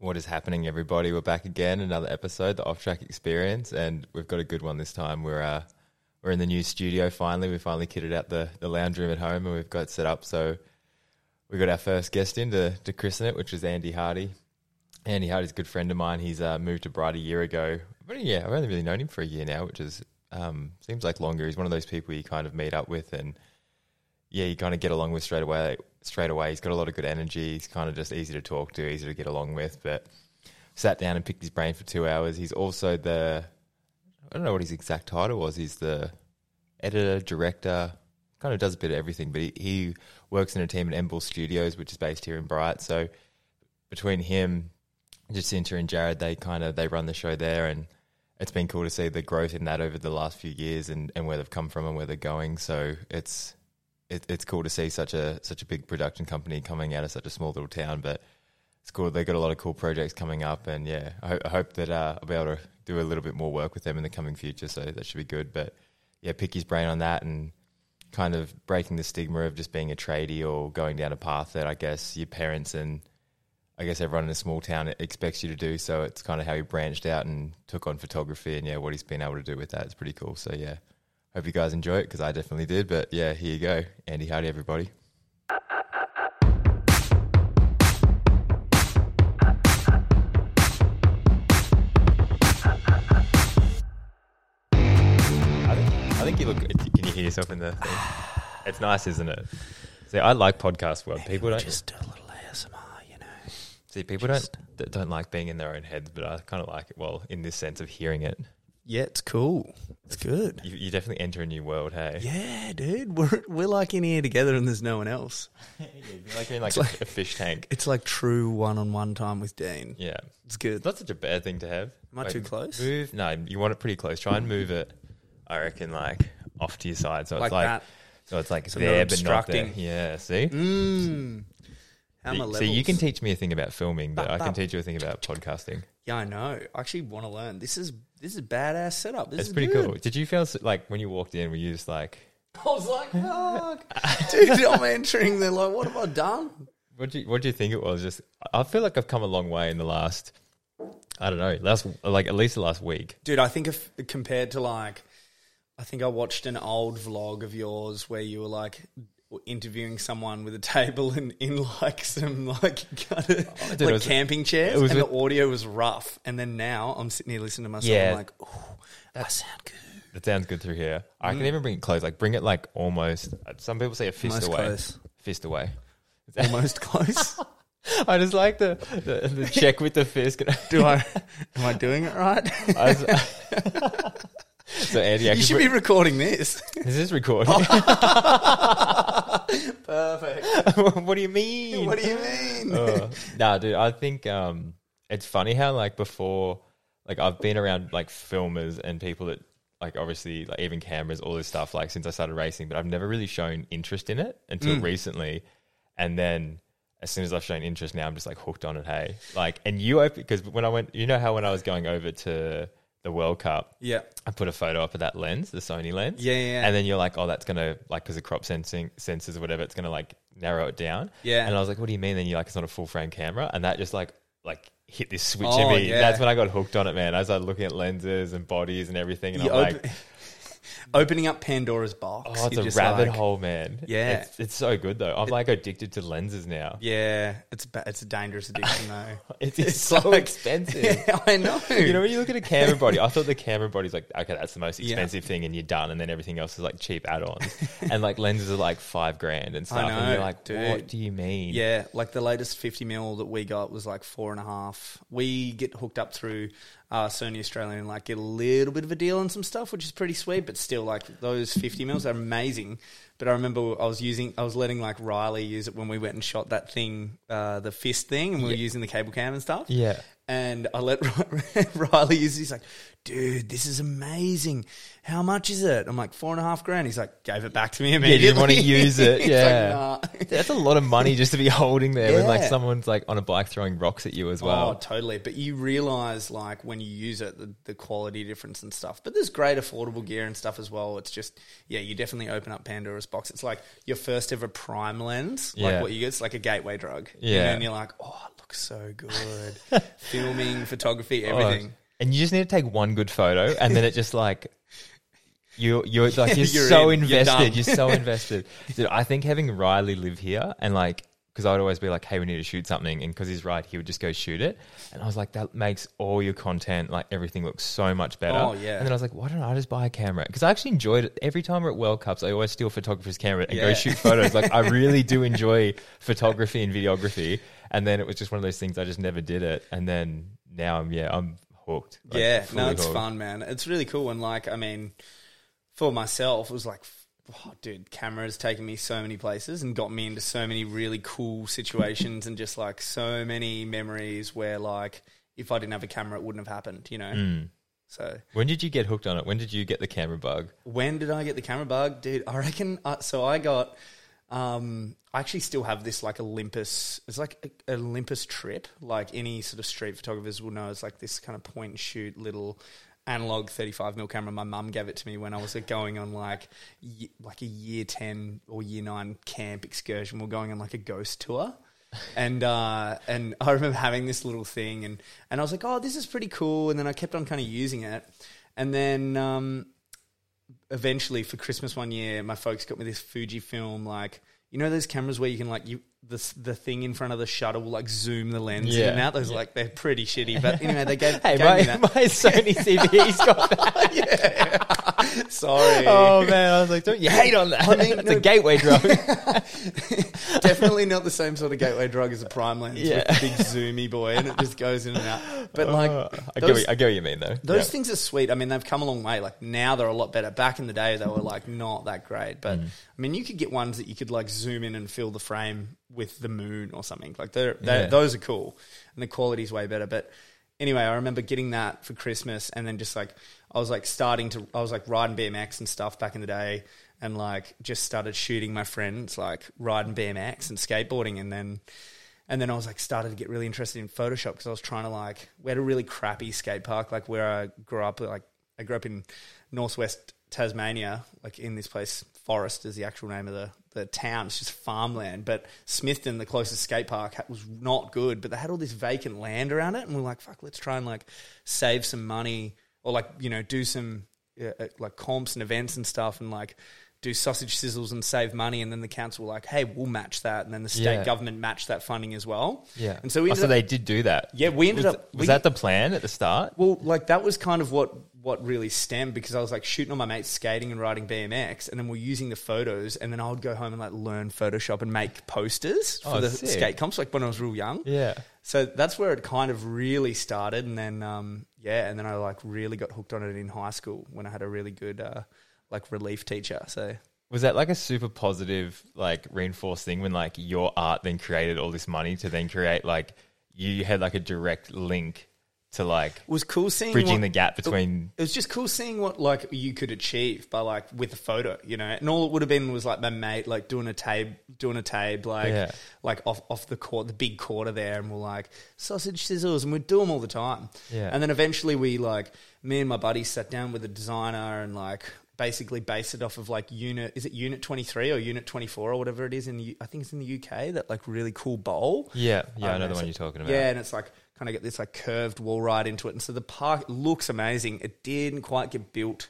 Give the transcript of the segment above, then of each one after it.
What is happening, everybody? We're back again, another episode, the Off Track Experience, and we've got a good one this time. We're uh, we're in the new studio finally. We finally kitted out the, the lounge room at home, and we've got set up. So we got our first guest in to, to christen it, which is Andy Hardy. Andy Hardy's a good friend of mine. He's uh, moved to Bright a year ago. But yeah, I've only really known him for a year now, which is um, seems like longer. He's one of those people you kind of meet up with, and yeah, you kind of get along with straight away. Straight away, he's got a lot of good energy. He's kind of just easy to talk to, easy to get along with. But sat down and picked his brain for two hours. He's also the I don't know what his exact title was. He's the editor, director, kind of does a bit of everything. But he, he works in a team at Emble Studios, which is based here in Bright. So between him, Jacinta and Jared, they kind of they run the show there, and it's been cool to see the growth in that over the last few years and, and where they've come from and where they're going. So it's it, it's cool to see such a such a big production company coming out of such a small little town, but it's cool. They've got a lot of cool projects coming up, and yeah, I, ho- I hope that uh, I'll be able to do a little bit more work with them in the coming future. So that should be good. But yeah, pick his brain on that and kind of breaking the stigma of just being a tradie or going down a path that I guess your parents and I guess everyone in a small town expects you to do. So it's kind of how he branched out and took on photography, and yeah, what he's been able to do with that is pretty cool. So yeah, hope you guys enjoy it because I definitely did. But yeah, here you go, Andy Hardy, everybody. I think, I think you look. Can you hear yourself in the thing? It's nice, isn't it? See, I like podcast world. People don't Just do a little ASMR, you know. see. People don't don't like being in their own heads, but I kind of like it. Well, in this sense of hearing it, Yeah, it's cool. It's good. you, you definitely enter a new world. Hey, Yeah, dude. We're we're like in here together and there's no one else. You're like you're in like, a, a fish tank. It's like true one on one time with Dean. Yeah, It's good. it's not such a bad thing to have. Am I too close? Move. No, you want it pretty close. Try and move it. I reckon like off to your side, so Like it's like that. so it's like So there but not there. obstructing. Yeah. See. Mm. How my See, levels? you can teach me a thing about filming, but I can teach you a thing about podcasting. Yeah, I know. I actually want to learn. This is this is a badass setup. This It's is pretty good. cool. Did you feel s- like when you walked in, were you just like, I was like, fuck. dude, I'm entering. They're like, what have I done? what do you, what do you think it was? Just, I feel like I've come a long way in the last, I don't know, last like at least the last week. Dude, I think if compared to like, I think I watched an old vlog of yours where you were like interviewing someone with a table and in like some like kind of oh, dude, like camping chairs, and the audio was rough. And then now I'm sitting here listening to myself. Yeah. I'm like, ooh, that sound good. It sounds good through here. I can mm. even bring it close, like bring it like almost. Uh, some people say a fist Almost away. close. Fist away. Almost close. I just like the, the, the check with the fist. Do I? Am I doing it right? I was- so Andy, you should be recording this. is this recording? Perfect. what do you mean? What do you mean? uh, nah, dude, I think um, it's funny how like before, like I've been around like filmers and people that like obviously like even cameras, all this stuff like since I started racing, but I've never really shown interest in it until Mm. recently, and then. As soon as I've shown interest, now I'm just like hooked on it. Hey, like, and you open because when I went, you know how when I was going over to the World Cup, yeah. I put a photo up of that lens, the Sony lens. Yeah, yeah. And then you're like, oh, that's gonna like because of crop sensing sensors or whatever, it's gonna like narrow it down. Yeah. And I was like, what do you mean? Then you're like, it's not a full frame camera, and that just like like hit this switch Oh, in me. yeah. That's when I got hooked on it, man. I was like looking at lenses and bodies and everything, and You I'm open- like, opening up Pandora's box. oh, it's you're a just rabbit like- hole, man. Yeah. It's, it's so good though. I'm like addicted to lenses now. Yeah, it's ba- it's a dangerous addiction though. It's, it's, so like- expensive. yeah, I know. You know, when you look at a camera body, I thought the camera body's like, okay, that's the most Yeah. expensive thing, and you're done, and then everything else is like cheap add-ons, and like lenses are like five grand and stuff, and know, you're like, dude. what do you mean? yeah, like the latest fifty mil that we got was like four and a half. We get hooked up through uh, Sony Australia and like get a little bit of a deal on some stuff, which is pretty sweet. But still, like those fifty mils are amazing. But I remember I was using, I was letting like Riley use it when we went and shot that thing, uh, the fist thing, and we were Yeah. using the cable cam and stuff. yeah. And I let Riley use it. He's like, dude, this is amazing. How much is it? I'm like, four and a half grand. He's like, gave it back to me Yeah, immediately. you didn't want to use it. Yeah. like, nah. That's a lot of money just to be holding there when like someone's like on a bike throwing rocks at you as well. Oh, totally. But you realize, like, when you use it, the, the quality difference and stuff. But there's great affordable gear and stuff as well. It's just, yeah, you definitely open up Pandora's box. It's like your first ever prime lens, Yeah. like what you get. It's like a gateway drug. Yeah. and you're like, oh, so good. Filming, photography, oh. everything. And you just need to take one good photo, and then it just like you you're like you're, You're so in. You're invested. You're, so invested. Dude, I think having Riley live here and like because I'd always be like, hey, we need to shoot something, and because he's right, he would just go shoot it, and I was like, that makes all your content like everything looks so much better. Oh, yeah. And then I was like, why don't I just buy a camera? Because I actually enjoyed it. Every time we're at World Cups, I always steal photographer's camera and go shoot photos. like I really do enjoy photography and videography. And then it was just one of those things I just never did it, and then now I'm yeah I'm hooked. Like, yeah, no, it's hooked. fun, man. It's really cool. And like, I mean, for myself, it was like, oh, dude, camera has taken me so many places and got me into so many really cool situations and just like so many memories where like, if I didn't have a camera, it wouldn't have happened, you know? Mm. So When did you get hooked on it? When did you get the camera bug? when did I get the camera bug, dude? I reckon. Uh, so I got. Um, I actually still have this like Olympus. It's like a, Olympus trip. Like any sort of street photographers will know, it's like this kind of point and shoot little analog 35 mm camera. My mum gave it to me when I was going on like like a year 10 or year 9 camp excursion. We're going on like a ghost tour. and uh, and I remember having this little thing, and, and I was like, oh, this is pretty cool. And then I kept on kind of using it, and then um, eventually for Christmas one year, my folks got me this Fujifilm like you know those cameras where you can like you the the thing in front of the shutter will like zoom the lens in Yeah. and out. Those like they're pretty shitty, but anyway they gave, Hey, gave my, me that. my Sony CV's got that. Sorry, Oh man, I was like, don't you hate on that? I mean, it's a gateway drug. definitely not the same sort of gateway drug as a prime lens Yeah. with the big zoomy boy, and it just goes in and out. But like Uh, I, get what, I get what you mean though. Those Yeah. things are sweet. I mean, they've come a long way. Like now they're a lot better. Back in the day, they were like not that great. But Mm. I mean, you could get ones that you could like zoom in and fill the frame with the moon or something. Like they're, they're Yeah. those are cool, and the quality's way better. But anyway, I remember getting that for Christmas, and then just like I was like starting to, I was like riding BMX and stuff back in the day, and like just started shooting my friends like riding BMX and skateboarding, and then. And then I was like, started to get really interested in Photoshop because I was trying to like, we had a really crappy skate park, like where I grew up. Like, I grew up in northwest Tasmania, like in this place, Forest is the actual name of the, the town. It's just farmland. But Smithton, the closest skate park, was not good. But they had all this vacant land around it. And we're like, fuck, let's try and like save some money or like, you know, do some uh, like comps and events and stuff and like do sausage sizzles and save money. And then the council were like, hey, we'll match that. And then the state Yeah. government matched that funding as well. Yeah. And so we oh, so up- they did do that. Yeah, we ended was, up- Was we- that the plan at the start? Well, like that was kind of what what really stemmed because I was like shooting on my mates skating and riding BMX, and then we're using the photos, and then I would go home and like learn Photoshop and make posters for Oh, the sick. skate comps, like when I was real young. Yeah. So that's where it kind of really started, and then um, yeah, and then I like really got hooked on it in high school when I had a really good uh, like relief teacher. So Was that like a super positive, like reinforced thing when like your art then created all this money to then create like you had like a direct link to like it was cool seeing bridging what- the gap between it was just cool seeing what like you could achieve by like with a photo, you know. And all it would have been was like my mate like doing a tape, doing a tape, like Yeah. like off off the court, the big quarter there, and we're like sausage sizzles, and we'd do them all the time. Yeah. And then eventually we like me and my buddy sat down with a designer and like basically based it off of like unit is it unit 23 or unit 24 or whatever it is in the, I think it's in the UK that like really cool bowl yeah yeah I know know, the one you're talking about yeah, and it's like kind of get this like curved wall ride into it, and so the park looks amazing. It didn't quite get built,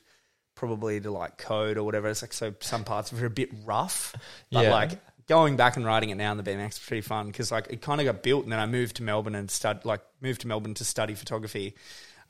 probably to like code or whatever. It's like so some parts were a bit rough, but Yeah. like going back and riding it now on the BMX is pretty fun because like it kind of got built, and then I moved to Melbourne and stud like moved to Melbourne to study photography.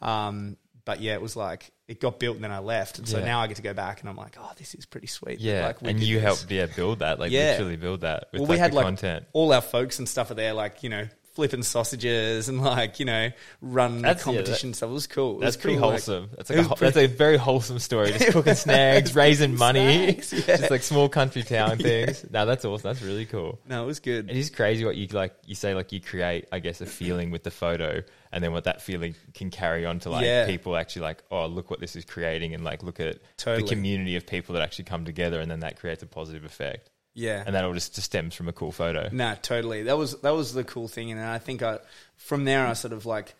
Um, but yeah, it was like it got built and then I left, and so Yeah. now I get to go back and I'm like, oh, this is pretty sweet. yeah like, we and you this. helped yeah build that like Yeah. literally build that with Well, like, we had the like content all our folks and stuff are there, like you know, flipping sausages and like you know, run That's- yeah, competition stuff. It was cool. It That's was pretty cool, like- wholesome. that's like a, pretty- that's a very wholesome story. Just cooking snags, raising money, Snacks, yeah. just like small country town things. No, that's awesome. That's really cool. no, it was good. It is crazy what you like. You say like you create, I guess, a feeling with the photo, and then what that feeling can carry on to like Yeah. people actually like, oh, look what this is creating, and like look at Totally. the community of people that actually come together, and then that creates a positive effect, yeah, and that all just, stems from a cool photo. No, totally. That was that was the cool thing, and I think I from there I sort of like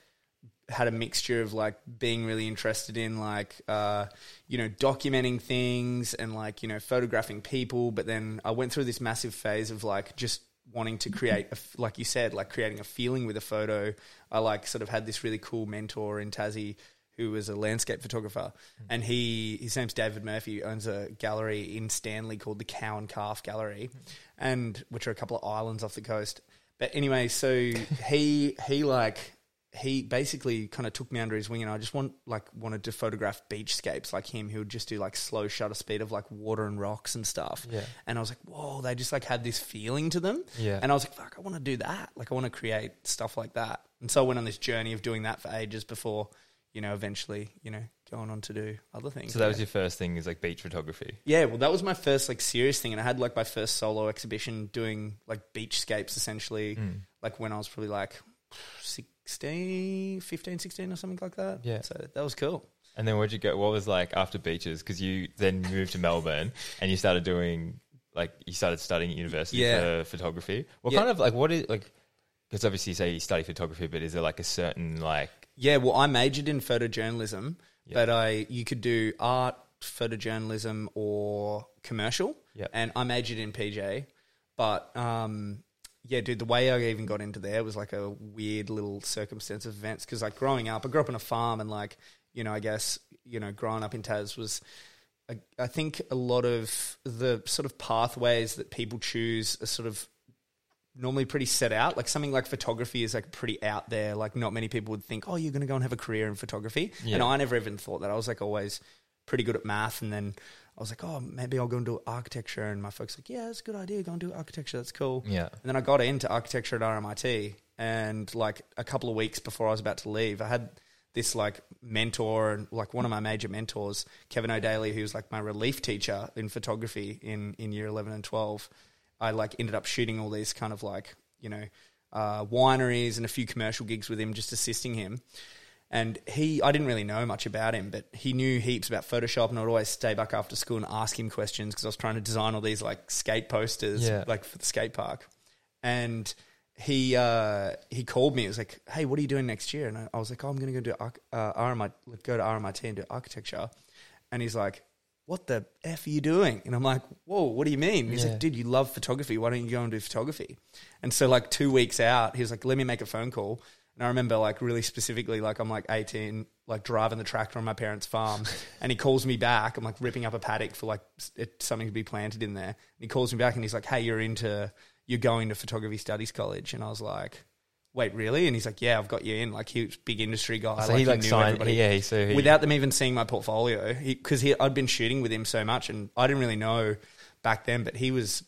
had a mixture of like being really interested in like uh, you know documenting things and like you know photographing people but then i went through this massive phase of like just wanting to create a like you said like creating a feeling with a photo i like sort of had this really cool mentor in tassie who was a landscape photographer hmm. and he his name's david murphy owns a gallery in stanley called the cow and calf gallery hmm. and which are a couple of islands off the coast but anyway so he he like he basically kind of took me under his wing and I just want like wanted to photograph beachscapes like him who would just do like slow shutter speed of like water and rocks and stuff. Yeah. And I was like, whoa, they just like had this feeling to them. Yeah. And I was like, fuck, I want to do that. Like I want to create stuff like that. And so I went on this journey of doing that for ages before, you know, eventually, you know, going on to do other things. So that was your first thing is like beach photography. Yeah, well, that was my first like serious thing, and I had like my first solo exhibition doing like beachscapes essentially, Mm. like when I was probably like 16, 15, 16 or something like that. Yeah. So that was cool. And then where'd you go? What was like after beaches? Because you then moved to Melbourne and you started doing like you started studying at university Yeah. for photography. What Yeah. kind of like what is like? Because obviously you say you study photography, but is there like a certain like Yeah, well, I majored in photojournalism, Yeah. but I you could do art, photojournalism, or commercial. Yep. And I majored in PJ, but um, yeah, dude, the way I even got into there was like a weird little circumstance of events. Because like growing up, I grew up on a farm, and like you know, I guess you know, growing up in Tas was. I- I think a lot of the sort of pathways that people choose are sort of normally pretty set out. Like something like photography is like pretty out there. Like not many people would think, oh, you're going to go and have a career in photography. Yeah. And I never even thought that. I was like always pretty good at math, and then I was like, oh, maybe I'll go and do architecture. And my folks like, yeah, that's a good idea. Go and do architecture. That's cool. yeah And then I got into architecture at RMIT, and like a couple of weeks before I was about to leave, I had this like mentor and like one of my major mentors, Kevin O'Daly, who was like my relief teacher in photography in in year eleven and twelve. I like ended up shooting all these kind of like you know uh, wineries and a few commercial gigs with him, just assisting him. And he, I didn't really know much about him, but he knew heaps about Photoshop, and I'd always stay back after school and ask him questions because I was trying to design all these like skate posters, Yeah. like for the skate park. And he uh, he called me. He was like, "Hey, what are you doing next year?" And I, I was like, "Oh, I'm going to go do uh, RMIT, go to RMIT and do architecture." And he's like, "What the f are you doing?" And I'm like, "Whoa, what do you mean?" He's Yeah. like, "Dude, you love photography. Why don't you go and do photography?" And so, like two weeks out, he was like, "Let me make a phone call." And I remember, like, really specifically, like, I'm like 18, like driving the tractor on my parents' farm, and he calls me back. I'm like ripping up a paddock for like it, something to be planted in there. And he calls me back, and he's like, "Hey, you're into, you're going to photography studies college?" And I was like, "Wait, really?" And he's like, "Yeah, I've got you in." Like, he was a big industry guy. so he like knew signed everybody yeah he, so he without them even seeing my portfolio because he, I'd been shooting with him so much and I didn't really know back then but he was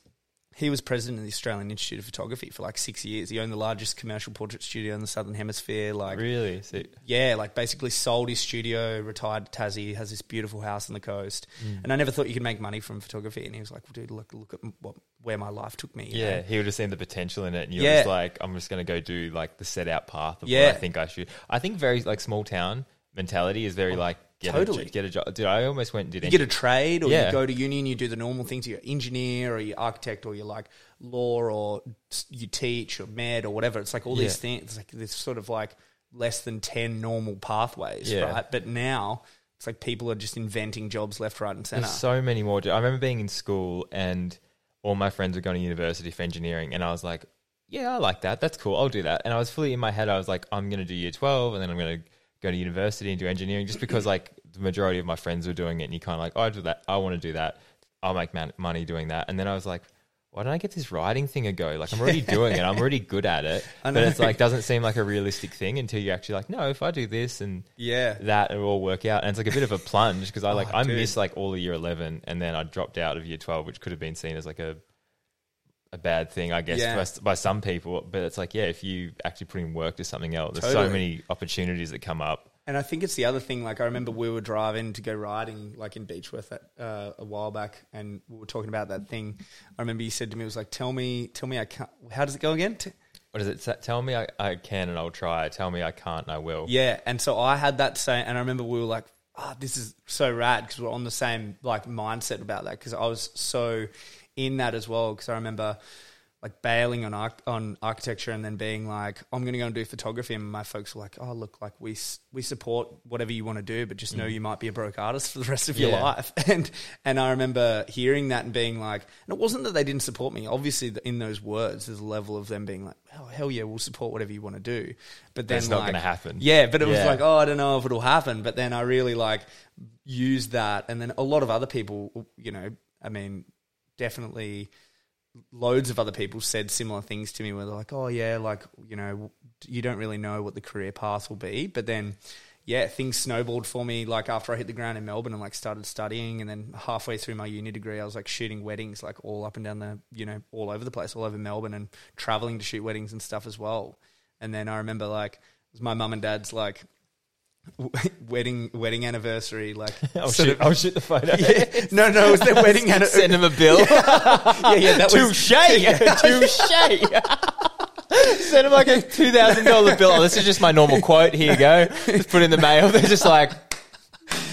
he was president of the Australian Institute of Photography for like six years. He owned the largest commercial portrait studio in the southern hemisphere like really? So, yeah like basically sold his studio retired to Tassie has this beautiful house on the coast. Mm. And I never thought you could make money from photography. And he was like well, dude look look at what where my life took me yeah know? he would have seen the potential in it. And you're Yeah. just like I'm just gonna go do like the set out path of Yeah. what I think I should. I think very like small town mentality is very oh. like get totally. a, get a job dude I almost went and did You get a trade, or Yeah. you go to uni and you do the normal things. You're engineer, or you're architect, or you're like law, or you teach, or med, or whatever. It's like all these things. It's like this sort of like less than ten normal pathways, Yeah. right? But now it's like people are just inventing jobs left, right, and center. There's so many more. I remember being in school and all my friends were going to university for engineering, and I was like, "Yeah, I like that. That's cool. I'll do that." And I was fully in my head. I was like, "I'm going to do year 12, and then I'm going to go to university and do engineering," just because like the majority of my friends were doing it, and you kind of like, "Oh, I do that. I want to do that. I'll make man- money doing that." And then I was like. Why don't I get this writing thing a go? Like I'm already doing it. I'm already good at it. But it's like doesn't seem like a realistic thing until you actually like, no, if I do this and yeah, that it'll all work out. And it's like a bit of a plunge because I oh, like Oh, I dude. missed like all of year eleven, and then I dropped out of year twelve, which could have been seen as like a a bad thing, I guess, Yeah. by, by some people. But it's like, yeah, if you actually put in work to something else, there's Totally. so many opportunities that come up. And I think it's the other thing. Like I remember we were driving to go riding, like in Beechworth, at, uh, a while back, and we were talking about that thing. I remember you said to me, "It was like, tell me, tell me, I can't." How does it go again? T- What does it say? Tell me I, I can and I'll try. Tell me I can't and I will. Yeah, and so I had that same, and I remember we were like, "Ah, this is so rad" because we're on the same like mindset about that. Because I was so in that as well. Because I remember like bailing on arch- on architecture and then being like, I'm going to go and do photography, and my folks were like, oh look, like we s- we support whatever you want to do, but just know mm. you might be a broke artist for the rest of your life. And and I remember hearing that and being like, and it wasn't that they didn't support me. Obviously, in those words, there's a level of them being like, oh hell yeah, we'll support whatever you want to do. But then it's not like, gonna happen. Yeah, but it was like, oh, I don't know if it'll happen. But then I really like used that, and then a lot of other people, you know, I mean, definitely loads of other people said similar things to me where they're like, oh, yeah, like, you know, you don't really know what the career path will be. But then, yeah, things snowballed for me. Like after I hit the ground in Melbourne and like started studying, and then halfway through my uni degree, I was like shooting weddings like all up and down the, you know, all over the place, all over Melbourne, and traveling to shoot weddings and stuff as well. And then I remember like it was my mum and dad's like wedding wedding anniversary, like I'll shoot, of- I'll shoot the photo. yeah, no, no, it was their wedding anniversary. Send him a bill. yeah, yeah, that was Touche. Touche. Send him like a two thousand dollar bill. Oh, this is just my normal quote. Here you go. Just put in the mail. They're just like,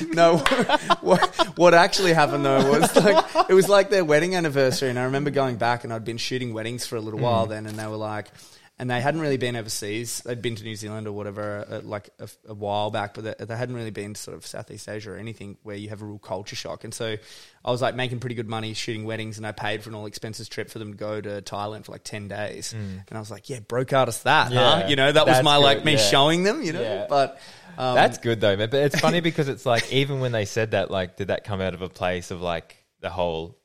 no. what, what actually happened though was like it was like their wedding anniversary, and I remember going back and I'd been shooting weddings for a little while mm. then, and they were like. And they hadn't really been overseas. They'd been to New Zealand or whatever, uh, like a, a while back, but they, they hadn't really been to sort of Southeast Asia or anything where you have a real culture shock. And so I was like making pretty good money shooting weddings, and I paid for an all expenses trip for them to go to Thailand for like ten days. And I was like, "Yeah, broke artist that, huh?" You know, that was my like me yeah. showing them. You know, Yeah. but um, that's good though. man. But it's funny because it's like even when they said that, like, did that come out of a place of like the whole,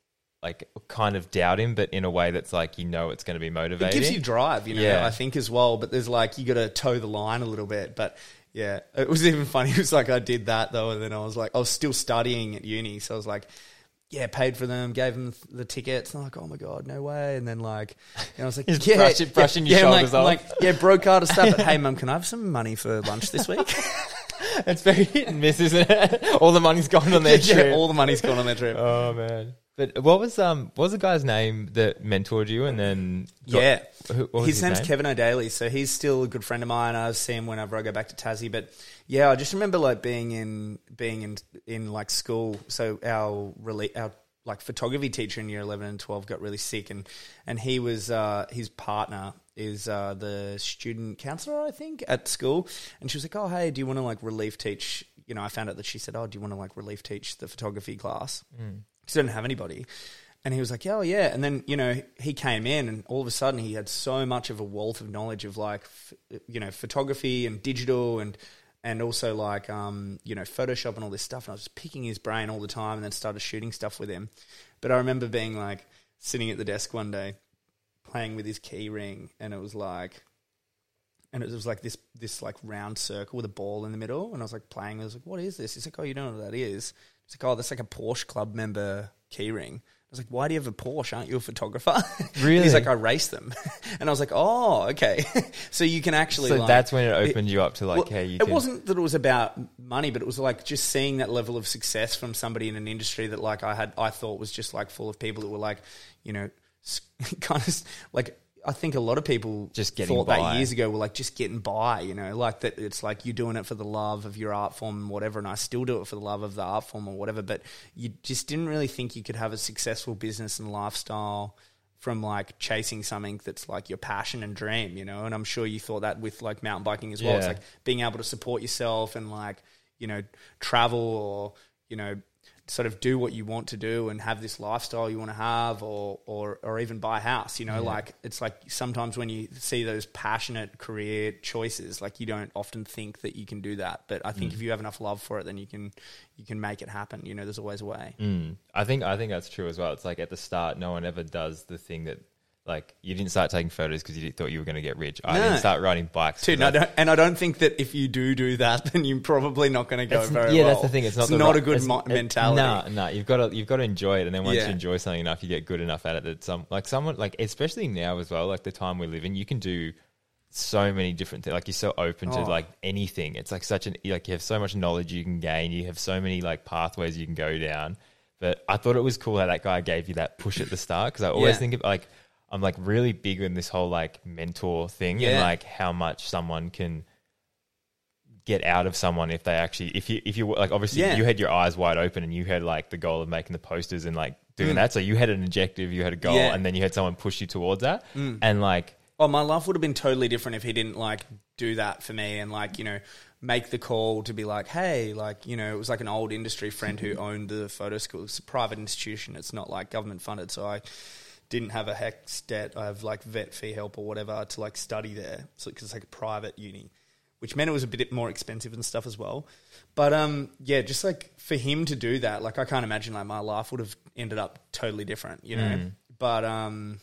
like, kind of doubt him, but in a way that's like you know it's going to be motivating. it gives you drive, you know. Yeah. I think as well, but there's like you got to toe the line a little bit. But yeah, it was even funny. It was like I did that though, and then I was like, I was still studying at uni, so I was like. Yeah, paid for them, gave them the tickets. And I'm like, oh my god, no way! And then like, and I was like, yeah, brush it- brushing your yeah, I'm shoulders like, I'm off. like, yeah, broke out of stuff. But hey, mum, can I have some money for lunch this week? it's very hit and miss, isn't it? All the money's gone on their yeah, trip. all the money's gone on their trip. Oh man! But what was um what was the guy's name that mentored you and then got- Yeah. who, his, his, name's name? Kevin O'Daly, so he's still a good friend of mine. I see him whenever I go back to Tassie. But yeah, I just remember like being in being in in like school. So our rela- our like photography teacher in year eleven and twelve got really sick, and and he was uh, his partner is uh, the student counselor, I think, at school. And she was like, "Oh, hey, do you want to like relief teach?" You know, I found out that she said, "Oh, do you want to like relief teach the photography class?" Because I didn't have anybody. And he was like, "Oh yeah," and then you know he came in, and all of a sudden he had so much of a wealth of knowledge of like, you know, photography and digital, and and also like, um, you know, Photoshop and all this stuff. And I was just picking his brain all the time, and then started shooting stuff with him. But I remember being like sitting at the desk one day, playing with his key ring, and it was like, and it was like this this like round circle with a ball in the middle, and I was like playing. I was like, "What is this?" He's like, "Oh, you don't know what that is." It's like, "Oh, that's like a Porsche club member keyring. I was like, "Why do you have a Porsche? Aren't you a photographer?" Really? he's like, "I race them," and I was like, "Oh, okay." so you can actually. So like, that's when it opened you up to like, well, hey, you it can. wasn't that it was about money, but it was like just seeing that level of success from somebody in an industry that like I had, I thought was just like full of people that were like, you know, kind of like. I think a lot of people Just getting thought by. that years ago were like just getting by, you know, like that. It's like you're doing it for the love of your art form and whatever, and I still do it for the love of the art form or whatever. But you just didn't really think you could have a successful business and lifestyle from like chasing something that's like your passion and dream, you know. And I'm sure you thought that with like mountain biking as well. It's like being able to support yourself and like you know travel or you know sort of do what you want to do and have this lifestyle you want to have or or or even buy a house you know like it's like sometimes when you see those passionate career choices like you don't often think that you can do that but i think if you have enough love for it then you can you can make it happen you know there's always a way Mm. I think I think that's true as well. It's like at the start, no one ever does the thing that like you didn't start taking photos because you thought you were going to get rich. I No. didn't start riding bikes. Dude, 'cause and I, don't, and I don't think that if you do do that, then you're probably not going to go That's- very yeah, well. that's the thing. It's not the not right- a good it's- mo- it- mentality. No, no, you've got to you've got to enjoy it, and then once Yeah. you enjoy something enough, you get good enough at it that some like someone like especially now as well, like the time we live in, you can do so many different things. Like you're so open to Oh. like anything. It's like such an like you have so much knowledge you can gain. You have so many like pathways you can go down. But I thought it was cool how that guy gave you that push at the start because I always Yeah. think of like I'm like really big in this whole like mentor thing and like how much someone can get out of someone if they actually if you if you like obviously Yeah. you had your eyes wide open and you had like the goal of making the posters and like doing mm. that. So you had an objective, you had a goal, Yeah. and then you had someone push you towards that. Mm. And like, Oh, my life would have been totally different if he didn't like do that for me and like you know make the call to be like, hey, like you know, it was like an old industry friend who owned the photo school. It's a private institution. It's not like government funded. So I didn't have a HECS debt. I have like vet fee help or whatever to like study there. So because it's like a private uni, which meant it was a bit more expensive and stuff as well. But um, yeah, just like for him to do that, like I can't imagine like my life would have ended up totally different, you know. But um,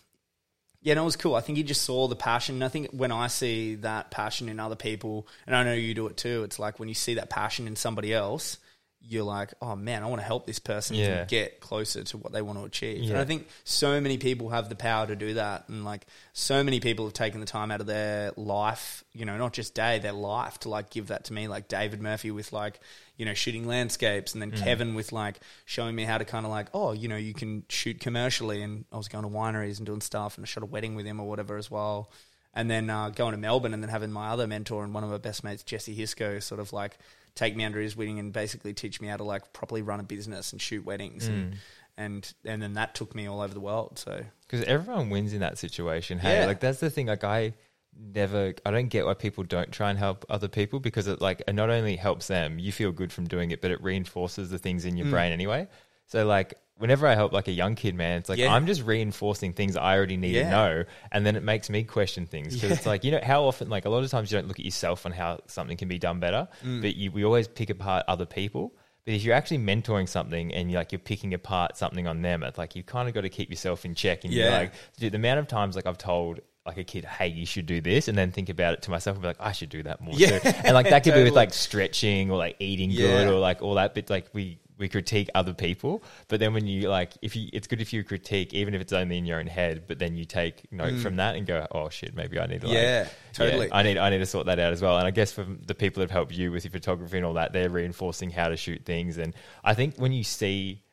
yeah, no, it was cool. I think he just saw the passion. And I think when I see that passion in other people, and I know you do it too, it's like when you see that passion in somebody else, you're like, oh man, I want to help this person Yeah. to get closer to what they want to achieve. And I think so many people have the power to do that. And like so many people have taken the time out of their life, you know, not just day, their life to like give that to me. Like David Murphy with like, you know, shooting landscapes and then Kevin with like showing me how to kind of like, oh, you know, you can shoot commercially. And I was going to wineries and doing stuff and I shot a wedding with him or whatever as well. And then uh, going to Melbourne and then having my other mentor and one of my best mates, Jesse Hisco, sort of like take me under his wing and basically teach me how to like properly run a business and shoot weddings. And, and, and then that took me all over the world. So because everyone wins in that situation. Hey, Yeah. like that's the thing. Like I never, I don't get why people don't try and help other people because it like it not only helps them, you feel good from doing it, but it reinforces the things in your Mm. brain anyway. So like whenever I help like a young kid, man, it's like Yeah. I'm just reinforcing things I already need Yeah. to know, and then it makes me question things because it's like you know how often like a lot of times you don't look at yourself on how something can be done better, Mm. but you, we always pick apart other people. But if you're actually mentoring something and you're like you're picking apart something on them, it's like you kind of got to keep yourself in check. And you're Yeah. like, dude, the amount of times like I've told like a kid, hey, you should do this, and then think about it to myself and be like, I should do that more Yeah, too. And like that could be with like stretching or like eating good or like all that. But like we we critique other people, but then when you like, if you, it's good if you critique, even if it's only in your own head, but then you take note from that and go, oh shit, maybe I need to like, Mm. Yeah, totally. I need I need to sort that out as well. And I guess for the people that have helped you with your photography and all that, they're reinforcing how to shoot things. And I think when you see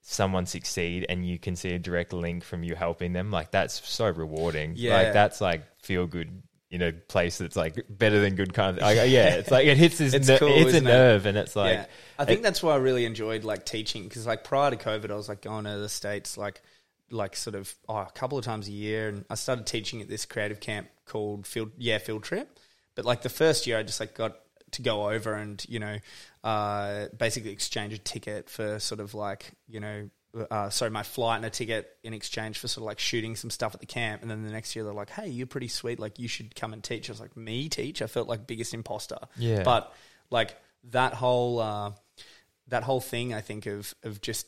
someone succeed and you can see a direct link from you helping them, like that's so rewarding. Yeah. Like that's like feel good in a place that's like better than good kind of like, yeah, it's like it hits this It's ner- cool, it's a it? nerve and it's like yeah. I think that's why I really enjoyed like teaching because like prior to COVID, I was like going to the states like like sort of oh, a couple of times a year, and I started teaching at this creative camp called Field Yeah Field Trip. But like the first year, I just like got to go over and you know uh, basically exchange a ticket for sort of like you know. Uh, sorry, my flight and a ticket in exchange for sort of like shooting some stuff at the camp, and then the next year they're like, "Hey, you're pretty sweet. Like, you should come and teach." I was like, "Me teach?" I felt like biggest imposter. Yeah. but like that whole uh, that whole thing i think of of just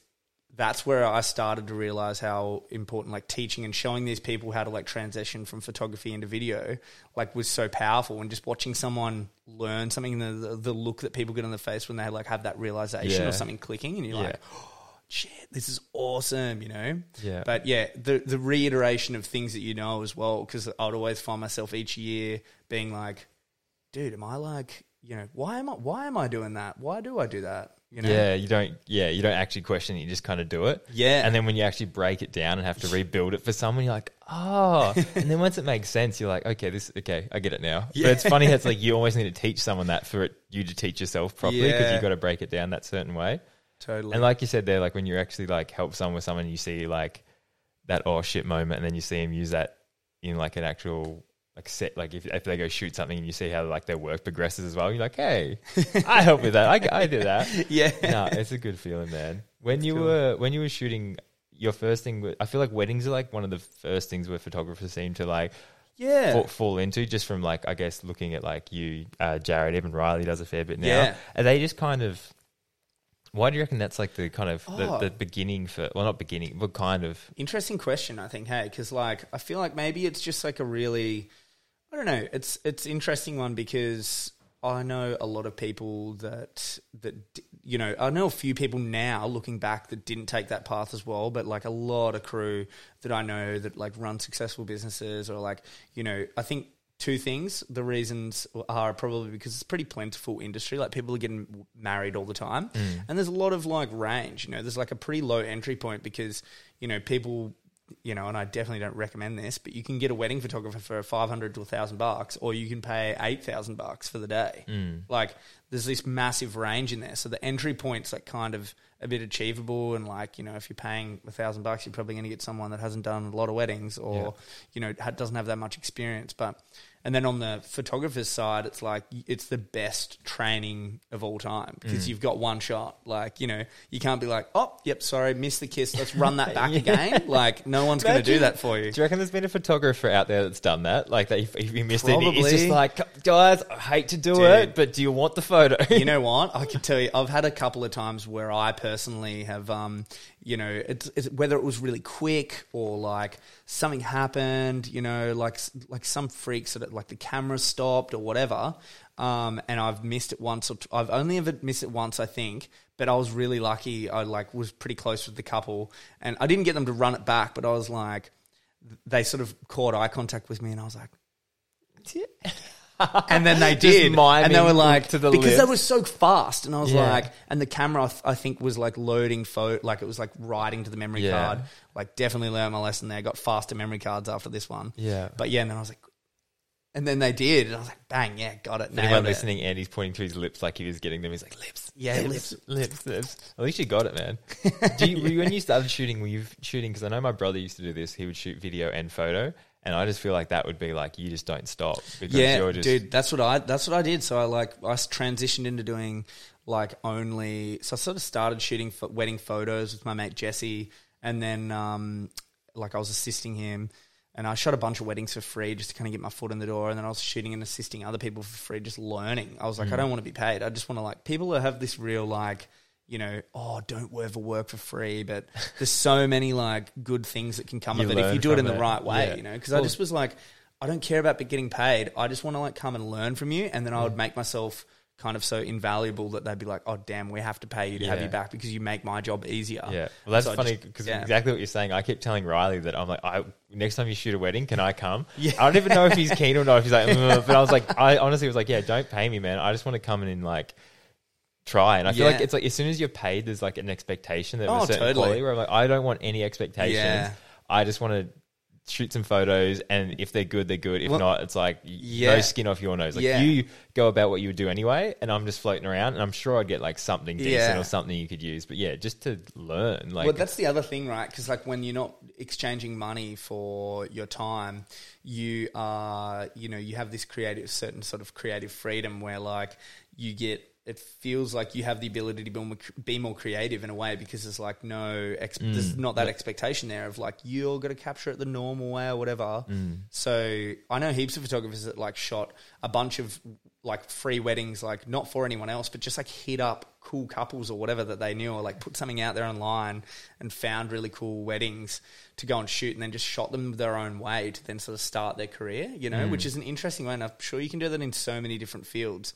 that's where i started to realize how important like teaching and showing these people how to like transition from photography into video like was so powerful and just watching someone learn something the, the, the look that people get on the face when they like have that realization Yeah. or something clicking and you're Yeah. like shit this is awesome you know Yeah. but yeah the the reiteration of things that you know as well because i'd always find myself each year being like dude, am I like, you know, why am I, why am I doing that? Why do I do that? You know? yeah, you don't. Yeah, you don't actually question it. You just kind of do it. Yeah. and then when you actually break it down and have to rebuild it for someone, you're like, oh. and then once it makes sense, you're like, okay, this, okay, I get it now. Yeah. But it's funny. It's like you always need to teach someone that for it, you to teach yourself properly because Yeah. you've got to break it down that certain way. Totally. And like you said there, like when you actually like help someone with someone, you see like that oh shit moment, and then you see them use that in like an actual like set. Like if, if they go shoot something, and you see how like their work progresses as well. You're like, hey, I help with that. I, I do that. yeah. no, it's a good feeling, man. When you cool. were when you were shooting your first thing, I feel like weddings are like one of the first things where photographers seem to like Yeah. fall, fall into. Just from like I guess looking at like you, uh, Jared, even Riley does a fair bit now. Yeah. Are they just kind of? Why do you reckon that's like the kind of the, Oh. the beginning for? Well, not beginning, but kind of. Interesting question, I think. Hey, because like I feel like maybe it's just like a really, I don't know. It's it's interesting one because I know a lot of people that that d- you know I know a few people now looking back that didn't take that path as well, but like a lot of crew that I know that like run successful businesses or like you know I think two things. The reasons are probably because it's a pretty plentiful industry. Like people are getting married all the time, mm. and there's a lot of like range. You know, there's like a pretty low entry point because you know people. You know, and I definitely don't recommend this, but you can get a wedding photographer for five hundred to thousand bucks, or you can pay eight thousand bucks for the day. Mm. Like, there's this massive range in there, so the entry point's like kind of a bit achievable and like you know if you're paying a thousand bucks, you're probably going to get someone that hasn't done a lot of weddings or Yeah. you know ha- doesn't have that much experience. But and then on the photographer's side, it's like it's the best training of all time because you've got one shot. Like you know you can't be like, oh, yep, sorry, missed the kiss. Let's run that back Yeah. again. Like no one's going to do that for you. Do you reckon there's been a photographer out there that's done that? Like that if, if you missed it, he's Probably. just like, guys, I hate to do Dude. it, but do you want the photo? you know what? I can tell you, I've had a couple of times where I personally have, um, you know, it's, it's whether it was really quick or like something happened, you know, like like some freaks that like the camera stopped or whatever, um, and I've missed it once or t- I've only ever missed it once, I think. But I was really lucky. I like was pretty close with the couple, and I didn't get them to run it back, but I was like, they sort of caught eye contact with me, and I was like. And then they Just did, and they were like, to the because they lips. were so fast, and I was Yeah. like, and the camera I, th- I think was like loading photo, like it was like writing to the memory Yeah. card. Like definitely learned my lesson there. Got faster memory cards after this one. Yeah. but yeah, and then I was like, and then they did, and I was like, bang, yeah, got it. Nailed anyone it. listening, Andy's pointing to his lips like he was getting them. He's like, lips. Yeah, lips, lips, lips. At least you got it, man. Do you- when you started shooting, were you shooting? Because I know my brother used to do this. He would shoot video and photo. And I just feel like that would be like, you just don't stop. Because yeah, you're just, dude, that's what I that's what I did. So I like I transitioned into doing like only. So I sort of started shooting ph- wedding photos with my mate Jesse, and then um, like I was assisting him, and I shot a bunch of weddings for free just to kind of get my foot in the door, and then I was shooting and assisting other people for free, just learning. I was like, I don't want to be paid. I just want to like people that have this real like. You know, oh, don't ever work for free, but there's so many like good things that can come You of it if you do it in the it. right way. Yeah. You know, because I just was like, I don't care about getting paid. I just want to like come and learn from you, and then I would make myself kind of so invaluable that they'd be like, "Oh, damn, we have to pay you to have you back because you make my job easier." Yeah, well, that's So funny because yeah. exactly what you're saying. I keep telling Riley that I'm like, I next time you shoot a wedding, can I come? Yeah. I don't even know if he's keen or not. If he's like, "Mm," but I was like, I honestly was like, yeah, don't pay me, man. I just want to come in and like try. And I feel Yeah. like it's like as soon as you're paid, there's like an expectation that Oh, a certain totally. quality. Where I'm like, I don't want any expectations. Yeah. I just want to. Shoot some photos, and if they're good, they're good. If Well, not, it's like yeah. no skin off your nose. Like Yeah. you go about what you would do anyway, and I'm just floating around, and I'm sure I'd get like something decent Yeah. or something you could use. But yeah, just to learn, like well, that's the other thing, right? Because like when you're not exchanging money for your time, you are, you know, you have this creative, certain sort of creative freedom where like you get. It feels like you have the ability to be more, be more creative in a way because there's like no, ex- mm. there's not that expectation there of like you're going to capture it the normal way or whatever. Mm. So I know heaps of photographers that like shot a bunch of like free weddings, like not for anyone else, but just like hit up cool couples or whatever that they knew, or like put something out there online and found really cool weddings to go and shoot, and then just shot them their own way to then sort of start their career, you know, mm. which is an interesting way. And I'm sure you can do that in so many different fields.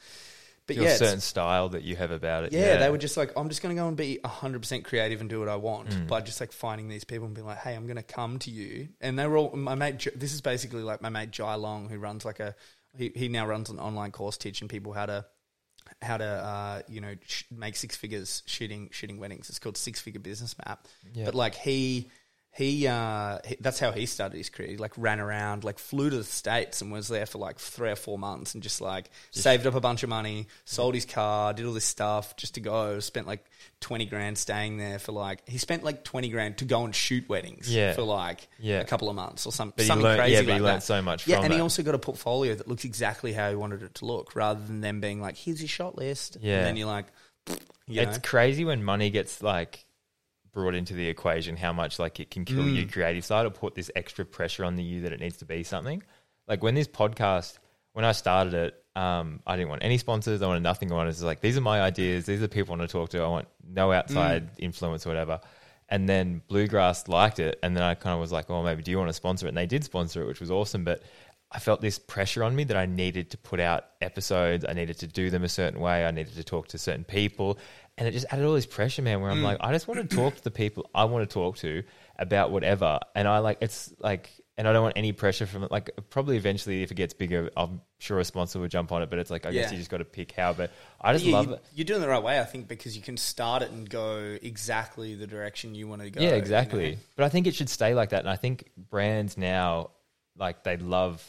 But yeah, certain style that you have about it. yeah, they were just like, I'm just going to go and be 100% creative and do what I want Mm. by just like finding these people and being like, hey, I'm going to come to you. And they were all, my mate, this is basically like my mate Jai Long, who runs like a, he, he now runs an online course teaching people how to, how to, uh, you know, sh- make six figures shooting, shooting weddings. It's called Six Figure Business Map. Yeah. But like he, he, uh, he, that's how he started his career. He like ran around, like flew to the States and was there for like three or four months and just like saved up a bunch of money, sold his car, did all this stuff just to go, spent like 20 grand staying there for like, he spent like 20 grand to go and shoot weddings Yeah. for like Yeah. a couple of months or some, But he something learned- crazy yeah, but he like learned that. so much Yeah, and he also got a portfolio that looks exactly how he wanted it to look rather than them being like, here's your shot list. Yeah. And then you're like, you it's know? crazy when money gets like brought into the equation how much like it can kill Mm. your creative side or put this extra pressure on the you that it needs to be something like when this podcast when i started it um, i didn't want any sponsors i wanted nothing i wanted to like these are my ideas these are the people i want to talk to i want no outside Mm. influence or whatever and then bluegrass liked it and then i kind of was like oh maybe do you want to sponsor it and they did sponsor it which was awesome but I felt this pressure on me that I needed to put out episodes. I needed to do them a certain way. I needed to talk to certain people. And it just added all this pressure, man, where I'm mm. like, I just want to talk to the people I want to talk to about whatever. And I like, it's like, and I don't want any pressure from it. Like, probably eventually, if it gets bigger, I'm sure a sponsor will jump on it. But it's like, I guess Yeah. you just got to pick how. But I just Yeah, love you, it. You're doing the right way, I think, because you can start it and go exactly the direction you want to go. Yeah, you exactly. know? But I think it should stay like that. And I think brands now, like they love,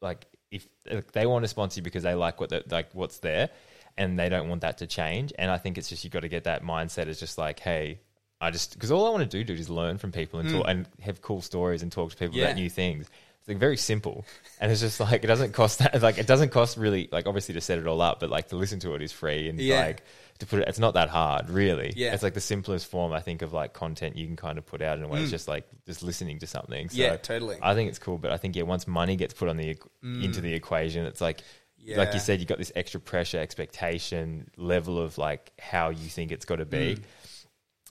like if, if they want to sponsor you because they like what the, like what's there, and they don't want that to change. And I think it's just you've got to get that mindset. It's just like, hey, I just because all I want to do, dude, is learn from people and hmm. talk, and have cool stories and talk to people. Yeah. about new things. It's like very simple, and it's just like it doesn't cost that. Like it doesn't cost really like obviously to set it all up, but like to listen to it is free and Yeah. like to put it. It's not that hard, really. Yeah. it's like the simplest form I think of like content you can kind of put out in a way. It's hmm. just like just listening to something. So. Yeah, totally. I think it's cool, but I think yeah, once money gets put on the hmm. into the equation, it's like like you said, you've got this extra pressure, expectation level of like how you think it's got to be. Mm.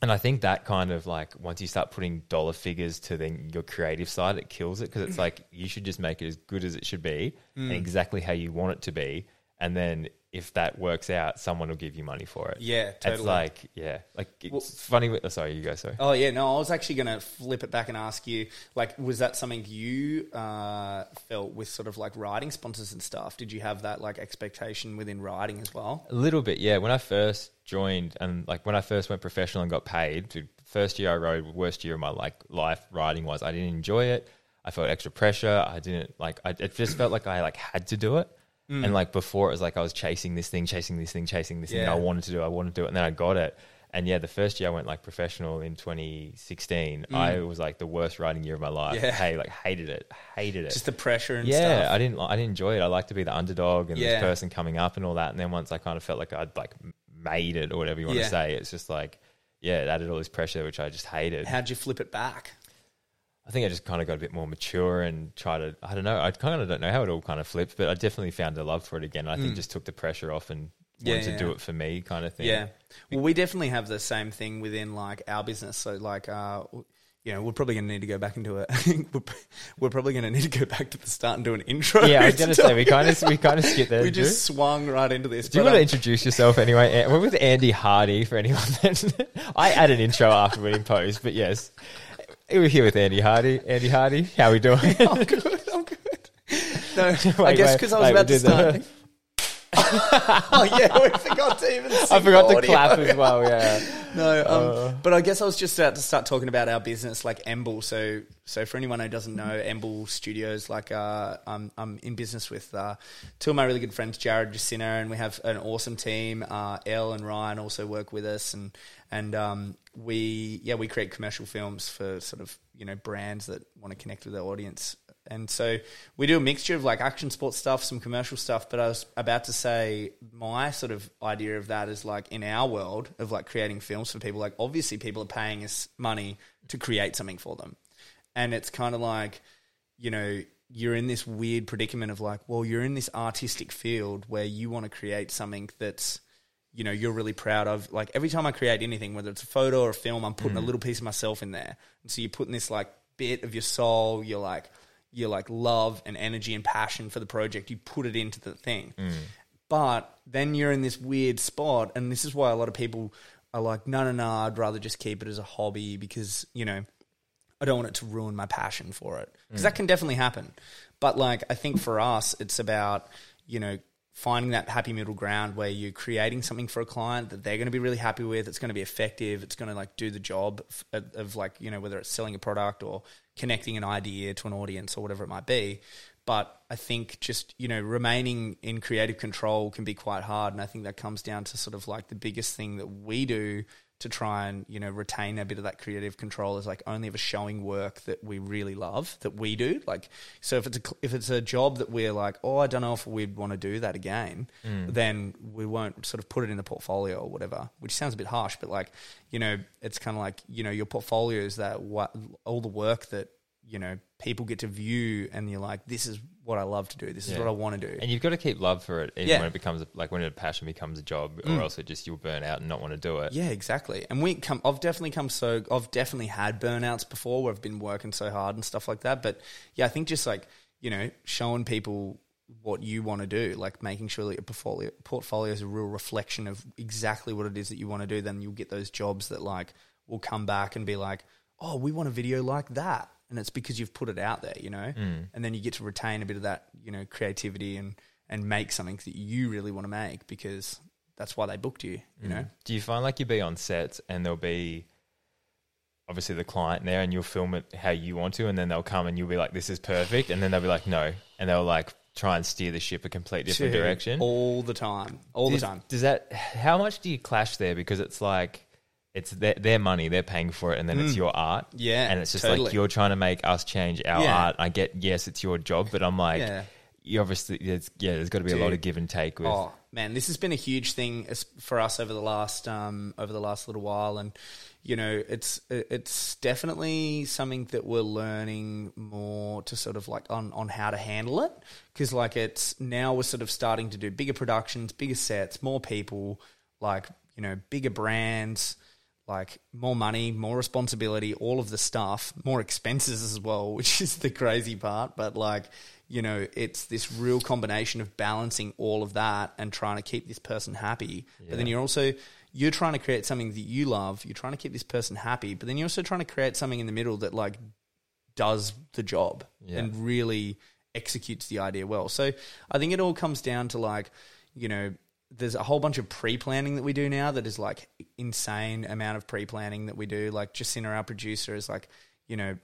And I think that kind of like once you start putting dollar figures to then your creative side, it kills it because it's like you should just make it as good as it should be mm. and exactly how you want it to be. And then if that works out, someone will give you money for it. Yeah, totally. It's like, yeah, like it's funny. With, oh, sorry, you go. Sorry. Oh yeah, no, I was actually going to flip it back and ask you, like, was that something you uh, felt with sort of like writing sponsors and stuff? Did you have that like expectation within writing as well? A little bit, yeah. When I first joined and like when I first went professional and got paid, dude, first year I rode, worst year of my like life riding was I didn't enjoy it. I felt extra pressure. I didn't like. I it just felt like I like had to do it. Mm. And like before, it was like I was chasing this thing, chasing this thing, chasing this thing. I wanted to do. it, I wanted to do it, and then I got it. And yeah, the first year I went like professional in 2016, I was like the worst riding year of my life. Mm. Yeah. Hey, like hated it, hated it. Just the pressure and stuff. Yeah, stuff. I didn't. I didn't enjoy it. I like to be the underdog and Yeah. this person coming up and all that. And then once I kind of felt like I'd like made it or whatever you want Yeah. to say, it's just like yeah, it added all this pressure which I just hated. How'd you flip it back? I think I just kind of got a bit more mature and try to. I don't know. I kind of don't know how it all kind of flipped, but I definitely found a love for it again. I think just took the pressure off and Mm. Yeah, wanted yeah, to do it for me, kind of thing. Yeah. Well, we definitely have the same thing within like our business. So like, uh, you know, we're probably going to need to go back into it. we're, we're probably going to need to go back to the start and do an intro. Yeah, I was gonna say we kind of we kind of skipped there. we just swung right into this. Do you want to um, introduce yourself anyway? An- We're with Andy Hardy for anyone that I add an intro after we post, but yes, we're here with Andy Hardy. Andy Hardy, how are we doing? I'm good. I'm good. No, I guess because I was wait, about to did the- start. oh yeah, we forgot to even. I forgot the to audio. clap as well. Yeah, No, um, Uh. but I guess I was just about to start talking about our business, like Emble. So, so for anyone who doesn't know, Emble Studios, like uh, I'm, I'm in business with uh, two of my really good friends, Jared Jacinta, and we have an awesome team. Uh, Elle and Ryan also work with us, and and um, we yeah we create commercial films for sort of you know brands that want to connect with their audience. And so we do a mixture of like action sports stuff, some commercial stuff. But I was about to say my sort of idea of that is like in our world of like creating films for people, like obviously people are paying us money to create something for them. And it's kind of like, you know, you're in this weird predicament of like, well, you're in this artistic field where you want to create something that's, you know, you're really proud of. Like every time I create anything, whether it's a photo or a film, I'm putting a mm. little piece of myself in there. And so you're putting this like bit of your soul, you're like, your like love and energy and passion for the project, you put it into the thing. Mm. But then you're in this weird spot, and this is why a lot of people are like, no, no, no, I'd rather just keep it as a hobby because, you know, I don't want it to ruin my passion for it. Because mm. that can definitely happen. But like, I think for us, it's about, you know, finding that happy middle ground where you're creating something for a client that they're going to be really happy with. It's going to be effective. It's going to like do the job of, of like, you know, whether it's selling a product or connecting an idea to an audience or whatever it might be. But I think just, you know, remaining in creative control can be quite hard. And I think that comes down to sort of like the biggest thing that we do to try and you know retain a bit of that creative control is like only ever showing work that we really love that we do. Like so if it's a if it's a job that we're like oh I don't know if we'd want to do that again mm. then we won't sort of put it in the portfolio or whatever which sounds a bit harsh but like you know it's kind of like you know your portfolio is that what all the work that you know people get to view and you're like this is what I love to do this is Yeah. what I want to do and you've got to keep love for it, even Yeah. Mm. when it becomes like when a passion becomes a job, or else it just you'll burn out and not want to do it. Yeah, exactly. And we come. I've definitely come so. I've definitely had burnouts before where I've been working so hard and stuff like that. But yeah, I think just like you know, showing people what you want to do, like making sure that your portfolio portfolio is a real reflection of exactly what it is that you want to do. Then you'll get those jobs that like will come back and be like, oh, we want a video like that, and it's because you've put it out there, you know. Hmm. And then you get to retain a bit of that, you know, creativity and and make something that you really want to make because that's why they booked you, you hmm. know. Do you find like you'll be on sets and there'll be obviously the client there and you'll film it how you want to and then they'll come and you'll be like, this is perfect. And then they'll be like, no. And they'll like try and steer the ship a complete different Dude, direction. all the time, all does, the time. Does that? How much do you clash there? Because it's like it's their, their money, they're paying for it, and then it's your art. Mm. Yeah, and it's just totally. like you're trying to make us change our Yeah. art. I get yes, it's your job, but I'm like, Yeah. you obviously, it's, yeah, there's got to be a lot Dude. of give and take with. Oh man, this has been a huge thing as- for us over the last um, over the last little while, and you know, it's it's definitely something that we're learning more to sort of like on on how to handle it because like it's now we're sort of starting to do bigger productions, bigger sets, more people, like you know, bigger brands. Like more money, more responsibility, all of the stuff, more expenses as well, which is the crazy part. But like, you know, it's this real combination of balancing all of that and trying to keep this person happy. But then you're also you're trying to create something that you love. You're trying to keep this person happy, but then you're also trying to create something in the middle that like does the job Yeah. and really executes the idea well. So I think it all comes down to like, you know, there's a whole bunch of pre-planning that we do now that is like insane amount of pre-planning that we do. Like Jacinta, our producer, is like, you know,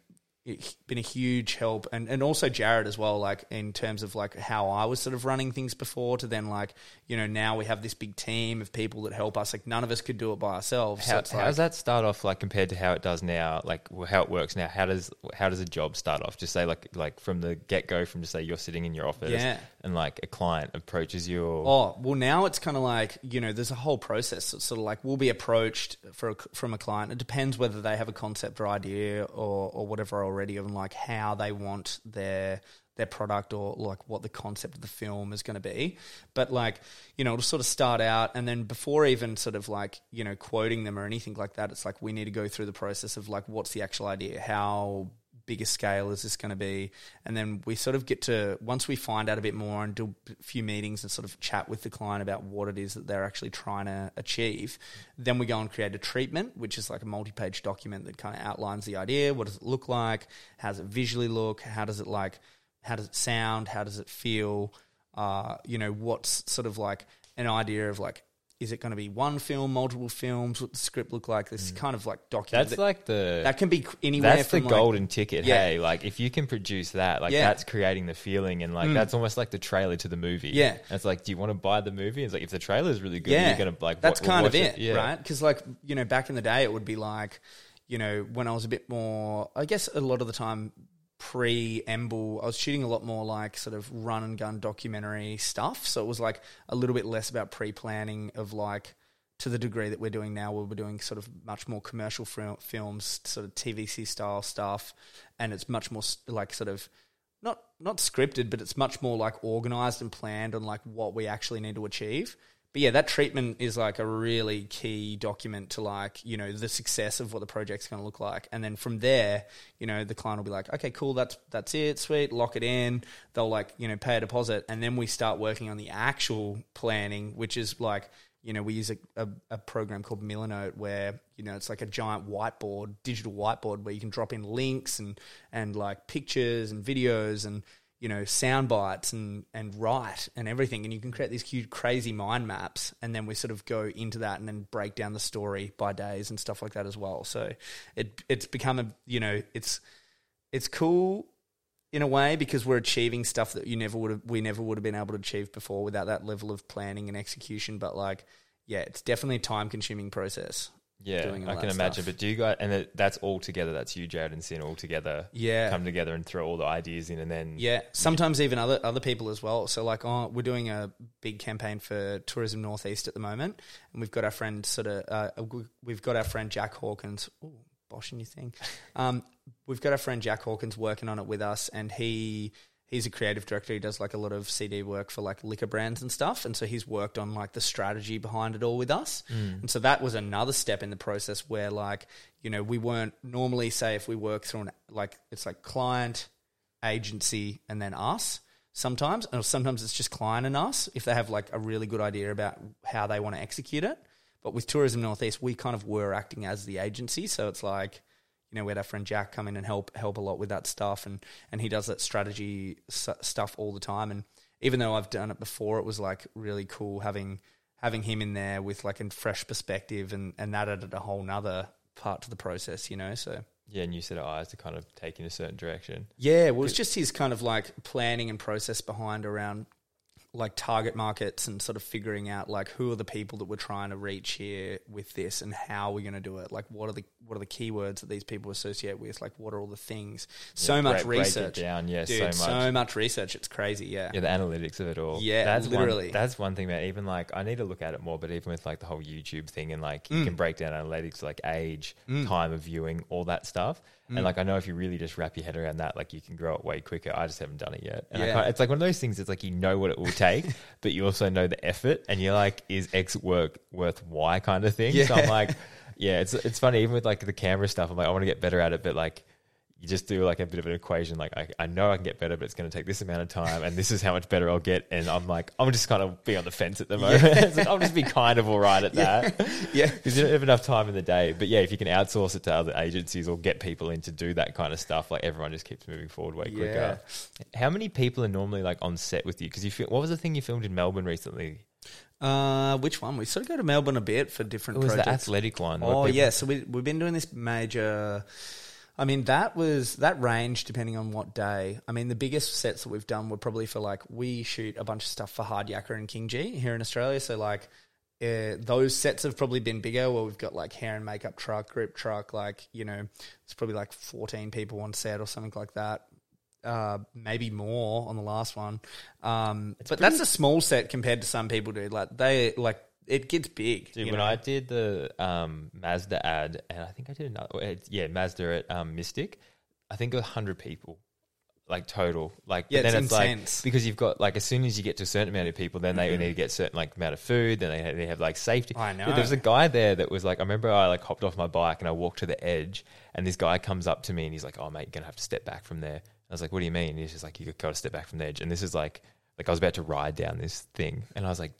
it's been a huge help and, and also Jared as well, like in terms of like how I was sort of running things before to then like, you know, now we have this big team of people that help us. Like none of us could do it by ourselves. so How, it's how like, does that start off like compared to how it does now? Like how it works now? How does how does a job start off? Just say like like from the get go, from just say you're sitting in your office, Yeah. And like a client approaches you, or Oh well, now it's kind of like you know, there's a whole process. It's sort of like we'll be approached for a, from a client. It depends whether they have a concept or idea or or whatever already of like how they want their their product or like what the concept of the film is going to be. But like you know, it'll sort of start out, and then before even sort of like you know quoting them or anything like that, it's like we need to go through the process of like what's the actual idea, how bigger scale is this going to be? And then we sort of get to once we find out a bit more and do a few meetings and sort of chat with the client about what it is that they're actually trying to achieve. Then we go and create a treatment, which is like a multi-page document that kind of outlines the idea. What does it look like? How does it visually look? How does it like? How does it sound? How does it feel? Uh, you know, what's sort of like an idea of like. Is it going to be one film, multiple films? What the script look like? This kind of like document. that's that, like the that can be anywhere. that's the like- golden ticket. Yeah. Hey, like if you can produce that, like Yeah. Mm. that's creating the feeling, and like that's almost like the trailer to the movie. Yeah. and it's like, do you want to buy the movie? It's like if the trailer is really good, yeah, you're gonna like. that's kind of watch it, Yeah. right? Because like you know, back in the day, it would be like, you know, when I was a bit more, I guess a lot of the time pre Emble, I was shooting a lot more like sort of run and gun documentary stuff. So it was like a little bit less about pre planning of like to the degree that we're doing now, where we're doing sort of much more commercial fil- films, sort of TVC style stuff, and it's much more like sort of not not scripted, but it's much more like organized and planned on like what we actually need to achieve. But yeah, that treatment is like a really key document to like, you know, the success of what the project's going to look like. And then from there, you know, the client will be like, okay, cool, that's that's it, sweet, lock it in. They'll like, you know, pay a deposit and then we start working on the actual planning, which is like, you know, we use a, a, a program called Milanote where, you know, it's like a giant whiteboard, digital whiteboard where you can drop in links and and like pictures and videos and you know, sound bites and, and write and everything. And you can create these huge, crazy mind maps. And then we sort of go into that and then break down the story by days and stuff like that as well. So it, it's become a, you know, it's, it's cool in a way because we're achieving stuff that you never would have, we never would have been able to achieve before without that level of planning and execution. But like, yeah, it's definitely a time consuming process. Yeah, I can imagine. But do you guys, and it, that's all together. That's you, Jared, and Sin all together. Yeah. come together and throw all the ideas in, and then Yeah, sometimes even other other people as well. So like, oh, we're doing a big campaign for Tourism Northeast at the moment, and we've got our friend sort of uh, we've got our friend Jack Hawkins. Ooh, boshing and you thing. Um, we've got our friend Jack Hawkins working on it with us, and he he's a creative director. He does like a lot of CD work for like liquor brands and stuff, and so he's worked on like the strategy behind it all with us. Mm. And so that was another step in the process where like you know we weren't normally say if we work through an like it's like client agency and then us sometimes. Or sometimes it's just client and us if they have like a really good idea about how they want to execute it. But with tourism northeast we kind of were acting as the agency. So it's like you know we had our friend jack come in and help help a lot with that stuff and and he does that strategy s- stuff all the time and even though i've done it before it was like really cool having having him in there with like a fresh perspective and and that added a whole nother part to the process you know so yeah new set of eyes to kind of take in a certain direction. Yeah, well, it's just his kind of like planning and process behind around like target markets and sort of figuring out like who are the people that we're trying to reach here with this and how we're going to do it. Like what are the what are the keywords that these people associate with? Like what are all the things? So Yeah, much break- break research. down, yeah, Dude, so much. research. It's crazy. Yeah. Yeah, the analytics of it all. Yeah, that's literally. One, that's one thing that even like I need to look at it more. But even with like the whole YouTube thing and like Mm. you can break down analytics like age, time of viewing, all that stuff. Mm. And like I know if you really just wrap your head around that, like you can grow it way quicker. I just haven't done it yet. And I Yeah. it's like one of those things. It's like you know what it will take, but you also know the effort, and you're like, is X work worth Y kind of thing. So I'm like, yeah, it's it's funny even with like the camera stuff. I'm like, I want to get better at it, but like you just do like a bit of an equation. Like I, I know I can get better, but it's going to take this amount of time, and this is how much better I'll get. And I'm like, I'm just kind of be on the fence at the moment. it's like, I'll just be kind of all right at that Yeah. because you don't have enough time in the day. But yeah, if you can outsource it to other agencies or get people in to do that kind of stuff, like everyone just keeps moving forward way quicker. How many people are normally like on set with you? Because you feel, what was the thing you filmed in Melbourne recently? Uh, which one? We sort of go to Melbourne a bit for It different was the projects. athletic one. Oh yeah, so we we've been doing this major. I mean, that was that range depending on what day. I mean, the biggest sets that we've done were probably for like we shoot a bunch of stuff for Hard Yakka and King Gee here in Australia. So like uh, those sets have probably been bigger. Where we've got like hair and makeup truck, grip truck. Like you know, it's probably like fourteen people on set or something like that. Uh, maybe more on the last one. Um, but that's a small set compared to some people do. Like they like it gets big. Dude, when know? I did the um, Mazda ad, and I think I did another, uh, yeah, Mazda at um, Mystic, I think 100 people, like total. Like, Yeah, but then it's it's, intense. like, because you've got, like, as soon as you get to a certain amount of people, then they need to get a certain, like, amount of food, then they have, they have like, safety. I know. Dude, there was a guy there that was like, I remember I, like, hopped off my bike and I walked to the edge, and this guy comes up to me and he's like, oh, mate, you're going to have to step back from there. I was like, what do you mean? And he's just like, you got to step back from the edge. And this is like, like, I was about to ride down this thing, and I was like,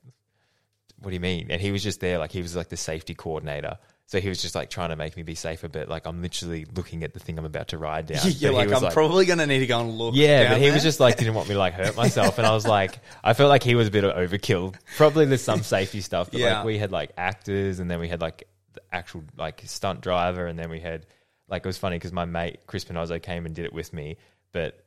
what do you mean? And he was just there, like he was like the safety coordinator. So he was just like trying to make me be safer, but like I'm literally looking at the thing I'm about to ride down. You're But like, I'm probably going to need to go and look. yeah, but he was just like didn't want me to like hurt myself, and I was like, I felt like he was a bit of overkill. Probably there's some safety stuff, but Yeah. like we had like actors, and then we had like the actual like stunt driver, and then we had like it was funny because my mate Chris Pinozzo came and did it with me, but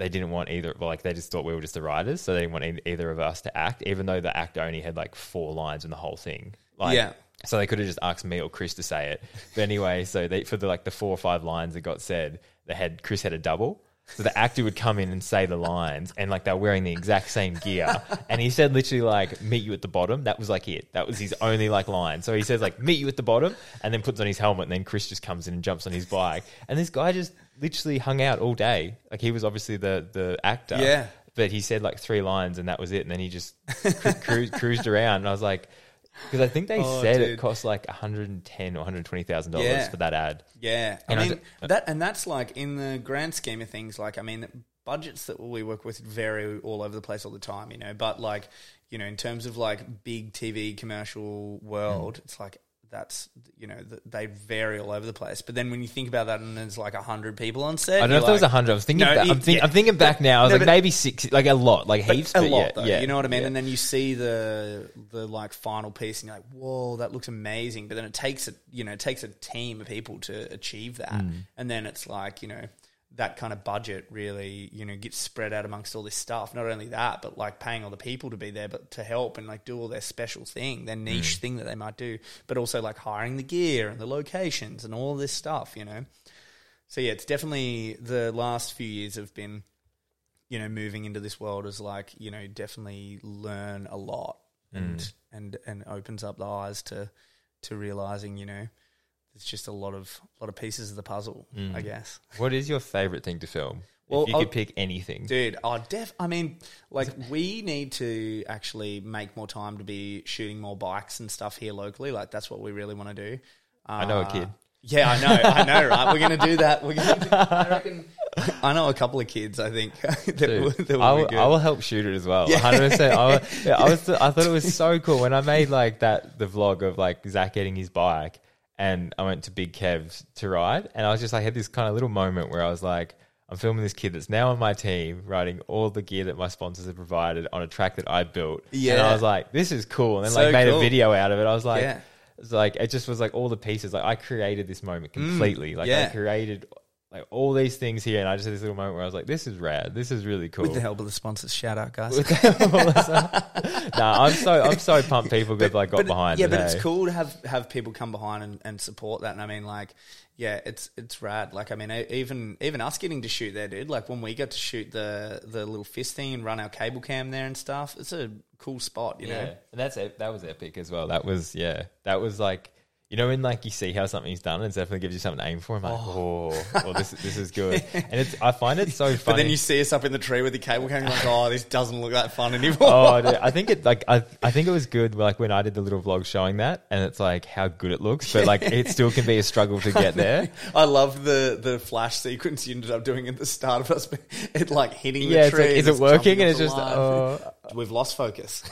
they didn't want either. Like they just thought we were just the writers, so they didn't want e- either of us to act, even though the actor only had like four lines in the whole thing. Like, Yeah. So they could have just asked me or Chris to say it. But anyway, so they for the like the four or five lines that got said, they had Chris had a double. So the actor would come in and say the lines, and like they're wearing the exact same gear. And he said literally like "meet you at the bottom." That was like it. That was his only like line. So he says like "meet you at the bottom," and then puts on his helmet. And then Chris just comes in and jumps on his bike. And this guy just literally hung out all day. Like he was obviously the the actor. Yeah. But he said like three lines, and that was it. And then he just cru- cru- cruised around. And I was like, because I think they Oh, said dude. it cost like one hundred and ten or one hundred twenty thousand Yeah. dollars for that ad. Yeah, I And I mean d- that, and that's like in the grand scheme of things. Like, I mean, budgets that we work with vary all over the place all the time, you know. But like, you know, in terms of like big TV commercial world, Hmm. it's like that's you know th- they vary all over the place. But then when you think about that, and there's like a hundred people on set, I don't know if there was a hundred. I was thinking. No, back, I'm, think, yeah. I'm thinking back now. I was No, like maybe six, like a lot, like heaps, a lot yeah, though. yeah, you know what I mean? yeah. And then you see the the like final piece, and you're like, "Whoa, that looks amazing!" But then it takes a you know it takes a team of people to achieve that, Mm. and then it's like you know that kind of budget really you know gets spread out amongst all this stuff. Not only that, but like paying all the people to be there, but to help and like do all their special thing, their niche Mm. thing that they might do, but also like hiring the gear and the locations and all this stuff. You know, so yeah, it's definitely the last few years have been you know, moving into this world is like, you know, definitely learn a lot and Mm. and and opens up the eyes to to realizing, you know, there's just a lot of lot of pieces of the puzzle, Mm. I guess. What is your favorite thing to film? Well, if you I'll- could pick anything, Dude, oh, def. I mean, like we need to actually make more time to be shooting more bikes and stuff here locally. Like that's what we really want to do. I know a Uh, kid. Yeah, I know, I know, right? We're gonna do that. We're gonna. Do, I reckon. I know a couple of kids. I think that, will, that will I, be will, good. I will help shoot it as well. Yeah. 100%. I, will, yeah, I was. I thought it was so cool when I made like that the vlog of like Zach getting his bike, and I went to Big Kev's to ride, and I was just like I had this kind of little moment where I was like. I'm filming this kid that's now on my team, riding all the gear that my sponsors have provided on a track that I built. Yeah. and Yeah. I was like, "This is cool." And then So like made cool. a video out of it. I was like, Yeah. It's like it just was like all the pieces. Like I created this moment completely. like I Mm, created like all these things here, and I just had this little moment where I was like, "This is rad. This is really cool." With the help of the sponsors, shout out guys. nah, I'm so I'm so pumped. People have like got but, behind. Yeah, it, but it's cool to have have people come behind and, and support that. And I mean, like, yeah, it's it's rad. Like, I mean, e- even even us getting to shoot there, dude. Like when we got to shoot the the little fist thing and run our cable cam there and stuff. It's a cool spot, you yeah, know. and that's ep- that was epic as well. That was yeah, that was like. You know when like you see how something's done, and it definitely gives you something to aim for. I'm like, oh, well, this this is good, and it's I find it so funny. But then you see us up in the tree with the cable cam, like, oh, this doesn't look that fun anymore. oh, dude, I think it like I I think it was good like when I did the little vlog showing that, and it's like how good it looks, but like it still can be a struggle to get there. I love the the flash sequence you ended up doing at the start of us, it like hitting Yeah, the tree. like, is it working? And it's just oh. we've lost focus.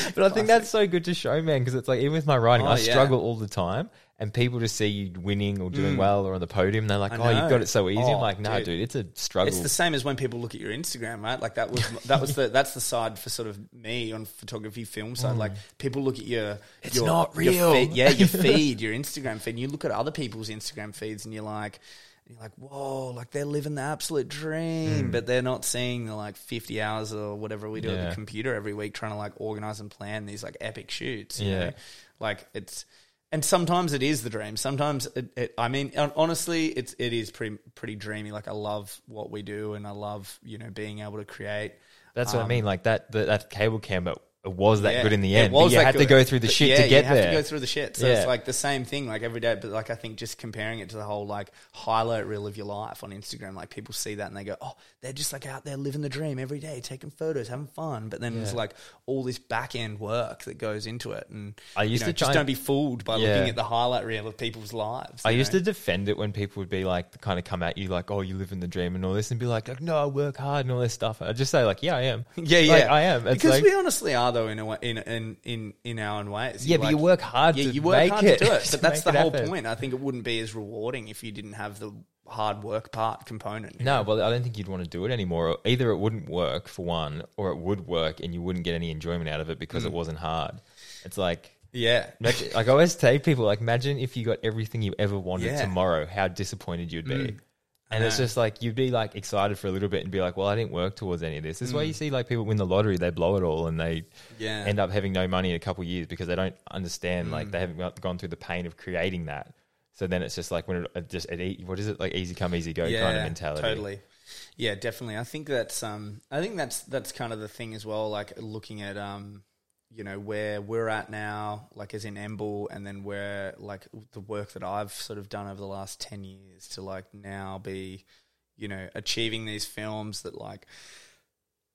But I think that's so good to show, man, because it's like even with my writing, Oh, I yeah. struggle all the time, and people just see you winning or doing well or on the podium, they're like, "Oh, you've got it so easy." I'm Oh, like, "No, dude. dude, it's a struggle." It's the same as when people look at your Instagram, right? Like that was that was the that's the side for sort of me on photography film side. Like people look at your Mm. It's your, not your real. feed- yeah, your feed, your Instagram feed. And you look at other people's Instagram feeds, and you're like. You're like, whoa, like they're living the absolute dream, but they're not seeing the like 50 hours or whatever we do at Mm. The computer every week trying to like organize and plan these like epic shoots. you Yeah. know? Like it's, and sometimes it is the dream. Sometimes it, it I mean, honestly, it's it is pretty pretty dreamy. Like I love what we do, and I love you know being able to create. That's what I um, mean. Like that, that, that cable cam, was that Yeah, good in the it end. But was you had to go through the shit yeah, to get you have there. to go through the shit. So Yeah. it's like the same thing, like every day. But like I think just comparing it to the whole like highlight reel of your life on Instagram, like people see that and they go, "Oh, they're just like out there living the dream every day, taking photos, having fun." But then there's like all this back end work that goes into it, and I used you know, to just don't be fooled by looking at the highlight reel of people's lives. I used know? to defend it when people would be like, kind of come at you like, "Oh, you live in the dream" and all this, and be like, "No, I work hard and all this stuff." I just say like, "Yeah, I am." Yeah, yeah, Like, I am. It's because like- we honestly are though in a way, in in in in our own ways. Yeah, but you work hard Yeah, to you work make hard it, to do it. But that's the whole point. I think it wouldn't be as rewarding if you didn't have the hard work part component. No, well, I don't think you'd want to do it anymore. Either it wouldn't work for one, or it would work and you wouldn't get any enjoyment out of it because Mm. it wasn't hard. It's like, yeah, imagine, like I always tell people, like imagine if you got everything you ever wanted Yeah. Mm. tomorrow, how disappointed you'd be. And it's just like you'd be like excited for a little bit and be like, "Well, I didn't work towards any of this." This is Mm. why you see like people win the lottery, they blow it all, and they Yeah. end up having no money in a couple of years because they don't understand like Mm. they haven't got, gone through the pain of creating that. So then it's just like when it, it just it, e- what is it like easy come easy go kind of mentality. Totally. Yeah, definitely. I think that's um I think that's that's kind of the thing as well, like looking at um you know where we're at now, like as in Emble, and then where like the work that I've sort of done over the last ten years to like now be, you know, achieving these films that like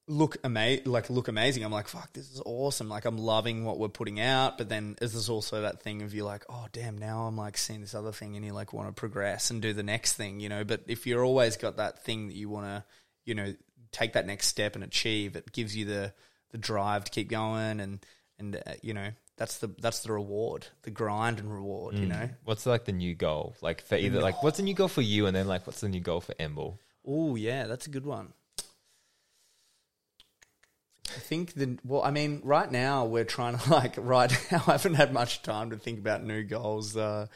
look ama- like look amazing. I'm like, fuck, this is awesome. Like I'm loving what we're putting out, but then is there's also that thing of you're like, oh damn, now I'm like seeing this other thing and you like want to progress and do the next thing, you know. But if you're always got that thing that you want to, you know, take that next step and achieve, it gives you the the drive to keep going and and uh, you know that's the that's the reward, the grind and reward, you know. What's like the new goal? Like for either like what's the new goal for you, and then like what's the new goal for Emble? Oh yeah, that's a good one. I think the well, I mean, right now we're trying to like right now. I haven't had much time to think about new goals. Uh,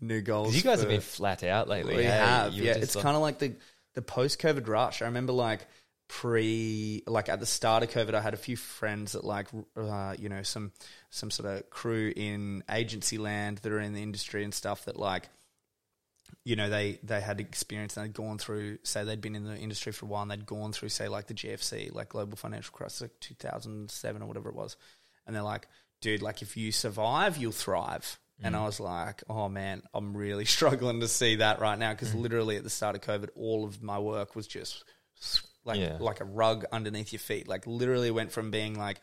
new goals. you guys for- have been flat out lately. we hey? have, yeah. It's like- kind of like the the post COVID rush. I remember like pre, like at the start of COVID, I had a few friends that like, uh, you know, some some sort of crew in agency land that are in the industry and stuff that like, you know, they they had experience and they'd gone through, say they'd been in the industry for a while and they'd gone through, say, like the GFC, like global financial crisis, like two thousand seven or whatever it was, and they're like, dude, like if you survive, you'll thrive. And I was like, oh man, I'm really struggling to see that right now. Because literally at the start of COVID, all of my work was just like Yeah. like a rug underneath your feet. Like literally went from being like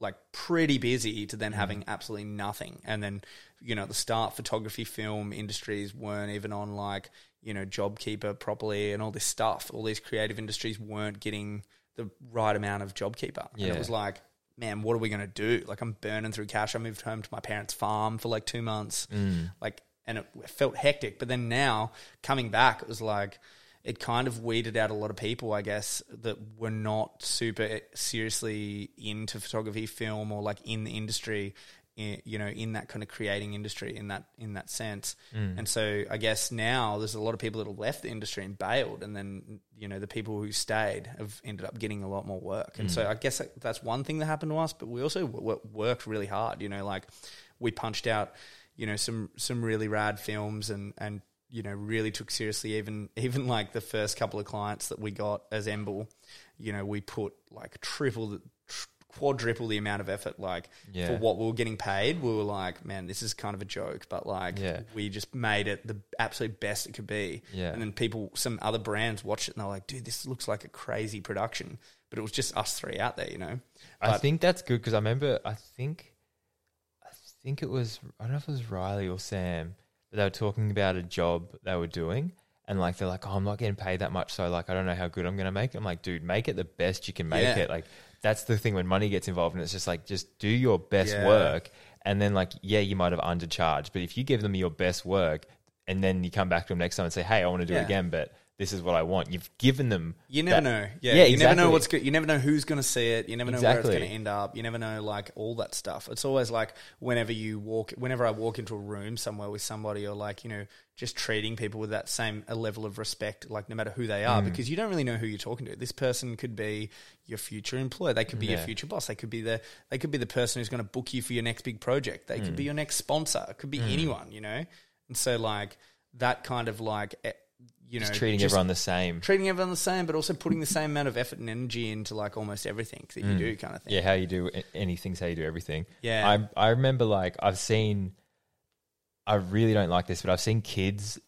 like pretty busy to then mm-hmm. having absolutely nothing. And then, you know, the start, photography, film industries weren't even on like, you know, JobKeeper properly and all this stuff. All these creative industries weren't getting the right amount of JobKeeper. And it was like, man, what are we going to do? Like, I'm burning through cash. I moved home to my parents' farm for like two months. Mm. Like, and it felt hectic. But then now coming back, it was like, it kind of weeded out a lot of people, I guess, that were not super seriously into photography, film, or like in the industry in, you know, in that kind of creating industry in that in that sense. Mm. And so I guess now there's a lot of people that have left the industry and bailed, and then you know the people who stayed have ended up getting a lot more work. And so I guess that's one thing that happened to us. But we also w- worked really hard. You know, like we punched out you know some some really rad films and and you know really took seriously even even like the first couple of clients that we got as Emble, you know we put like triple the tr- quadruple the amount of effort like Yeah. for what we were getting paid we were like man this is kind of a joke but like Yeah. we just made it the absolute best it could be Yeah. and then people some other brands watched it and they're like dude this looks like a crazy production but it was just us three out there you know I think that's good because I remember. I think, I think it was. I don't know if it was Riley or Sam, but they were talking about a job they were doing, and like they're like, "Oh, I'm not getting paid that much, so like I don't know how good I'm gonna make." it." I'm like, "Dude, make it the best you can make Yeah. it." Like that's the thing when money gets involved, and it's just like just do your best Yeah. work, and then like yeah, you might have undercharged, but if you give them your best work, and then you come back to them next time and say, "Hey, I want to do Yeah. it again," but this is what I want. You've given them. You never that- know. Yeah, Yeah, you never know what's good. You never know who's going to see it. You never know where it's going to end up. You never know like all that stuff. It's always like whenever you walk, whenever I walk into a room somewhere with somebody, or like you know, just treating people with that same a level of respect, like no matter who they Mm. are, because you don't really know who you're talking to. This person could be your future employer. They could be your future boss. They could be the they could be the person who's going to book you for your next big project. They Mm. could be your next sponsor. It could be anyone. You know, and so like that kind of like. You know, Just treating just- everyone the same. treating everyone the same, but also putting the same amount of effort and energy into like almost everything that you do, kind of thing. Mm. Yeah, how you do anything's how you do everything. Yeah. I I remember like I've seen. I really don't like this, but I've seen kids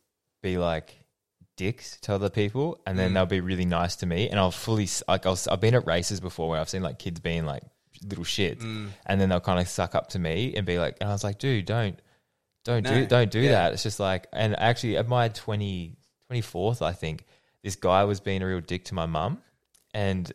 be like dicks to other people, and then Mm. they'll be really nice to me, and I'll fully like I'll, I've been at races before where I've seen like kids being like little shit, Mm. and then they'll kind of suck up to me and be like, and I was like, dude, don't. Don't No, do don't do yeah. that. It's just like and actually at my 20, 24th, I think, this guy was being a real dick to my mum and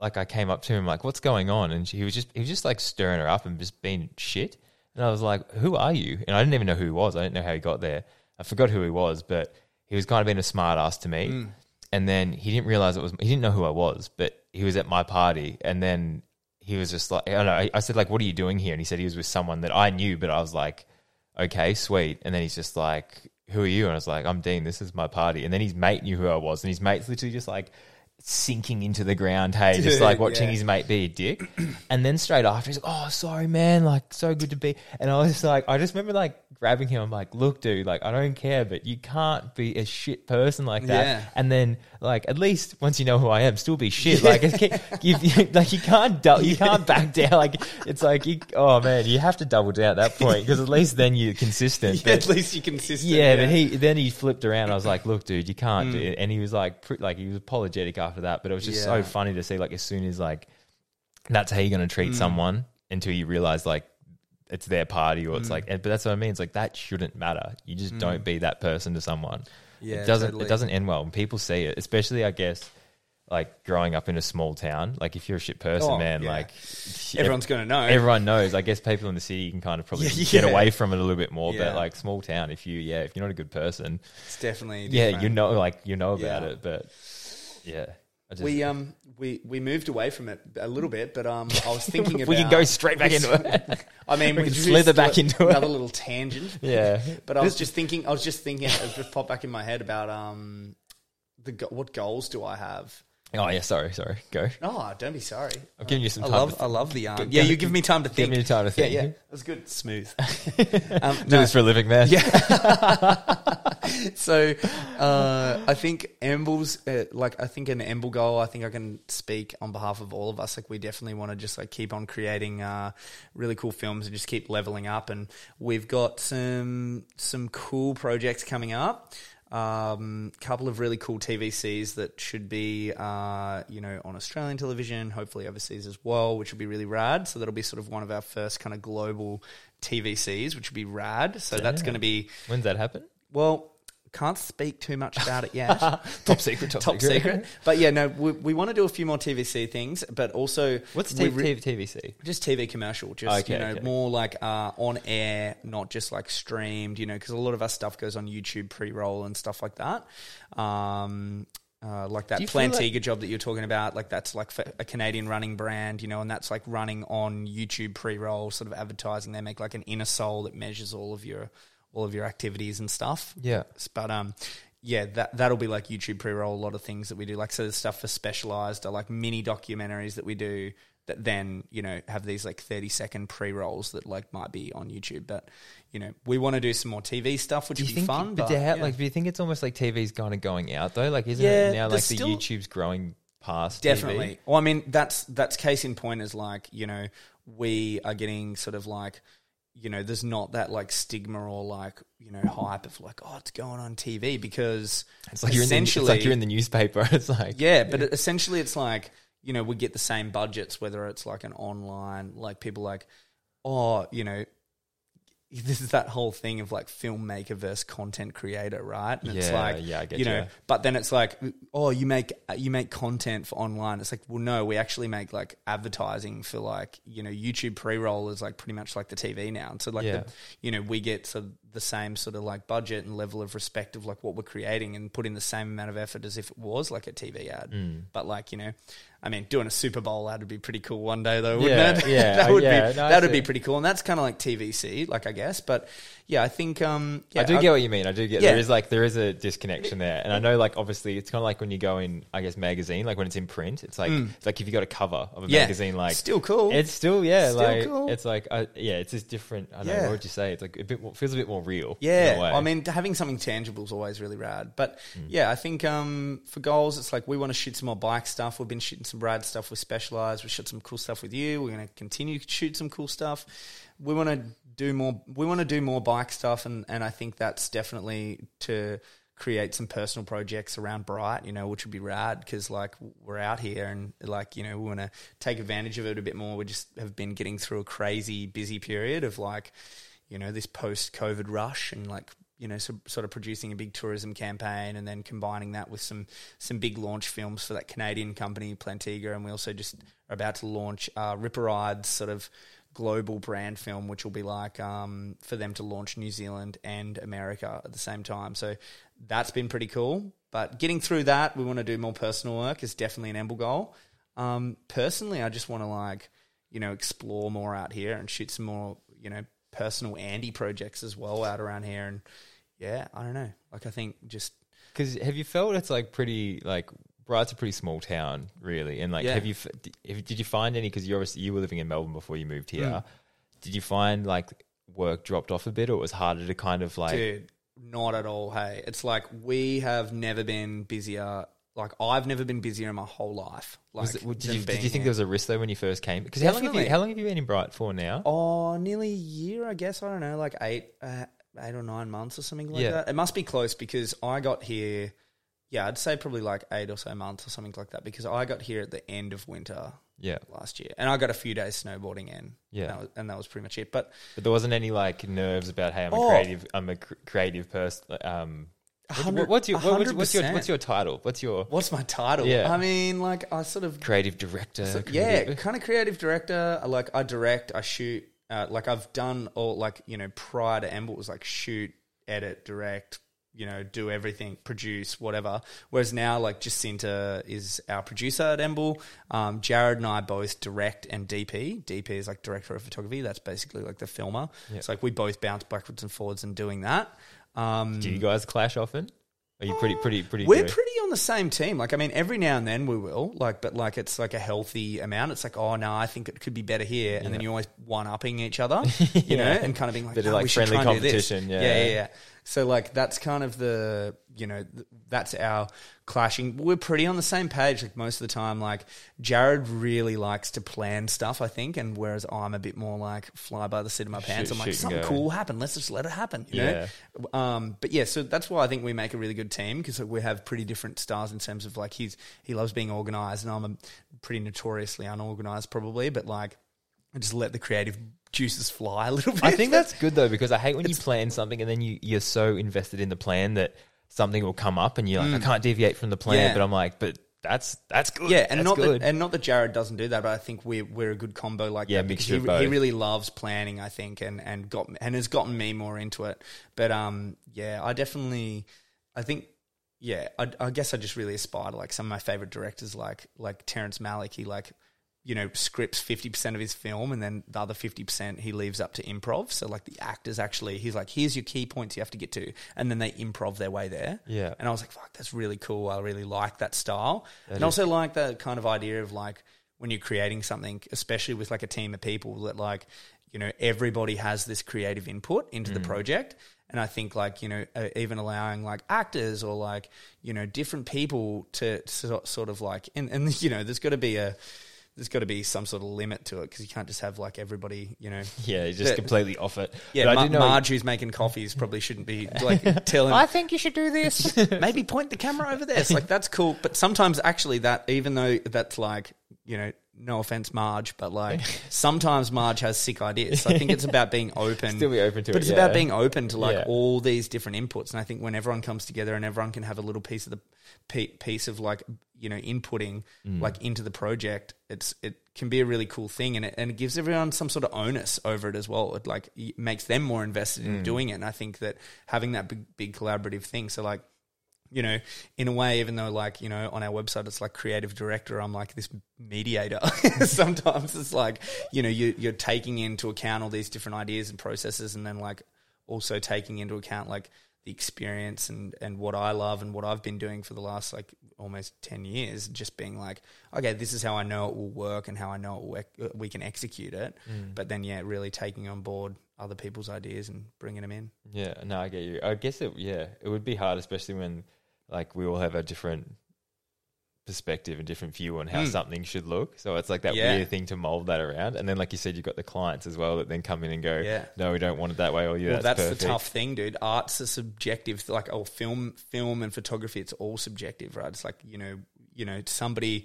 like I came up to him like, "What's going on?" And she, he was just he was just like stirring her up and just being shit. And I was like, "Who are you?" And I didn't even know who he was. I didn't know how he got there. I forgot who he was, but he was kind of being a smart ass to me. Mm. And then he didn't realize it was he didn't know who I was, but he was at my party. And then he was just like, I don't know. I, I said like, "What are you doing here?" And he said he was with someone that I knew, but I was like, "Okay, sweet." And then he's just like, "Who are you?" And I was like, "I'm Dean. This is my party." And then his mate knew who I was, and his mate's literally just like sinking into the ground. Hey, just like watching yeah. his mate be a dick. And then straight after, he's like, "Oh, sorry, man. Like, so good to be." And I was like, I just remember like grabbing him. I'm like, "Look, dude. Like, I don't care, but you can't be a shit person like that." Yeah. And then, like, at least once you know who I am, still be shit. Like, you, you, like you can't dou- you can't back down. Like, it's like, you, oh man, you have to double down at that point because at least then you're consistent. Yeah, But- at least you're consistent. yeah, but he then he flipped around. I was like, "Look, dude, you can't Mm. do it." And he was like, pr- like he was apologetic after that. But it was just so funny to see, like, as soon as like that's how you're going to treat Mm. someone until you realize like it's their party or Mm. it's like. But that's what I mean. It's like that shouldn't matter. You just don't be that person to someone. Yeah, it doesn't. totally. It doesn't end well. And people see it, especially I guess. Like growing up in a small town, like if you're a shit person, Oh, man, yeah. like Everyone's going to know. everyone knows. I guess people in the city you can kind of probably Yeah, get yeah. away from it a little bit more. But like small town, if you yeah, if you're not a good person, it's definitely yeah, you know, like you know about it, but yeah, just, we um we we moved away from it a little bit, but um I was thinking about we can go straight back into it. I mean, we we can slither back a- into it. another little tangent. yeah, But I was just thinking, I was just thinking, it just popped back in my head about um the what goals do I have? Oh yeah, sorry, sorry, go. Oh, don't be sorry. I've given you some I time. love to I love the um. Give- Yeah, give you me- give me time to think. give me time to think. Yeah, yeah, that's good. Smooth. um, Do no, this for a living, man. Yeah. so uh, I think Emble's uh, like I think an Emble goal. I think I can speak on behalf of all of us. Like we definitely want to just like keep on creating uh, really cool films and just keep leveling up. And we've got some some cool projects coming up. Um, couple of really cool TVCs that should be, uh, you know, on Australian television, hopefully overseas as well, which would be really rad. So that'll be sort of one of our first kind of global TVCs, which would be rad. So that's Yeah. going to be When's that happen? well, can't speak too much about it yet. Top secret. Top, Top secret. But yeah, no, we, we want to do a few more TVC things, but also What's T- re- TVC? just TV commercial, just Okay, you know, okay. more like uh, on air, not just like streamed. You know, because a lot of our stuff goes on YouTube pre-roll and stuff like that. Um, uh, like that feel like- Plantiga job that you're talking about, like that's like a Canadian running brand, you know, and that's like running on YouTube pre-roll, sort of advertising. They make like an inner soul that measures all of your all of your activities and stuff. Yeah. But um, yeah, that that'll be like YouTube pre-roll. A lot of things that we do, like so, the stuff for specialized like mini documentaries that we do that then you know have these like 30 second pre-rolls that like might be on YouTube. But you know, we want to do some more TV stuff, which would be fun. but But, do you yeah. like, do you think it's almost like TV's kind of going out though? Like, isn't Yeah, it now like the still- YouTube's growing past? Definitely. TV? Well, I mean, that's that's case in point is like you know we are getting sort of like you know there's not that like stigma or like you know hype of like oh it's going on TV because It's like you're in the, it's like you're in the newspaper. It's like yeah, but essentially it's like you know we get the same budgets whether it's like an online like people like oh you know this is that whole thing of like filmmaker versus content creator right and it's like yeah, I get you know you. but then it's like oh you make you make content for online it's like well no we actually make like advertising for like you know youtube pre-roll is like pretty much like the tv now and so like Yeah. the, you know we get sort of the same sort of like budget and level of respect of like what we're creating and put in the same amount of effort as if it was like a tv ad Mm. but like you know I mean, doing a Super Bowl ad would be pretty cool one day, though, wouldn't Yeah, it? yeah, that would yeah, be no, that would be pretty cool, and that's kind of like TVC, like I guess. But yeah, I think um, yeah, I do get what you mean. I do get Yeah. there is like there is a disconnection there, and I know like obviously it's kind of like when you go in, I guess magazine, like when it's in print, it's like it's like if you got a cover of a Mm. Yeah. magazine, like still cool. it's still yeah, Still like cool. it's like uh, yeah, it's just different. I don't know what would you say? It's like a bit more, feels a bit more real. in a Yeah, way. I mean, having something tangible is always really rad. But Mm. yeah, I think um, for goals, it's like we want to shoot some more bike stuff. We've been shooting some rad stuff with Specialized. We shot some cool stuff with you. We're going to continue to shoot some cool stuff. We want to do more. We want to do more bike stuff, and and I think that's definitely to create some personal projects around Bright, you know, which would be rad because like we're out here and like you know we want to take advantage of it a bit more. We just have been getting through a crazy busy period of like you know, this post COVID rush and like, you know, so, sort of producing a big tourism campaign and then combining that with some some big launch films for that Canadian company, Plantiga. And we also just are about to launch uh, Ripper Ride's sort of global brand film, which will be like um, for them to launch New Zealand and America at the same time. So that's been pretty cool. But getting through that, we want to do more personal work is definitely an Emble goal. Um, personally, I just want to like, you know, explore more out here and shoot some more, you know, personal Andy projects as well out around here. And yeah, I don't know. Like, I think just Because have you felt it's like pretty like Bright's a pretty small town, really, and like Yeah. have you f- d- have, did you find any? Because you obviously you were living in Melbourne before you moved here. Mm. Did you find like work dropped off a bit, or it was harder to kind of like? Dude, not at all. Hey, it's like we have never been busier. Like I've never been busier in my whole life. Like, was it- did than you, did being you think here. there was a risk though when you first came? Because how long have you Definitely. how long have you been in Bright for now? Oh, nearly a year, I guess. I don't know, like eight, uh, eight or nine months or something like Yeah. that. It must be close because I got here. Yeah, I'd say probably like eight or so months or something like that because I got here at the end of winter Yeah, last year, and I got a few days snowboarding in. Yeah. and that was, and that was pretty much it. But but there wasn't any like nerves about hey, I'm a Oh. creative, I'm a cr- creative person. Um, what- what's your what- what's, what's your what's your title? What's your what's my title? Yeah. I mean, like I sort of creative director? So, creative- yeah, kind of creative director. Like I direct, I shoot. Uh, like I've done all like you know prior to Emble was like shoot, edit, direct. You know, do everything, produce, whatever. Whereas now, like Jacinta is our producer at Emble. Um, Jared and I both direct and DP. DP is like director of photography. That's basically like the filmer. Yeah. It's like we both bounce backwards and forwards in doing that. Um, Do you guys clash often? Are you pretty pretty pretty? we're good? pretty on the same team. Like, I mean, every now and then we will, like, but like it's like a healthy amount. It's like, oh no, I think it could be better here, and then you're always one upping each other, you know, and kind of being like, of, like, we should friendly try and do this." competition, yeah. yeah, yeah, yeah. So like that's kind of the you know that's our clashing. We're pretty on the same page like most of the time. Like Jared really likes to plan stuff, I think, and whereas I'm a bit more like fly by the seat of my pants. Shoot- I'm like something go. cool will happen. Let's just let it happen. You Yeah. know? Um, but yeah, so that's why I think we make a really good team because we have pretty different styles in terms of like he's he loves being organized and I'm a pretty notoriously unorganized probably, but like I just let the creative juices fly a little bit. I think that's good though because I hate when you plan something and then you you're so invested in the plan that something will come up and you're like I can't deviate from the plan. Mm. Yeah. But I'm like, but that's that's good. yeah, and That's not good. that and not that Jared doesn't do that, but I think we're we're a good combo like Yeah, that. because mixture he, of both. he really loves planning, I think, and and got and has gotten me more into it. But um, yeah, I definitely, I think yeah, I, I guess I just really aspire to like some of my favorite directors, like like Terrence Malick. He like you know scripts fifty percent of his film, and then the other fifty percent he leaves up to improv. So like the actors actually, he's like, here's your key points you have to get to, and then they improv their way there. Yeah. and I was like, fuck, that's really cool. I really like that style, and is- also like the kind of idea of like when you're creating something, especially with like a team of people that like you know everybody has this creative input into the project and i think like you know uh, even allowing like actors or like you know different people to so, sort of like and, and you know there's got to be a there's got to be some sort of limit to it because you can't just have like everybody you know Yeah, he's just The- completely off it. yeah But I Ma- do know marge who's making coffees probably shouldn't be like telling I think you should do this. maybe point the camera over there. It's like that's cool, but sometimes actually that even though that's like you know no offense Marge, but like sometimes Marge has sick ideas. So I think it's about being open, Still be open to but it, it's yeah. about being open to like Yeah. all these different inputs. And I think when everyone comes together and everyone can have a little piece of the piece of like you know inputting Mm. like into the project, it's it can be a really cool thing, and it and it gives everyone some sort of onus over it as well. It like makes them more invested Mm. in doing it. And I think that having that big big collaborative thing, so like you know, in a way, even though like, you know, on our website it's like creative director, I'm like this mediator. Sometimes it's like, you know, you, you're taking into account all these different ideas and processes and then like also taking into account like the experience and, and what I love and what I've been doing for the last like almost 10 years, just being like, okay, this is how I know it will work and how I know it we can execute it. Mm. But then, yeah, really taking on board other people's ideas and bringing them in. Yeah, no, I get you. I guess it. Yeah, it would be hard, especially when like we all have a different perspective and different view on how Mm. something should look. So it's like that Yeah. weird thing to mold that around. And then, like you said, you've got the clients as well that then come in and go, Yeah. "No, we don't want it that way." Or yeah, well, that's, that's, the tough thing, dude. Art's a subjective, like oh, film, film and photography. It's all subjective, right? It's like you know, you know, somebody.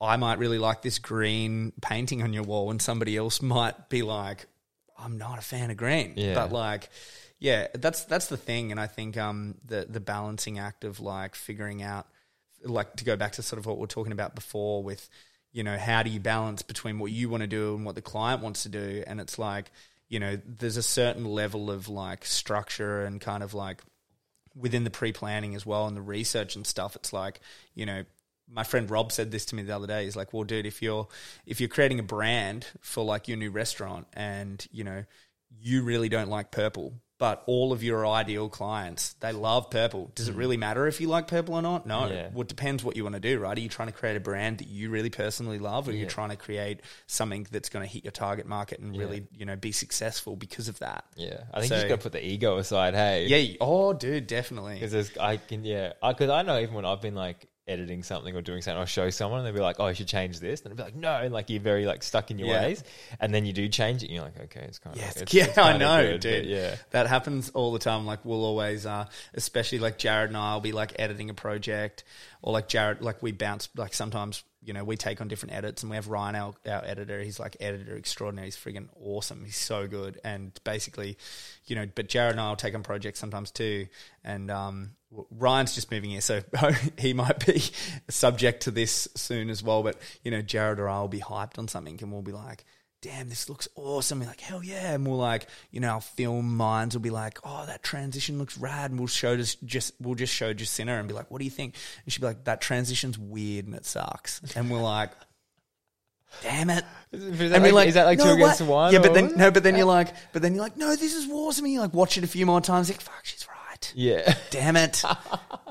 I might really like this green painting on your wall, and somebody else might be like, "I'm not a fan of green." Yeah. But like, yeah, that's that's the thing, and I think um the the balancing act of like figuring out, like to go back to sort of what we we're talking about before with, you know, how do you balance between what you want to do and what the client wants to do, and it's like, you know, there's a certain level of like structure and kind of like within the pre-planning as well and the research and stuff it's like you know my friend Rob said this to me the other day he's like well dude if you're if you're creating a brand for like your new restaurant and you know you really don't like purple but all of your ideal clients they love purple. Does it mm. really matter if you like purple or not? No. Yeah. well it depends what you want to do right? Are you trying to create a brand that you really personally love or are you're trying to create something that's going to hit your target market and really you know be successful because of that? Yeah, I think So- you just got to put the ego aside. Hey, yeah oh dude definitely. Because I can. Yeah, because I, know even when I've been like editing something or doing something, I'll show someone and they'll be like, "Oh, you should change this," and I'll be like, "No," and like you're very like stuck in your Yeah. ways, and then you do change it, and you're like, "Okay, it's kind of Yes, it's, yeah, it's I know, good," dude. yeah, That happens all the time. Like we'll always, uh, especially like Jared and I will be like editing a project, or like Jared, like we bounce. Like sometimes, you know, we take on different edits, and we have Ryan, our, our editor. He's like editor extraordinary. He's friggin' awesome. He's so good, and basically, you know. But Jared and I will take on projects sometimes too, and um, Ryan's just moving here, so he might be subject to this soon as well. But you know, Jared or I will be hyped on something, and we'll be like damn, this looks awesome. We're like, hell yeah. And we'll like, you know, our film minds will be like, oh, that transition looks rad. And we'll show just, just we'll just show Jacinta and be like, what do you think? And she'll be like, that transition's weird and it sucks. And we're like, damn it. Is, that we're like, is that like two against what?" one? Yeah, but then no, but then you're like, but then you're like, no, this is awesome. And you like watch it a few more times, like, fuck, she's right. Yeah, Damn it.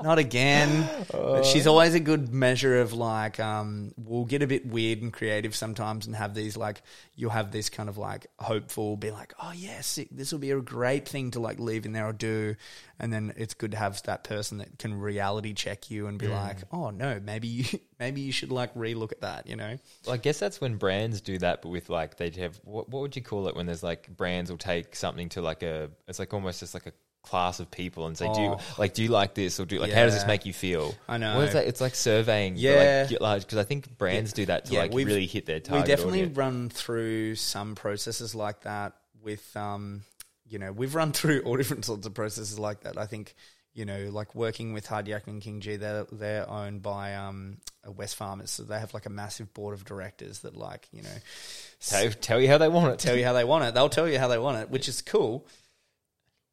Not again. But she's always a good measure of like, um, we'll get a bit weird and creative sometimes and have these like, you'll have this kind of like hopeful, be like, oh, yeah, sick. This will be a great thing to like leave in there or do. And then it's good to have that person that can reality check you and be like, oh, no, maybe you, maybe you should like relook at that, you know? Well, I guess that's when brands do that, but with like they have what, what would you call it when there's like brands will take something to like a it's like almost just like a class of people and say, do you Oh. like do you like this or do like how does this make you feel? I know. What is that? It's like surveying. Yeah. like, like because I think brands do that to Yeah, like really hit their target. we definitely audience. run through some processes like that with um you know we've run through all different sorts of processes like that i think you know like working with Hard Yakka and King Gee they're, they're owned by um Wesfarmers so they have like a massive board of directors that like you know tell, tell you how they want it. tell you how they want it they'll tell you how they want it which is cool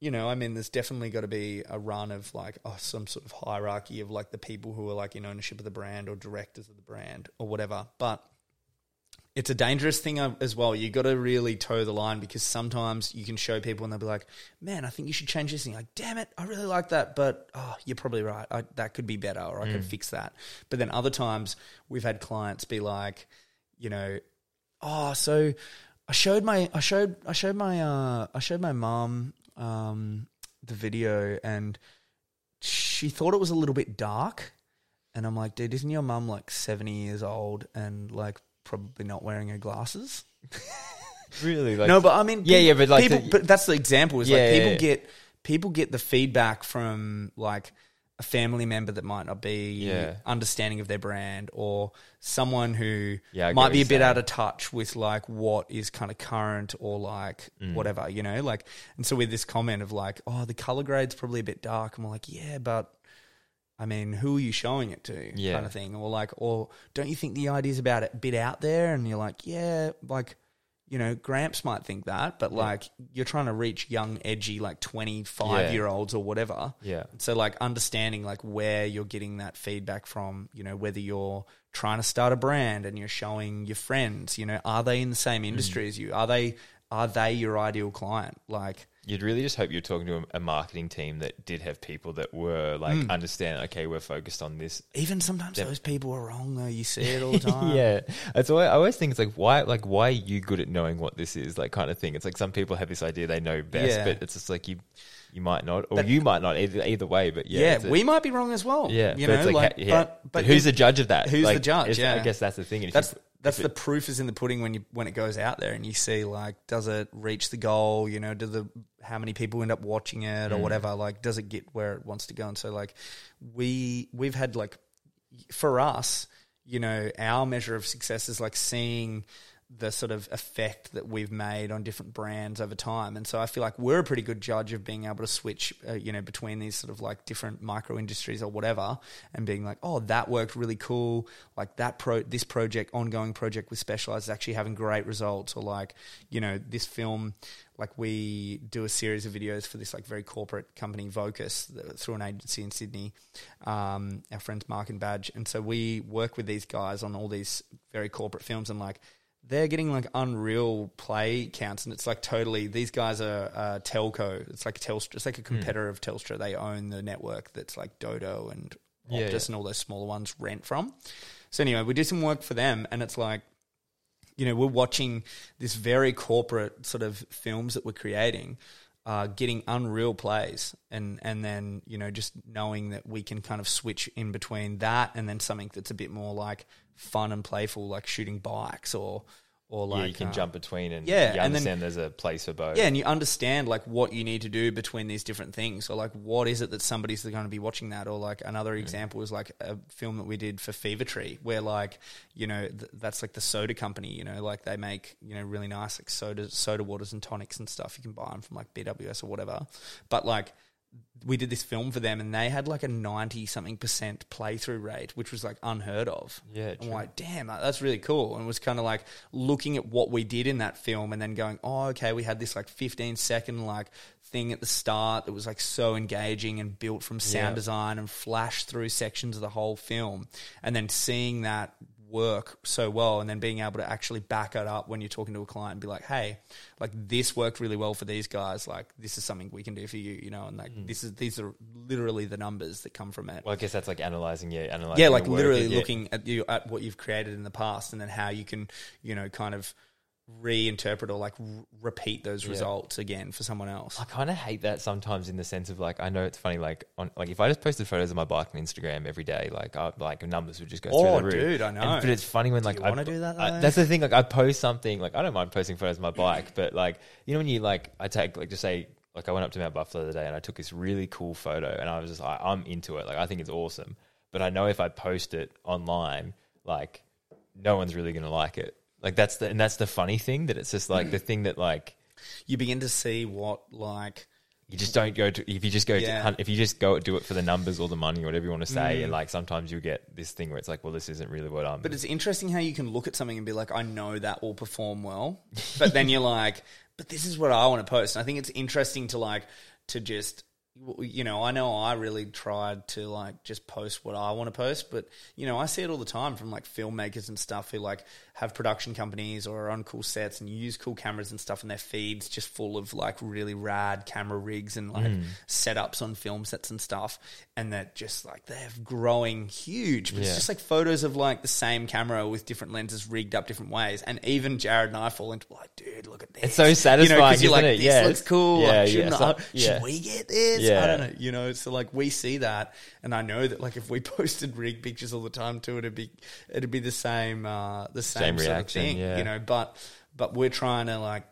you know, I mean, there's definitely got to be a run of like oh, some sort of hierarchy of like the people who are like in ownership of the brand or directors of the brand or whatever. But it's a dangerous thing uh, as well. You got to really toe the line because sometimes you can show people and they'll be like, "Man, I think you should change this." thing." like, "Damn it, I really like that, but oh, you're probably right. I, that could be better, or I could fix that." But then other times we've had clients be like, you know, "Oh, so I showed my I showed I showed my uh I showed my mom um the video and she thought it was a little bit dark." And I'm like, dude, isn't your mum like 70 years old and like probably not wearing her glasses? Really? Like, no, but I mean, Yeah, peop- yeah, but, like, people, the- but that's the example. Is Yeah, like yeah, people yeah. get people get the feedback from like a family member that might not be Yeah. understanding of their brand, or someone who Yeah, might be a bit out of touch with like what is kind of current or like Mm. whatever, you know, like. And so with this comment of like, oh, the color grade's probably a bit dark, I'm like, yeah, but. I mean, who are you showing it to? Yeah. Kind of thing. Or like, or don't you think the idea's about it a bit out there? And you're like, yeah, like, you know, Gramps might think that, but like, you're trying to reach young, edgy, like 25 Yeah. year olds or whatever. Yeah. So like understanding like where you're getting that feedback from, you know, whether you're trying to start a brand and you're showing your friends, you know, are they in the same Mm. industry as you? Are they are they your ideal client? Like You'd really just hope you're talking to a, a marketing team that did have people that were like Mm. understand. Okay, we're focused on this. even sometimes those people are wrong though. You see it all the time. yeah, that's why I always think it's like why, like why are you good at knowing what this is, like kind of thing. It's like some people have this idea they know best, Yeah. but it's just like you, you might not, or But- you might not. Either, either way, but yeah, Yeah, we might be wrong as well. yeah, you but know, it's like, yeah. but, but who's the judge of that? who's the judge? Yeah. I guess that's the thing. That's you, that's if the it- proof is in the pudding when you when it goes out there and you see like does it reach the goal you know do the how many people end up watching it or Mm. whatever like does it get where it wants to go and so like we we've had like for us you know our measure of success is like seeing the sort of effect that we've made on different brands over time. And so i feel like we're a pretty good judge of being able to switch uh, you know between these sort of like different micro industries or whatever and being like oh that worked really cool. Like that pro this project ongoing project with specialized is actually having great results. Or like you know this film like we do a series of videos for this like very corporate company Vocus through an agency in Sydney um, our friends Mark and Badge. And so we work with these guys on all these very corporate films and like they're getting like unreal play counts and it's like totally these guys are uh, telco it's like Telstra it's like a Hmm. competitor of Telstra they own the network that's like Dodo and Optus Yeah, yeah. and all those smaller ones rent from so anyway we did some work for them and it's like you know, we're watching this very corporate sort of films that we're creating, uh, getting unreal plays, and and then you know just knowing that we can kind of switch in between that and then something that's a bit more like fun and playful, like shooting bikes or or like yeah, you can uh, jump between and yeah, you and then- understand there's a place for both. yeah, and you understand like what you need to do between these different things. So like, what is it that somebody's going to be watching that? Or like another example is like a film that we did for Fever-Tree, where like you know th- that's like the soda company. You know, like they make you know really nice like soda soda waters and tonics and stuff. You can buy them from like BWS or whatever. But like we did this film for them, and they had like a ninety something percent playthrough rate, which was like unheard of. Yeah, I'm like, damn, that's really cool. And it was kind of like looking at what we did in that film and then going, oh, okay, we had this like 15 second like thing at the start that was like so engaging and built from sound Yeah. design and flashed through sections of the whole film. And then seeing that work so well and then being able to actually back it up when you're talking to a client and be like, hey, like this worked really well for these guys. Like this is something we can do for you, you know, and like mm. this is, these are literally the numbers that come from it Well, I guess that's like analyzing, yeah, analyzing. yeah, like work literally yeah. looking at you at what you've created in the past, and then how you can, you know, kind of reinterpret or like r- repeat those results again for someone else. I kind of hate that sometimes in the sense of like I know it's funny like on like if I just posted photos of my bike on Instagram every day like I, like numbers would just go Oh, through the roof. dude, I know. And- but it's funny when like you I wanna do that, I- though? that's the thing like I post something like I don't mind posting photos of my bike, but like you know when you like I take like just say like I went up to Mount Buffalo the other day and I took this really cool photo and I was just like I'm into it like I think it's awesome, but I know if I post it online like no one's really gonna like it. Like that's the and that's the funny thing that it's just like the thing that like You begin to see what like you just don't go to if you just go Yeah. to hunt, if you just go do it for the numbers or the money or whatever you want to say Mm. and like sometimes you get this thing where it's like well this isn't really what I'm But it's interesting how you can look at something and be like, I know that will perform well. But then you're like, but this is what I want to post. And I think it's interesting to like to just you know, I know I really tried to like just post what I want to post, but you know, I see it all the time from like filmmakers and stuff who like have production companies or are on cool sets and use cool cameras and stuff, and their feeds just full of like really rad camera rigs and like setups on film sets and stuff, and that just like they're growing huge. But Yeah. it's just like photos of like the same camera with different lenses rigged up different ways, and even Jared and I fall into like, dude, look at this. It's so You know, satisfying, because you're like, isn't it? this Yeah, looks cool. yeah, like, yeah, I- yeah. should we get this? I don't know. You know, so like we see that, and I know that like if we posted rig pictures all the time too, it'd be it'd be the same uh, the same, Same sort reaction, of thing. yeah. You know, but but we're trying to like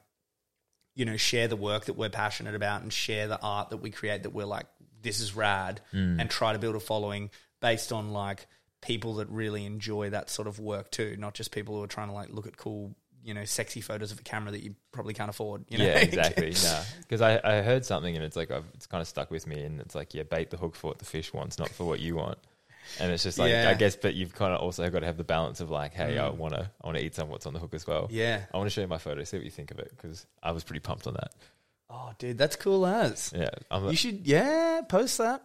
you know share the work that we're passionate about and share the art that we create that we're like this is rad, Mm. and try to build a following based on like people that really enjoy that sort of work too, not just people who are trying to like look at cool. You know, sexy photos of a camera that you probably can't afford. You know? Yeah, exactly. nah, because I, I heard something and it's like I've, it's kind of stuck with me, and it's like yeah, bait the hook for what the fish wants, not for what you want. And it's just like Yeah. I guess, but you've kind of also got to have the balance of like, hey, I want to I want to eat some what's on the hook as well. Mm. Yeah. I want to show you my photo, see what you think of it, because I was pretty pumped on that. Oh, dude, that's cool as. Yeah, I'm, You should, yeah, post that.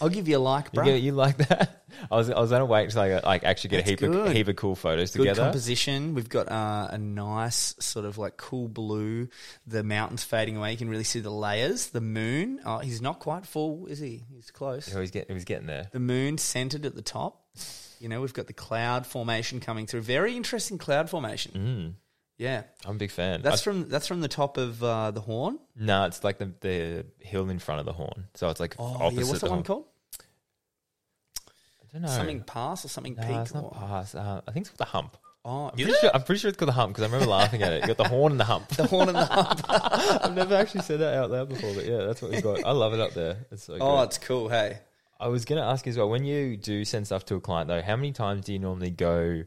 I'll give you a like, you, bro. get- you like that? I was I was gonna wait until I got, like actually get a That's heap of heap of cool photos Good together. composition. We've got uh, a nice sort of like cool blue. The mountains fading away. You can really see the layers. The moon. Oh, he's not quite full, is he? He's close. He he's getting he was getting there. The moon centered at the top. You know, we've got the cloud formation coming through. Very interesting cloud formation. Mm, Yeah, I'm a big fan. that's I- from that's from the top of uh, the horn. no, it's like the the hill in front of the horn, so it's like Oh, opposite yeah. What's the that one horn. called? I don't know. Something pass or something No, peak? it's not or- pass. Uh, I think it's called the hump. Oh, I'm pretty, sure, I'm pretty sure it's called the hump because I remember laughing at it. You got the horn and the hump. the horn and the hump. I've never actually said that out loud before, but yeah, that's what we've got. I love it up there. It's so Oh, good. it's cool. Hey. I was going to ask you as well, when you do send stuff to a client though, how many times do you normally go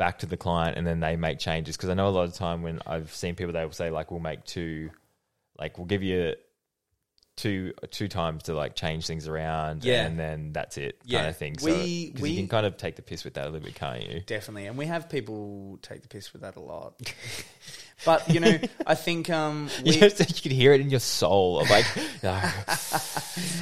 back to the client and then they make changes? Because I know a lot of time when I've seen people, they will say like, we'll make two, like we'll give you two two times to like change things around, Yeah. and then that's it, kind of thing. So We- we- you can kind of take the piss with that a little bit, can't you? Definitely, and we have people take the piss with that a lot. but you know, I think um, we, You, just- you can hear it in your soul. of like,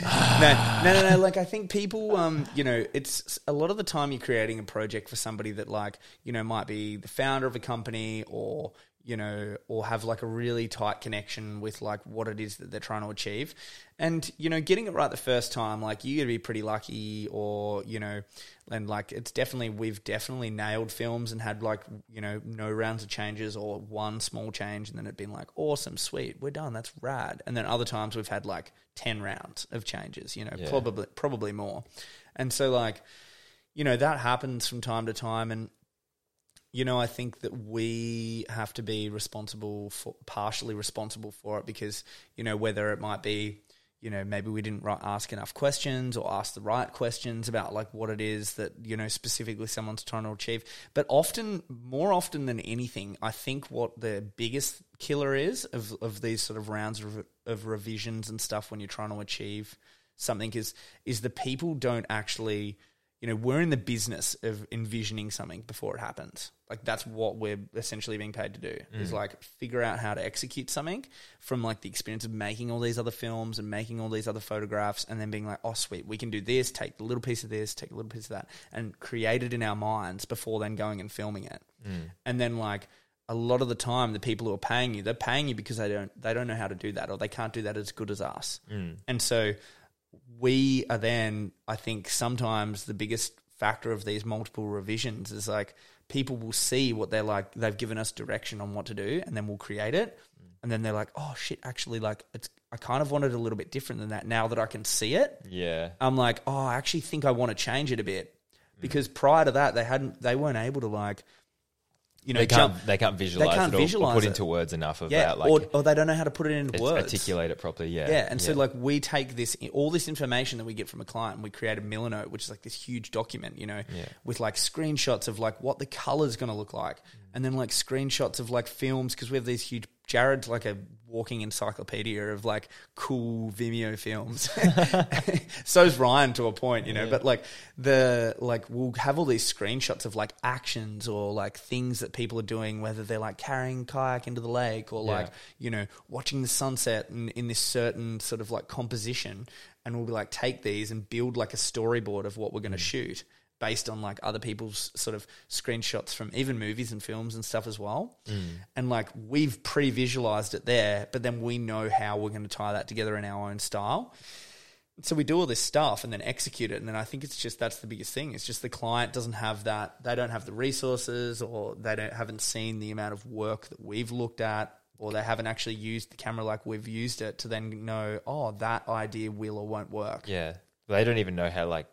"Ah, no, no, no, no. Like I think people, um, you know, it's a lot of the time you're creating a project for somebody that, like, you know, might be the founder of a company or you know, or have like a really tight connection with like what it is that they're trying to achieve, and you know, getting it right the first time, like you got to be pretty lucky, or you know, and like it's definitely we've definitely nailed films and had like you know no rounds of changes or one small change, and then it'd been like awesome, sweet, we're done, that's rad, and then other times we've had like ten rounds of changes, you know, Yeah. probably probably more, and so like you know that happens from time to time, and you know, I think that we have to be responsible for partially responsible for it because you know whether it might be you know maybe we didn't ask enough questions or ask the right questions about like what it is that you know specifically someone's trying to achieve. But often more often than anything i think what the biggest killer is of, of these sort of rounds of, of revisions and stuff when you're trying to achieve something is is the people don't actually you know we're in the business of envisioning something before it happens. Like that's what we're essentially being paid to do is mm. like figure out how to execute something from like the experience of making all these other films and making all these other photographs and then being like oh sweet we can do this take a little piece of this take a little piece of that and create it in our minds before then going and filming it. Mm. And then like a lot of the time the people who are paying you they're paying you because they don't they don't know how to do that or they can't do that as good as us. Mm. And so we are then i think sometimes the biggest factor of these multiple revisions is like people will see what they're like they've given us direction on what to do and then we'll create it. Mm. And then they're like oh shit actually like it's i kind of wanted a little bit different than that now that i can see it. Yeah, i'm like oh i actually think i want to change it a bit. Mm. Because prior to that they hadn't they weren't able to like you know they can't jump they can't visualize they can't it or- or, put it. into words enough of yeah that. Like, or, or they don't know how to put it into words articulate it properly. Yeah, yeah, and so like we take this all this information that we get from a client and we create a Milanote, which is like this huge document, you know, Yeah. with like screenshots of like what the color's going to look like, mm. and then like screenshots of like films because we have these huge Jared's like a walking encyclopedia of like cool Vimeo films. So's Ryan to a point, you know. Yeah. But like the like we'll have all these screenshots of like actions or like things that people are doing, whether they're like carrying kayak into the lake or like you know watching the sunset in, in this certain sort of like composition, and we'll be like take these and build like a storyboard of what we're going to mm. shoot based on like other people's sort of screenshots from even movies and films and stuff as well. Mm. And like we've pre visualized it there, but then we know how we're going to tie that together in our own style. So we do all this stuff and then execute it. And then I think it's just that's the biggest thing. It's just the client doesn't have that, they don't have the resources or they don't, haven't seen the amount of work that we've looked at. Or they haven't actually used the camera like we've used it to then know, oh, that idea will or won't work. Yeah. They don't even know how like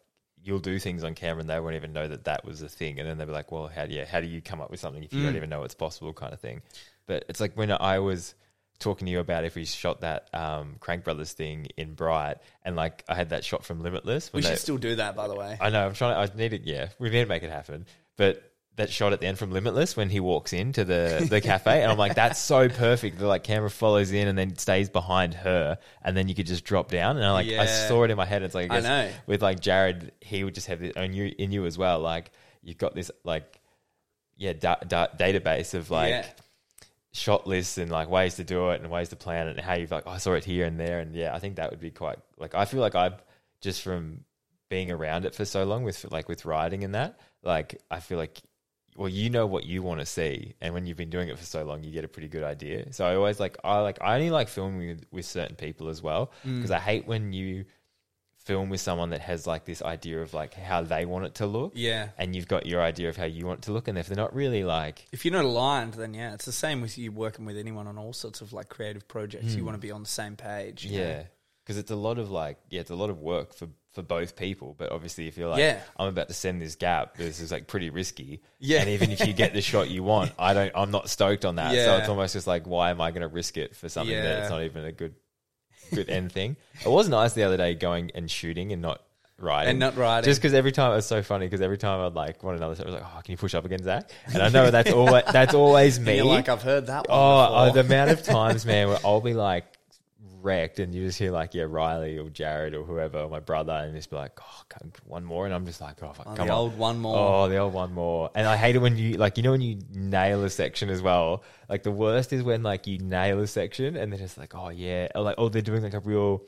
you'll do things on camera and they won't even know that that was a thing. And then they'll be like, well, how do you, how do you come up with something if you don't even know it's possible kind of thing. But it's like when I was talking to you about if we shot that um, Crank Brothers thing in Bright and like I had that shot from Limitless. We should they- still do that, by the way. I know. I'm trying. To, I need it. Yeah, we need to make it happen. But that shot at the end from Limitless when he walks into the the cafe, and I'm like, that's so perfect. The like camera follows in and then stays behind her, and then you could just drop down. And I like, I Yeah. saw it in my head. It's like, I, I guess know. with like Jared, he would just have it on you in you as well. Like you've got this like yeah da- da- database of like. Yeah. Shot lists and like ways to do it and ways to plan it and how you've like oh, I saw it here and there and yeah I think that would be quite like I feel like I've just from being around it for so long with like with writing and that like I feel like well you know what you want to see and when you've been doing it for so long you get a pretty good idea so I always like I like I only like filming with, with certain people as well Mm. because I hate when you film with someone that has like this idea of like how they want it to look Yeah. and you've got your idea of how you want it to look and if they're not really like If you're not aligned, then yeah, it's the same with you working with anyone on all sorts of like creative projects. You Hmm. want to be on the same page. Yeah, know? because it's a lot of like, yeah, it's a lot of work for for both people. But obviously, if you're like, Yeah. I'm about to send this gap, this is like pretty risky. Yeah. and even if you get the shot you want, I don't, I'm not stoked on that. Yeah. So it's almost just like, why am I going to risk it for something that Yeah. it's not even a good good end thing? It was nice the other day going and shooting and not. Riding. And not riding. just because every time it was so funny because every time I'd like want another shot, I was like, "Oh, can you push up again, Zach?" And I know that's always that's always me. like, I've heard that one. Oh, oh, the amount of times, man, where I'll be like wrecked, and you just hear like, yeah, Riley or Jared or whoever, or my brother, and just be like, oh, one more, and I'm just like, oh, fuck, Oh, come the on. old one more. Oh, the old one more. And I hate it when you like, you know, when you nail a section as well. Like the worst is when like you nail a section and they're just like, oh yeah, or like oh they're doing like a real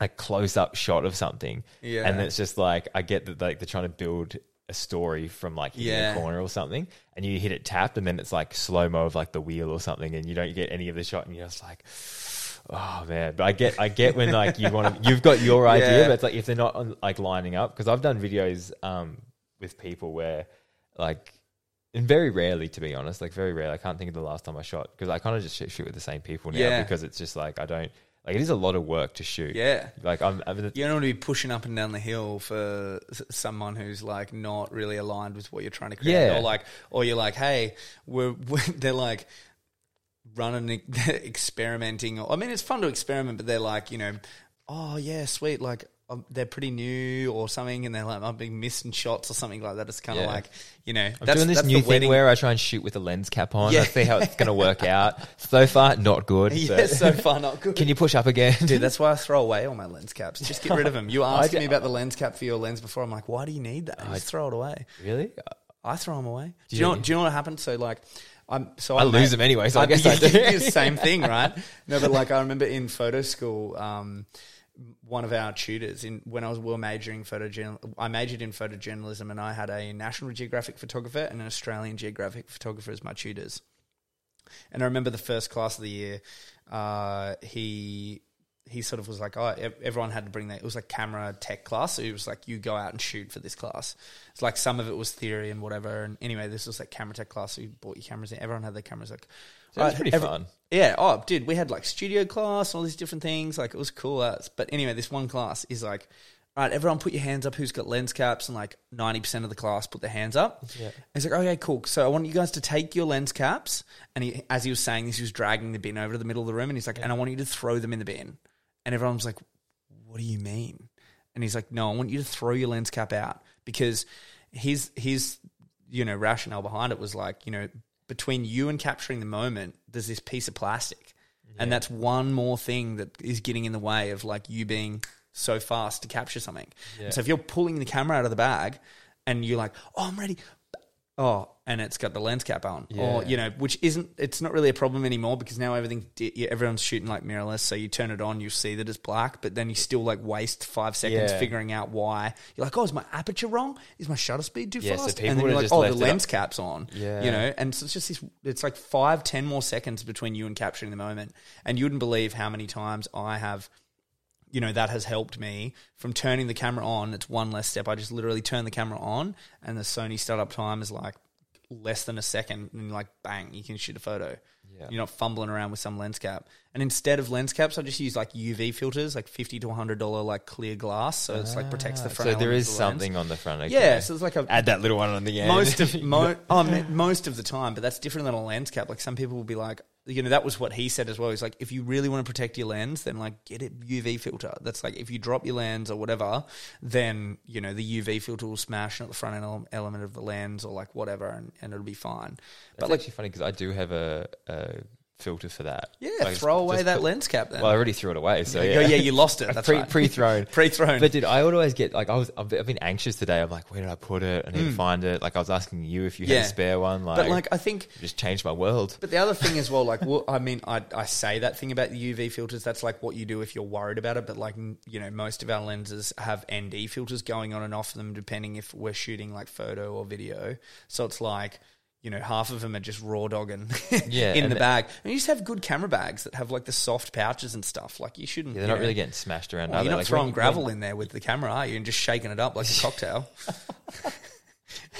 like close up shot of something. Yeah. And it's just like I get that like they're trying to build a story from like Yeah. a corner or something, and you hit it tapped, and then it's like slow mo of like the wheel or something, and you don't get any of the shot, and you're just like. Oh man, but I get I get when like you want to you've got your idea, Yeah. but it's like if they're not on, like lining up because I've done videos um with people where like and very rarely to be honest, like very rare. I can't think of the last time I shot because I kind of just shoot, shoot with the same people now Yeah. because it's just like I don't like it is a lot of work to shoot. Yeah. like I'm, I'm You don't want to be pushing up and down the hill for s- someone who's like not really aligned with what you're trying to create, Yeah. or like, or you're like, hey, we're, we're they're like running, experimenting. I mean, it's fun to experiment, but they're like, you know, oh yeah, sweet, like um, they're pretty new or something, and they're like, I've been missing shots or something like that. It's kind of Yeah. like, you know, I'm doing this that's new the thing where I try and shoot with a lens cap on. Yeah. I see how it's going to work out. So far, not good. yeah, but- so far not good. Can you push up again, Dude, that's why I throw away all my lens caps. Just get rid of them. You were I me about the lens cap for your lens before. I'm like, why do you need that? Just throw it away. really? I throw them away. Do Do you know? Do you know what happened? So like, I'm so I lose made- them anyway, so I guess I do. the same thing, right? No, but like I remember in photo school, um, one of our tutors in when I was we were majoring photojournal, I majored in photojournalism, and I had a National Geographic photographer and an Australian Geographic photographer as my tutors. And I remember the first class of the year, uh, he he sort of was like, oh, everyone had to bring that. It was like camera tech class. So he was like, you go out and shoot for this class. It's like some of it was theory and whatever. And anyway, this was like camera tech class. So you bought your cameras in. Everyone had their cameras. Like, Sounds "Alright, pretty every- fun. yeah. Oh, dude, we had like studio class, and all these different things. Like it was cool. As. But anyway, this one class is like, all right, everyone put your hands up who's got lens caps. And like 90% of the class put their hands up. Yeah. And he's like, okay, cool. So I want you guys to take your lens caps. And he, as he was saying this, he was dragging the bin over to the middle of the room. And he's like, and I want you to throw them in the bin. And everyone was like, what do you mean? And he's like, no, I want you to throw your lens cap out because his, his, you know, rationale behind it was like, you know, between you and capturing the moment, there's this piece of plastic, and that's one more thing that is getting in the way of like you being so fast to capture something. Yeah. So if you're pulling the camera out of the bag, and you're like, "Oh, I'm ready," oh, and it's got the lens cap on, or Yeah. you know, which isn't it's not really a problem anymore because now everything everyone's shooting like mirrorless, so you turn it on, you see that it's black, but then you still like waste five seconds Yeah. figuring out why. You're like, oh, is my aperture wrong? Is my shutter speed too Yeah, so fast? people and then you're like, oh, the lens up. cap's on. Yeah. you know, and so it's just this. It's like five, ten more seconds between you and capturing the moment, and you wouldn't believe how many times I have you know that has helped me from turning the camera on it's one less step. I just literally turn the camera on and the sony startup time is like less than a second and like bang you can shoot a photo. Yeah. you're not fumbling around with some lens cap and instead of lens caps i just use like uv filters like 50 to 100 dollar like clear glass so it's like protects the Ah, front So there element is of the lens. something on the front. Okay. yeah so it's like a add that little one on the end. most of mo- oh, most of the time, but that's different than a lens cap. Like some people will be like, you know, that was what he said as well. He's like, if you really want to protect your lens, then like get a UV filter. That's like if you drop your lens or whatever, then you know the UV filter will smash at the front ele- element of the lens or like whatever, and, and it'll be fine. That's But like, actually funny because I do have a, a filter for that. yeah, throw away just that put- lens cap then. Well, I already threw it away. So Oh, yeah, yeah, you lost it. That's pre right. pre thrown. Pre-thrown. But dude, I would always get like I was I've been anxious today. I'm like, where did I put it? I need to find it. Like I was asking you if you had Mm. A spare one. Like, but like, I think it just changed my world. But the other thing as well, like, well, I mean, I, I say that thing about the UV filters. That's like what you do if you're worried about it. But like, you know, most of our lenses have ND filters going on and off them, depending if we're shooting like photo or video. So it's like, you know, half of them are just raw dogging Yeah, in the bag. And you just have good camera bags that have like the soft pouches and stuff. Like you shouldn't. Yeah, they're you not know- really getting smashed around. well, you're not Like, throwing gravel in there with the camera, are you? And just shaking it up like a cocktail.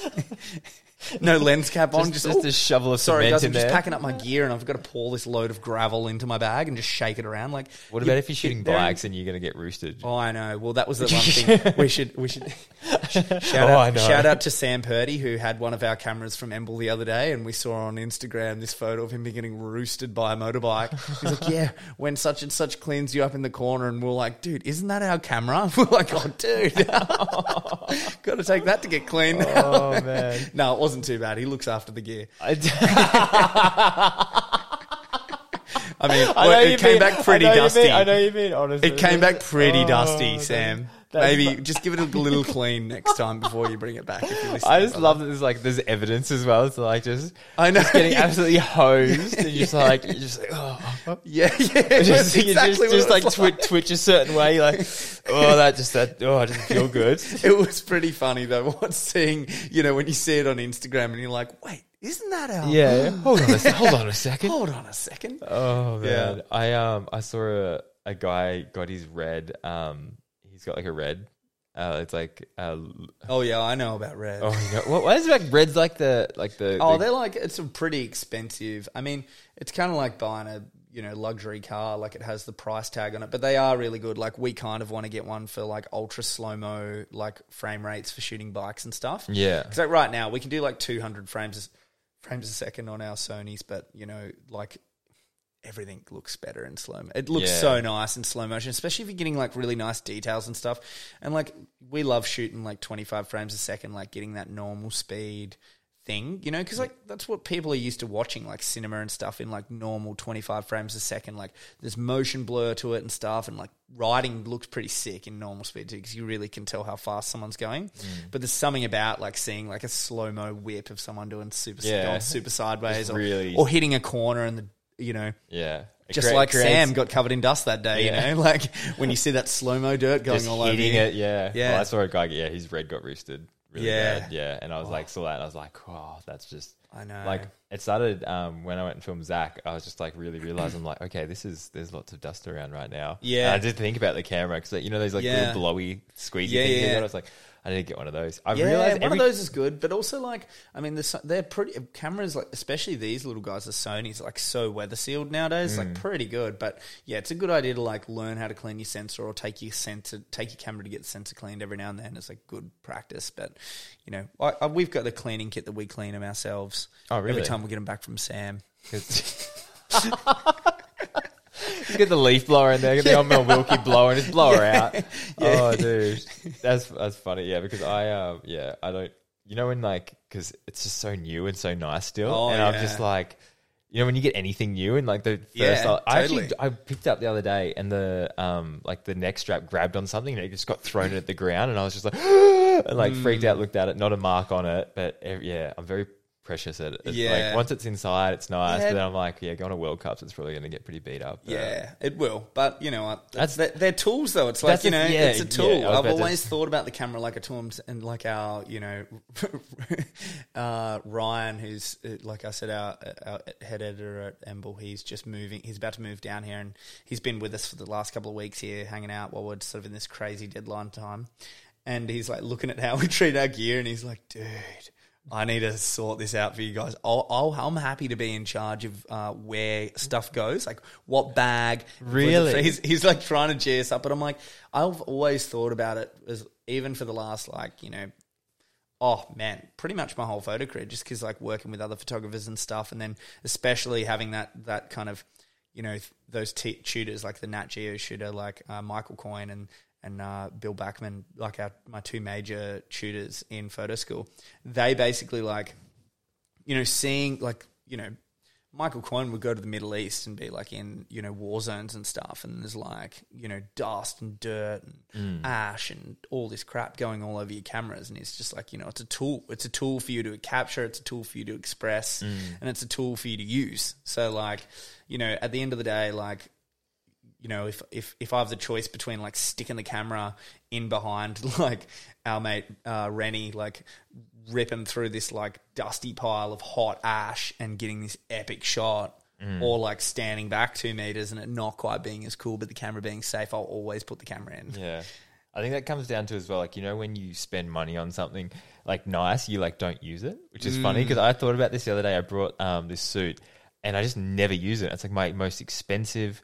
no lens cap on, Just, just, just "Ooh, a shovel of Sorry, cement guys, in I'm just there. packing up my gear and I've got to pour this load of gravel into my bag and just shake it around. Like, What about if you're shooting bikes and you're going to get roosted? Oh, I know. Well, that was the one thing we should we should oh, shout Oh, out shout out to Sam Purdy who had one of our cameras from Emble the other day, and we saw on Instagram this photo of him getting roosted by a motorbike. He's like, "Yeah, when such and such cleans you up in the corner," and we're like, "Dude, isn't that our camera?" We're like, "Oh, dude, got to take that to get clean." Oh man. no, wasn't too bad. He looks after the gear. I, I mean, I well, it came mean- back pretty I dusty. mean- I know you mean honestly. It came back pretty Oh, dusty, Sam. Maybe just give it a little clean next time before you bring it back. I just love that there's like there's evidence as well. So like just I know. It's getting absolutely hosed and just like you're just like oh yeah, yeah. just, exactly just, just it like twitch, twitch a certain way. You're like oh that just that oh I didn't feel good. It was pretty funny though. What seeing, you know, when you see it on Instagram and you're like, wait, isn't that our? Yeah, hold on a hold on a second. Hold on a second. Oh man, Yeah. I um I saw a, a guy got his red um he's got like a red uh it's like uh Oh yeah, I know about red. oh you know, what what is it like red's like the like the Oh, the- they're like it's a pretty expensive. I mean, it's kind of like buying a you know luxury car. Like it has the price tag on it, but they are really good. Like we kind of want to get one for like ultra slow mo like frame rates for shooting bikes and stuff. yeah Because like right now we can do like 200 frames frames a second on our Sony's, but you know like everything looks better in slow. mo. It looks Yeah. so nice in slow motion, especially if you're getting like really nice details and stuff. And like we love shooting like 25 frames a second, like getting that normal speed thing, you know, because like that's what people are used to watching, like cinema and stuff in like normal 25 frames a second. Like there's motion blur to it and stuff, and like riding looks pretty sick in normal speed too, because you really can tell how fast someone's going. Mm. But there's something about like seeing like a slow mo whip of someone doing super Yeah. going super sideways or, really- or hitting a corner and the you know yeah just like creates- Sam got covered in dust that day, Yeah. you know, like when you see that slow mo dirt going just all over you. it yeah Yeah. Well, I saw a guy yeah his red got roosted really Yeah. bad yeah and I was like saw that and I was like oh that's just I know. like it started um, when I went and filmed Zach. I was just like really realizing like, okay, this is there's lots of dust around right now. Yeah. and I did think about the camera because you know those like Yeah. little blowy squeezy Yeah, things. yeah. I was like, I need to get one of those. I yeah, realized one every, of those is good, but also like I mean, there's, they're pretty cameras like especially these little guys, the Sony's like so weather sealed nowadays, Mm. like pretty good. But yeah, it's a good idea to like learn how to clean your sensor or take your sensor, take your camera to get the sensor cleaned every now and then. It's like good practice, but you know, I, I, we've got the cleaning kit that we clean them ourselves. Oh, really? Every time we get them back from Sam. You get the leaf blower in there, get the old Mel Wilkie blower, and just blow her out. Oh, dude, that's that's funny. Yeah, because I um yeah I don't you know when like because it's just so new and so nice still, Oh, and I'm yeah. just like. You know when you get anything new and like the first, Yeah, I totally. actually I picked up the other day and the um like the neck strap grabbed on something and it just got thrown at the ground and I was just like and like freaked Mm. out, looked at it, not a mark on it, but eh, yeah, I'm very precious at it. It's Yeah. like once it's inside, it's nice, Yeah. but then I'm like, yeah, going to World Cups, it's probably going to get pretty beat up. but- Yeah, it will. But you know what? That's- they're, they're tools, though. It's like you a- know, yeah, it's a tool. Was I've about to- always thought about the camera like a tool, and like our, you know, uh, Ryan, who's uh, like I said, our, our head editor at Emble. He's just moving. He's about to move down here, and he's been with us for the last couple of weeks here, hanging out while we're sort of in this crazy deadline time. And he's like looking at how we treat our gear, and he's like, dude. I need to sort this out for you guys. I'll, I'll, I'm happy to be in charge of uh, where stuff goes, like what bag. Really? He's, he's like trying to G us up, but I'm like, I've always thought about it as even for the last like you know, oh man, pretty much my whole photo career, just because like working with other photographers and stuff, and then especially having that that kind of you know th- those t- tutors like the Nat Geo shooter like uh, Michael Coyne and and uh, Bill Bachman, like our my two major tutors in photo school, they basically like you know seeing like you know Michael Coyne would go to the Middle East and be like in you know war zones and stuff, and there's like you know dust and dirt and ash and all this crap going all over your cameras, and it's just like you know it's a tool. It's a tool for you to capture. It's a tool for you to express, and it's a tool for you to use. So like you know at the end of the day, like you know, if if if I have the choice between like sticking the camera in behind like our mate uh, Rennie, like ripping through this like dusty pile of hot ash and getting this epic shot, or like standing back two meters and it not quite being as cool, but the camera being safe, I'll always put the camera in. Yeah. I think that comes down to as well, like, you know, when you spend money on something like nice, you like don't use it, which is funny because I thought about this the other day. I brought um, this suit and I just never use it. It's like my most expensive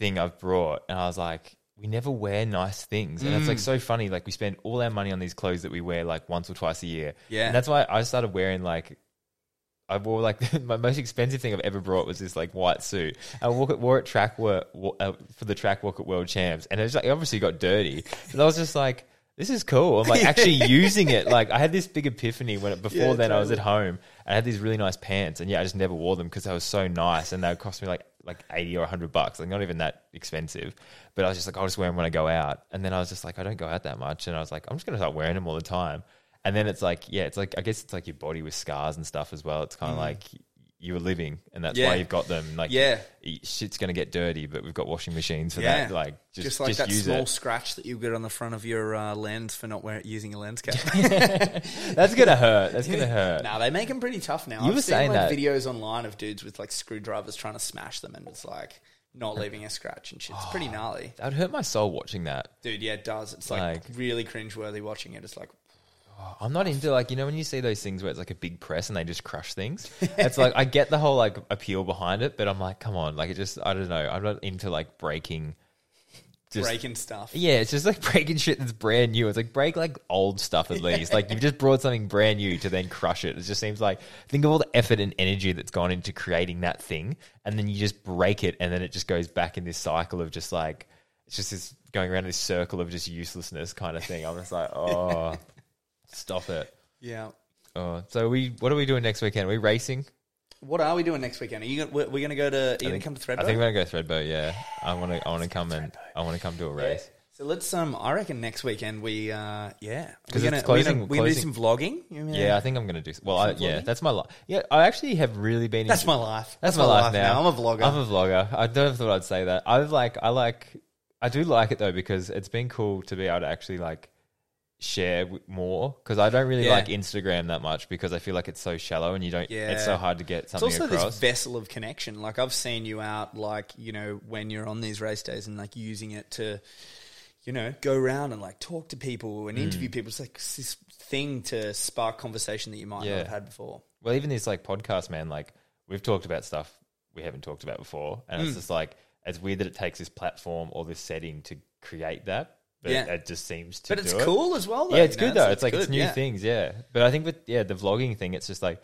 thing I've brought. And I was like, we never wear nice things. And it's like so funny. Like, we spend all our money on these clothes that we wear like once or twice a year. Yeah. And that's why I started wearing like, I wore like my most expensive thing I've ever brought was this like white suit. I wore it, wore it track work uh, for the track walk at World Champs, and it was like it obviously got dirty. But I was just like, this is cool. I'm like actually using it. Like I had this big epiphany when it, before Yeah, then I was at home. and I had these really nice pants, and yeah, I just never wore them because they were so nice, and they would cost me like like eighty or hundred bucks, like not even that expensive. But I was just like, I'll just wear them when I go out, and then I was just like, I don't go out that much, and I was like, I'm just gonna start wearing them all the time. And then it's like, yeah, it's like I guess it's like your body with scars and stuff as well. It's kind of mm. like you were living, and that's. Yeah. why you've got them. Like, Yeah. shit's gonna get dirty, but we've got washing machines for that. Like, just, just, like just that use small it. scratch that you get on the front of your uh, lens for not wearing, using a lens cap. That's gonna hurt. That's gonna hurt. Nah, they make them pretty tough now. You I've were seen saying like that. videos online of dudes with like screwdrivers trying to smash them, and it's like not leaving a scratch and shit. It's pretty gnarly, That would hurt my soul watching that. dude. Yeah, it does. It's like, Like- really cringeworthy watching it. It's like, Oh, I'm not oh. into like you know when you see those things where it's like a big press and they just crush things. It's like I get the whole like appeal behind it, but I'm like, come on, like it just I don't know. I'm not into like breaking. Just, breaking stuff. Yeah, it's just like breaking shit that's brand new. It's like break like old stuff at least. Like you've just brought something brand new to then crush it. It just seems like think of all the effort and energy that's gone into creating that thing, and then you just break it, and then it just goes back in this cycle of just like it's just this going around this circle of just uselessness kind of thing. I'm just like, oh, stop it. Yeah. Oh, so we what are we doing next weekend? Are we racing? What are we doing next weekend? Are you gonna, we're, we're going to go to? Are you going to come to Thredbo? I think we're gonna go Thredbo. Yeah, I want to. I want to come and I want to come to a race. So let's. Um, I reckon next weekend we. Uh, yeah, 'Cause we're it's gonna, we're we're gonna do some vlogging. You know? Yeah, I think I'm gonna do. Well, I, yeah, vlogging? that's my life. Yeah, I actually have really been. that's my life. That's, my, life, now. I'm a vlogger. I'm a vlogger. I never thought I'd say that. I've like. I like. I do like it though because it's been cool to be able to actually like share w- more because I don't really Yeah. like Instagram that much because I feel like it's so shallow and you don't. Yeah. It's so hard to get something. It's something also across. this vessel of connection. Like I've seen you out, like you know, when you're on these race days and like using it to, you know, go around and like talk to people and interview Mm. people. It's like this thing to spark conversation that you might Yeah. not have had before. Well, even this like podcast, man, like we've talked about stuff we haven't talked about before, and Mm. it's just like it's weird that it takes this platform or this setting to create that, but Yeah. it just seems to. But it's do it. cool as well. Though, yeah, it's you know? good though. So It's, like it's new yeah. things, yeah. But I think with yeah the vlogging thing, it's just like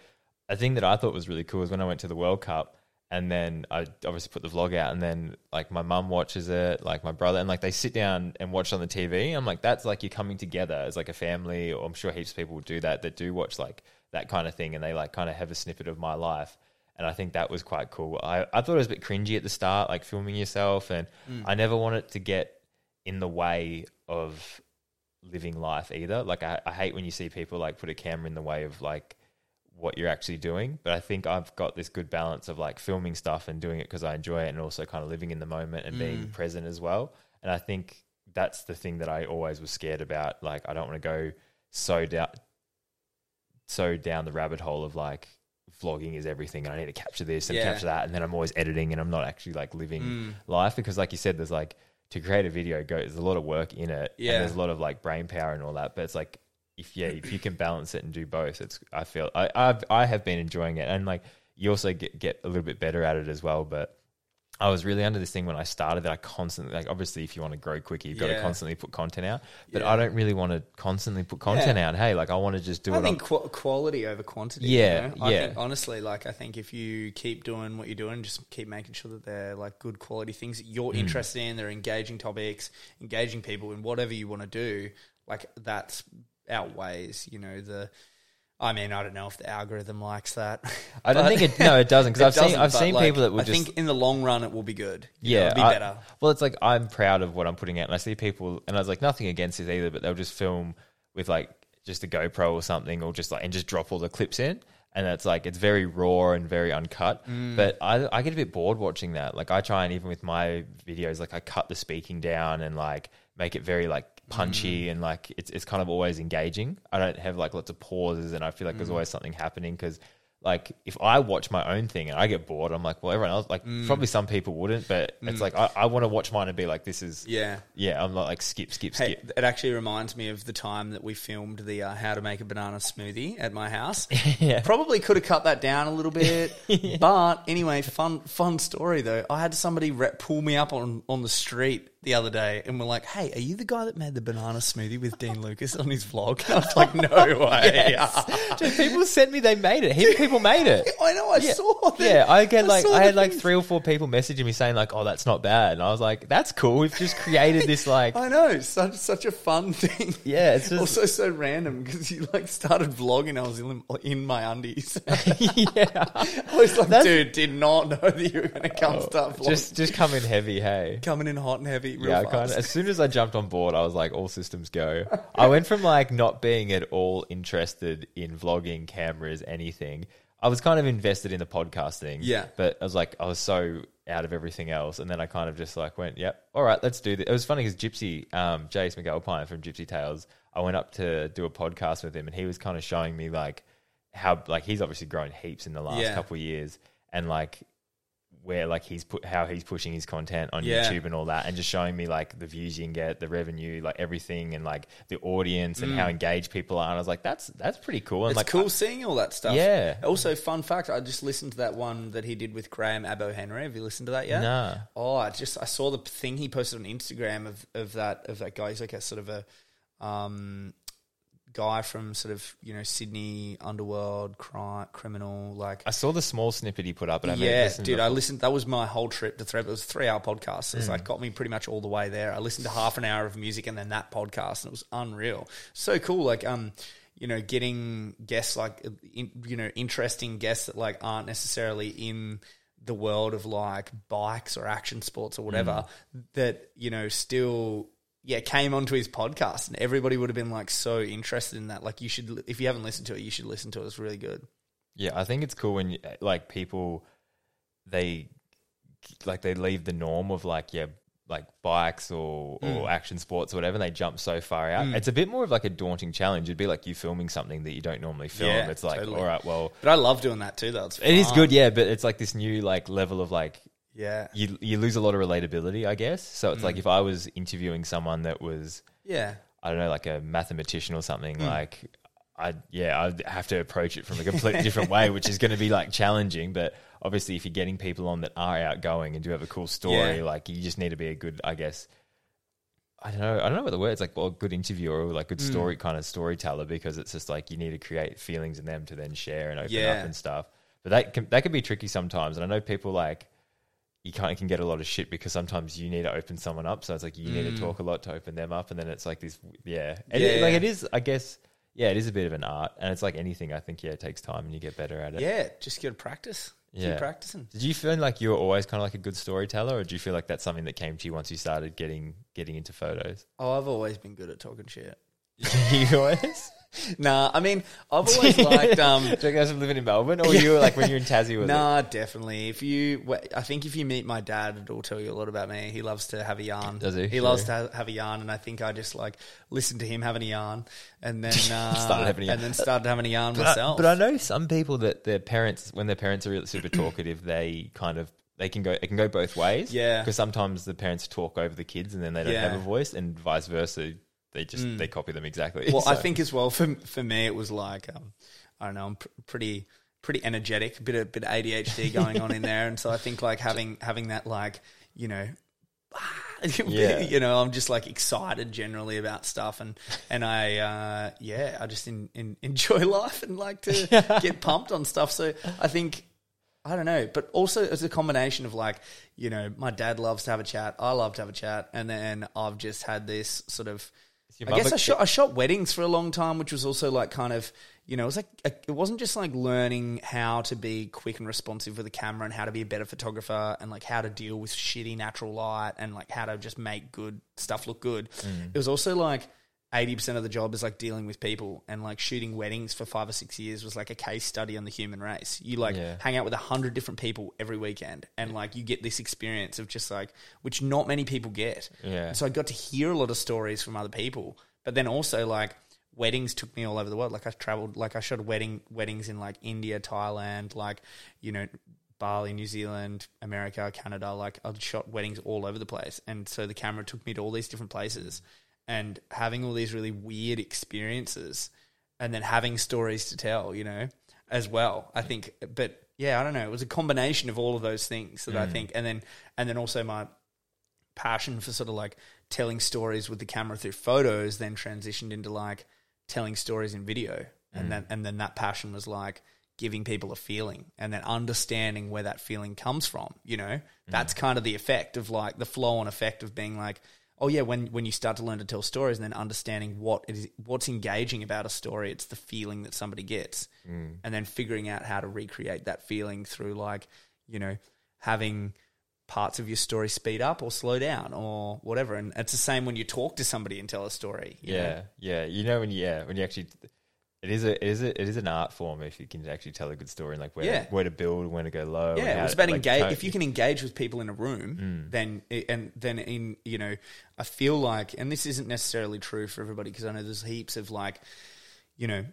a thing that I thought was really cool is when I went to the World Cup and then I obviously put the vlog out, and then like my mum watches it, like my brother, and like they sit down and watch on the TV. I'm like, that's like you're coming together as like a family, or I'm sure heaps of people do that that do watch like that kind of thing, and they like kind of have a snippet of my life. And I think that was quite cool. I, I thought it was a bit cringy at the start, like filming yourself, and mm. I never want it to get in the way of living life either. Like I, I hate when you see people like put a camera in the way of like what you're actually doing. But I think I've got this good balance of like filming stuff and doing it because I enjoy it and also kind of living in the moment and being mm. present as well. And I think that's the thing that I always was scared about. Like I don't want to go so down so down the rabbit hole of like vlogging is everything and I need to capture this and Yeah. capture that and then I'm always editing and I'm not actually like living mm. life because like you said there's like to create a video go there's a lot of work in it Yeah. and there's a lot of like brain power and all that but it's like if yeah if you can balance it and do both it's I feel I I've, I have been enjoying it and like you also get get a little bit better at it as well but I was really under this thing when I started that I constantly like obviously if you want to grow quicker you've got to constantly put content out but Yeah. I don't really want to constantly put content Yeah. out hey like I want to just do I it think qu- quality over quantity. Yeah, you know? I yeah. think honestly, like I think if you keep doing what you're doing, just keep making sure that they're like good quality things that you're Mm. interested in. They're engaging topics, engaging people in whatever you want to do. Like that's outweighs, you know, the. I mean, I don't know if the algorithm likes that. I don't think it no it doesn't because I've seen I've seen like, people that would I just think in the long run it will be good. You know, Yeah, it'll be I- better. Well, it's like I'm proud of what I'm putting out, and I see people, and I was like nothing against this either, but they'll just film with like just a GoPro or something, or just like and just drop all the clips in, and it's like it's very raw and very uncut. Mm. But I I get a bit bored watching that. Like I try and even with my videos, like I cut the speaking down and like make it very like punchy Mm. and like it's it's kind of always engaging. I don't have like lots of pauses, and I feel like Mm. there's always something happening because. Like if I watch my own thing and I get bored, I'm like, well, everyone else, like Mm. probably some people wouldn't, but it's like I, I want to watch mine and be like, this is Yeah. yeah, I'm not like skip, skip, Hey, skip. it actually reminds me of the time that we filmed the uh, how to make a banana smoothie at my house. Yeah. Probably could have cut that down a little bit, but anyway, fun fun story though. I had somebody re- pull me up on on the street the other day and we were like, "Hey, are you the guy that made the banana smoothie with Dean Lucas on his vlog?" And I was like, "No way." Dude, people sent me they made it. People made it. I know. I Yeah. saw that. Yeah, I get like I had like thing. three or four people messaging me saying like, "Oh, that's not bad," and I was like, "That's cool. We've just created this like, I know, such such a fun thing. yeah, it's just Also, so random because you like started vlogging. I was in, in my undies. yeah, I was like, That's- dude, did not know that you were going to come oh, start vlogging. just just come in heavy, hey." coming in hot and heavy. Real Yeah, I fast. kind of. As soon as I jumped on board, I was like, all systems go. I went from like not being at all interested in vlogging, cameras, anything. I was kind of invested in the podcasting. Yeah. But I was like, I was so out of everything else. And then I kind of just like went, yep, all right, let's do this. It was funny because Gypsy, um, Jace McAlpine from Gypsy Tales, I went up to do a podcast with him and he was kind of showing me like how, like, he's obviously grown heaps in the last Yeah. couple of years. And like, where like he's put how he's pushing his content on Yeah. YouTube and all that, and just showing me like the views you can get, the revenue, like everything, and like the audience and how engaged people are. And I was like, that's that's pretty cool. And Mm. It's like, cool I- seeing all that stuff. Yeah. Also, fun fact: I just listened to that one that he did with Graham Abo Henry. Have you listened to that yet? Nah. Oh, I just I saw the thing he posted on Instagram of of that of that guy. He's like a sort of a um guy from sort of you know Sydney underworld crime criminal like. I saw the small snippet he put up, but I mean, yeah, listen dude, I listened. That was my whole trip to Thredbo. It was a three-hour podcast. So Mm. it's like got me pretty much all the way there. I listened to half an hour of music and then that podcast, and it was unreal. So cool. Like, um, you know, getting guests like, in, you know, interesting guests that like aren't necessarily in the world of like bikes or action sports or whatever. Mm. That you know still. Yeah, came onto his podcast, and everybody would have been like so interested in that. Like, you should, if you haven't listened to it, you should listen to it. It's really good. Yeah, I think it's cool when like people they like they leave the norm of like yeah like bikes or, Mm. or action sports or whatever and they jump so far out. It's a bit more of like a daunting challenge. It'd be like you filming something that you don't normally film. Yeah, it's like, totally. all right, well But I love doing that too. Though it's it is good, yeah, but it's like this new like level of like Yeah, you you lose a lot of relatability, I guess. So it's Mm. like if I was interviewing someone that was yeah, I don't know, like a mathematician or something, Mm. like I yeah, I'd have to approach it from a completely different way, which is going to be like challenging. But obviously, if you're getting people on that are outgoing and do have a cool story, Yeah. like you just need to be a good, I guess. I don't know. I don't know what the word. It's like well, good interviewer or like good Mm. story kind of storyteller because it's just like you need to create feelings in them to then share and open Yeah. up and stuff. but that can, that can be tricky sometimes. And I know people like you kind of can get a lot of shit because sometimes you need to open someone up. So it's like you need to talk a lot to open them up, and then it's like this, yeah, and it- Mm. Like it is. I guess, yeah, it is a bit of an art, and it's like anything. I think yeah, it takes time and you get better at it. Yeah, just to practice. Yeah. Keep practicing. Did you feel like you were always kind of like a good storyteller, or do you feel like that's something that came to you once you started getting getting into photos? Oh, I've always been good at talking shit. you always. Nah, I mean, I've always liked. Um, Do you guys living in Melbourne, or you were like when you were in Tassie it? Nah, definitely. If you, I think if you meet my dad, it'll tell you a lot about me. He loves to have a yarn. Does he? He loves to have a yarn, and I think I just like listened to him having a yarn, and then uh, Started having a yarn. and then started having a yarn But I, myself. but I know some people that their parents, when their parents are really super talkative, they kind of they can go it can go both ways. Yeah. because sometimes the parents talk over the kids and then they don't Yeah. Have a voice, and vice versa. They just they copy them exactly. well, I think as well for for me, it was like um, I don't know, I'm pr- pretty pretty energetic, a bit of bit of ADHD going on in there, and so I think like having having that like you know. Yeah. you know, I'm just like excited generally about stuff, and and I, uh, yeah, I just in, in, enjoy life and like to get pumped on stuff. So I think I don't know, but also it's a combination of like, you know, my dad loves to have a chat, I love to have a chat, and then I've just had this sort of. I guess I shot I shot weddings for a long time, which was also like kind of you know it was like a, it wasn't just like learning how to be quick and responsive with the camera and how to be a better photographer and like how to deal with shitty natural light and like how to just make good stuff look good. Mm. It was also like. 80% of the job is like dealing with people and like shooting weddings for five or six years was like a case study on the human race. You like Yeah. hang out with a hundred different people every weekend and like you get this experience of just like, which not many people get. Yeah. And so I got to hear a lot of stories from other people, but then also like weddings took me all over the world. Like I traveled, like I shot wedding weddings in like India, Thailand, like you know Bali, New Zealand, America, Canada. Like I shot weddings all over the place, and so the camera took me to all these different places, and having all these really weird experiences, and then having stories to tell, you know, as well. I think, but yeah, I don't know. It was a combination of all of those things that I mm. think, and then and then also my passion for sort of like telling stories with the camera through photos then transitioned into like telling stories in video and mm. then and then that passion was like giving people a feeling and then understanding where that feeling comes from you know mm. that's kind of the effect of like the flow on effect of being like oh yeah when when you start to learn to tell stories and then understanding what it is what's engaging about a story it's the feeling that somebody gets mm. and then figuring out how to recreate that feeling through like you know having parts of your story speed up or slow down or whatever. And it's the same when you talk to somebody and tell a story. you know? Yeah, yeah. You know when you yeah when you actually it is a it is a, it is an art form if you can actually tell a good story and like where Yeah. where to build, when to go low. Yeah, it's about like, engage. tone- If you can engage with people in a room, Mm. then and then in you know, I feel like, and this isn't necessarily true for everybody because I know there's heaps of like, you know,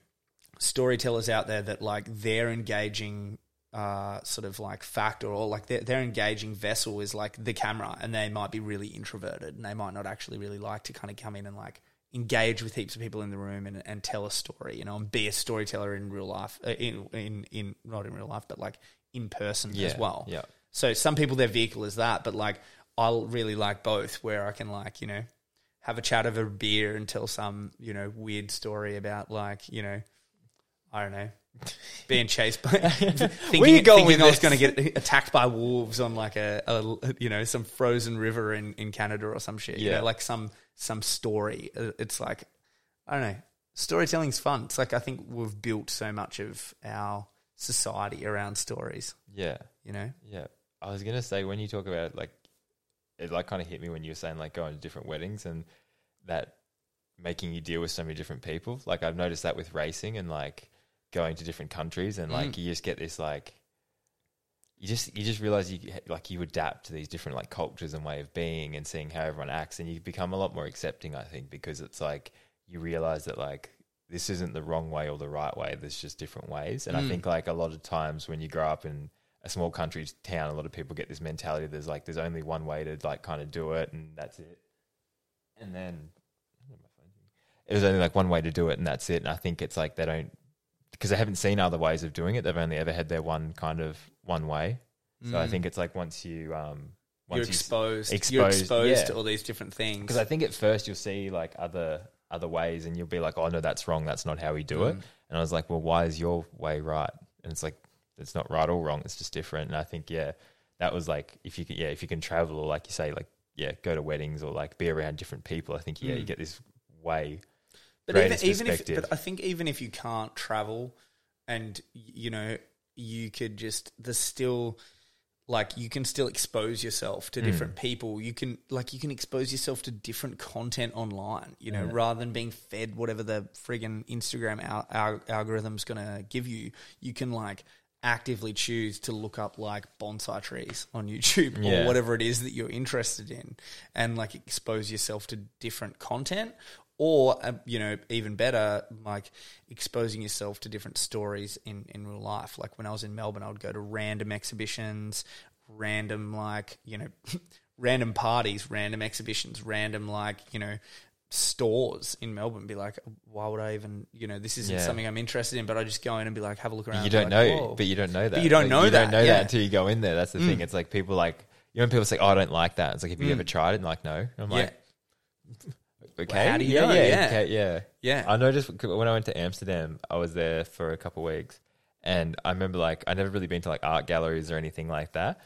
storytellers out there that like they're engaging. Uh, sort of like factor or like their, their engaging vessel is like the camera and they might be really introverted and they might not actually really like to kind of come in and like engage with heaps of people in the room and, and tell a story you know and be a storyteller in real life uh, in in in not in real life but like in person yeah, as well Yeah, so some people their vehicle is that, but like I'll really like both, where I can like you know have a chat over a beer and tell some you know weird story about like you know I don't know being chased by thinking, Where you going thinking with I was going to get attacked by wolves on like a, a you know some frozen river in in Canada or some shit. You Yeah. know, like some some story. Uh, It's like I don't know. Storytelling's fun. It's like I think we've built so much of our society around stories. yeah, You know. yeah. I was gonna say when you talk about like it like kind of hit me when you were saying like going to different weddings and that making you deal with so many different people. Like I've noticed that with racing and like going to different countries and like Mm. you just get this like you just you just realize you like you adapt to these different like cultures and way of being and seeing how everyone acts and you become a lot more accepting I think because it's like you realize that like this isn't the wrong way or the right way there's just different ways. And I Mm. think like a lot of times when you grow up in a small country town a lot of people get this mentality there's like there's only one way to like kind of do it and that's it. And then it was only like one way to do it and that's it. And I think it's like they don't because they haven't seen other ways of doing it they've only ever had their one kind of one way so I Mm. think it's like once you um you're once you exposed. You're exposed, exposed yeah. to all these different things. because I think at first you'll see like other other ways and you'll be like oh no that's wrong that's not how we do it Mm. and I was like well why is your way right and it's like it's not right or wrong. It's just different. And I think yeah, that was like if you can yeah if you can travel or like you say like yeah go to weddings or like be around different people. I think yeah you Mm. get this way. But even, even if, but I think even if you can't travel, and you know, you could just there's still like you can still expose yourself to Mm. different people. You can like you can expose yourself to different content online. You know, Yeah. rather than being fed whatever the friggin' Instagram al- al- algorithm's gonna give you, you can like actively choose to look up like bonsai trees on YouTube Yeah. or whatever it is that you're interested in and like expose yourself to different content or uh, you know even better like exposing yourself to different stories in in real life like when i was in melbourne i would go to random exhibitions random like you know random parties random exhibitions random like you know stores in melbourne be like why would i even you know this isn't Yeah. something i'm interested in but i just go in and be like have a look around you don't like, know, whoa. but you don't know that. you don't Like, know you that, don't know yeah. that until you go in there. That's the thing. Mm. It's like people like you know when people say, "Oh, I don't like that." It's like, have you Mm. ever tried it? And like, no. I'm like, okay, how do you yeah, know? yeah, Yeah. okay, yeah. yeah I noticed when I went to Amsterdam, I was there for a couple of weeks, and I remember like I never really been to like art galleries or anything like that.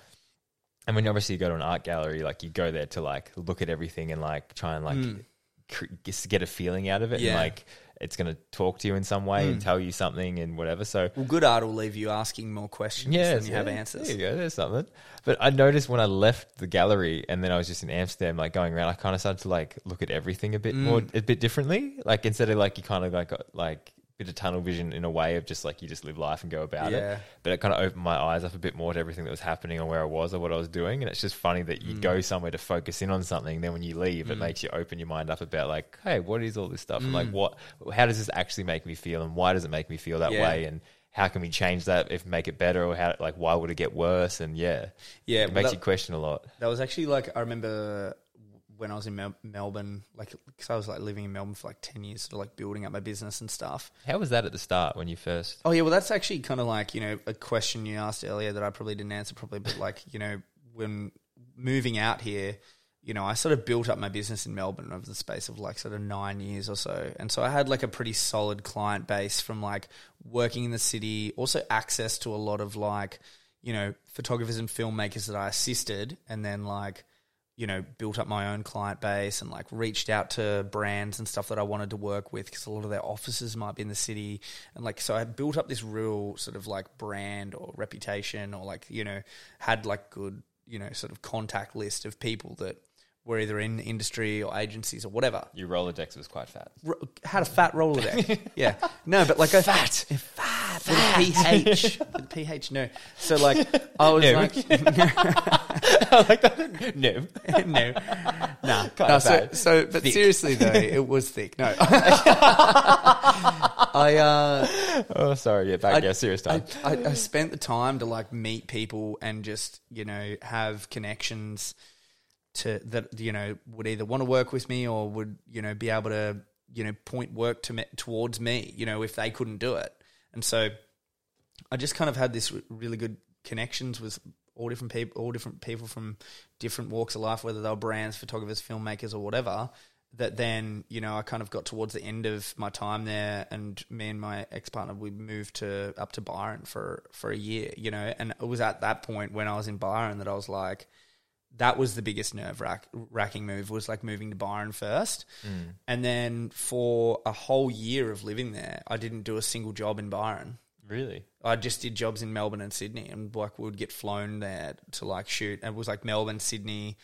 And when you obviously you go to an art gallery, like you go there to like look at everything and like try and like Mm. cr- get a feeling out of it, Yeah. and like it's gonna talk to you in some way and Mm. tell you something and whatever. So well good art will leave you asking more questions yeah, than you have answers There you go. There's something. But I noticed when I left the gallery and then I was just in Amsterdam, like going around, I kind of started to like look at everything a bit Mm. more, a bit differently. Like instead of like you kind of like got like a bit of tunnel vision in a way of just like you just live life and go about it. But it kind of opened my eyes up a bit more to everything that was happening and where I was or what I was doing. And it's just funny that you Mm. go somewhere to focus in on something, then when you leave, it Mm. makes you open your mind up about like, hey, what is all this stuff? And like, Mm. what? How does this actually make me feel? And why does it make me feel that Yeah. way? And how can we change that if make it better or how like why would it get worse and yeah yeah it well, makes that- you question a lot That was actually like I remember when I was in Mel- Melbourne, like because I was like living in Melbourne for like ten years, sort of like building up my business and stuff. how was that at the start when you first Oh yeah, well that's actually kind of like you know a question you asked earlier that I probably didn't answer properly, but like you know when moving out here, you know I sort of built up my business in Melbourne over the space of like sort of nine years or so, and so I had like a pretty solid client base from like working in the city, also access to a lot of like you know photographers and filmmakers that I assisted, and then like you know, built up my own client base and like reached out to brands and stuff that I wanted to work with because a lot of their offices might be in the city. And like, so I built up this real sort of like brand or reputation or like, you know, had like good, you know, sort of contact list of people that were either in industry or agencies or whatever. your rolodex was quite fat Ro- had a fat Rolodex. yeah. No, but like a fat. Fat. With a PH. With a PH, no. So like, I was No. like, I like that no no, nah. Kinda No, so, so, but Thick. seriously though, it was thick. No, I, uh, oh sorry yeah back I- yeah serious I, time I, I spent the time to like meet people and just you know have connections to that you know would either want to work with me or would you know be able to you know point work to me, towards me you know if they couldn't do it. And so I just kind of had this really good connections with all different people all different people from different walks of life whether they were brands photographers filmmakers or whatever that then you know I kind of got towards the end of my time there, and me and my ex partner we moved to up to Byron for for a year, you know, and it was at that point when I was in Byron that I was like, that was the biggest nerve rack, wracking move was like moving to Byron first, Mm. and then for a whole year of living there, I didn't do a single job in Byron. really I just did jobs in Melbourne and Sydney, and like we would get flown there to like shoot. And it was like Melbourne, Sydney,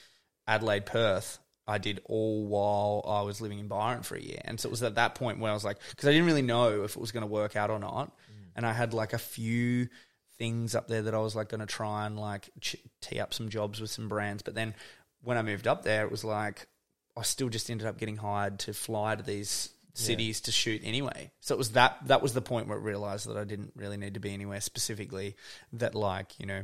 Adelaide, Perth. I did all while I was living in Byron for a year, and so it was at that point where I was like, because I didn't really know if it was going to work out or not, and I had like a few things up there that I was like going to try and like ch- tee up some jobs with some brands, but then when I moved up there, it was like I still just ended up getting hired to fly to these cities to shoot anyway. So it was that that was the point where I realized that I didn't really need to be anywhere specifically that like, you know,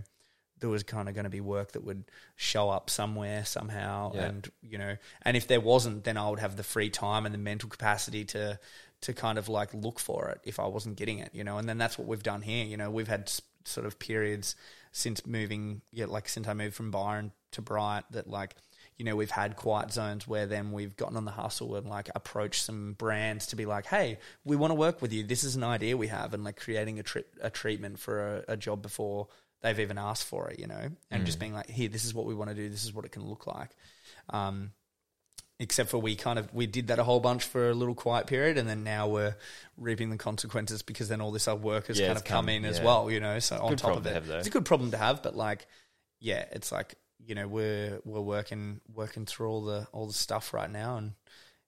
there was kind of going to be work that would show up somewhere somehow Yeah. and you know, and if there wasn't then I would have the free time and the mental capacity to to kind of like look for it if I wasn't getting it, you know. And then that's what we've done here, you know. We've had sort of periods since moving, yeah, like since I moved from Byron to Bright that like you know, we've had quiet zones where then we've gotten on the hustle and like approached some brands to be like, hey, we want to work with you. This is an idea we have, and like creating a, tri- a treatment for a, a job before they've even asked for it, you know, and just being like, here, this is what we want to do. This is what it can look like. Um, except for we kind of we did that a whole bunch for a little quiet period and then now we're reaping the consequences because then all this other work has Yeah, kind of come come- in as well you know so on top of it have, it's a good problem to have but like yeah it's like you know we're we're working working through all the all the stuff right now and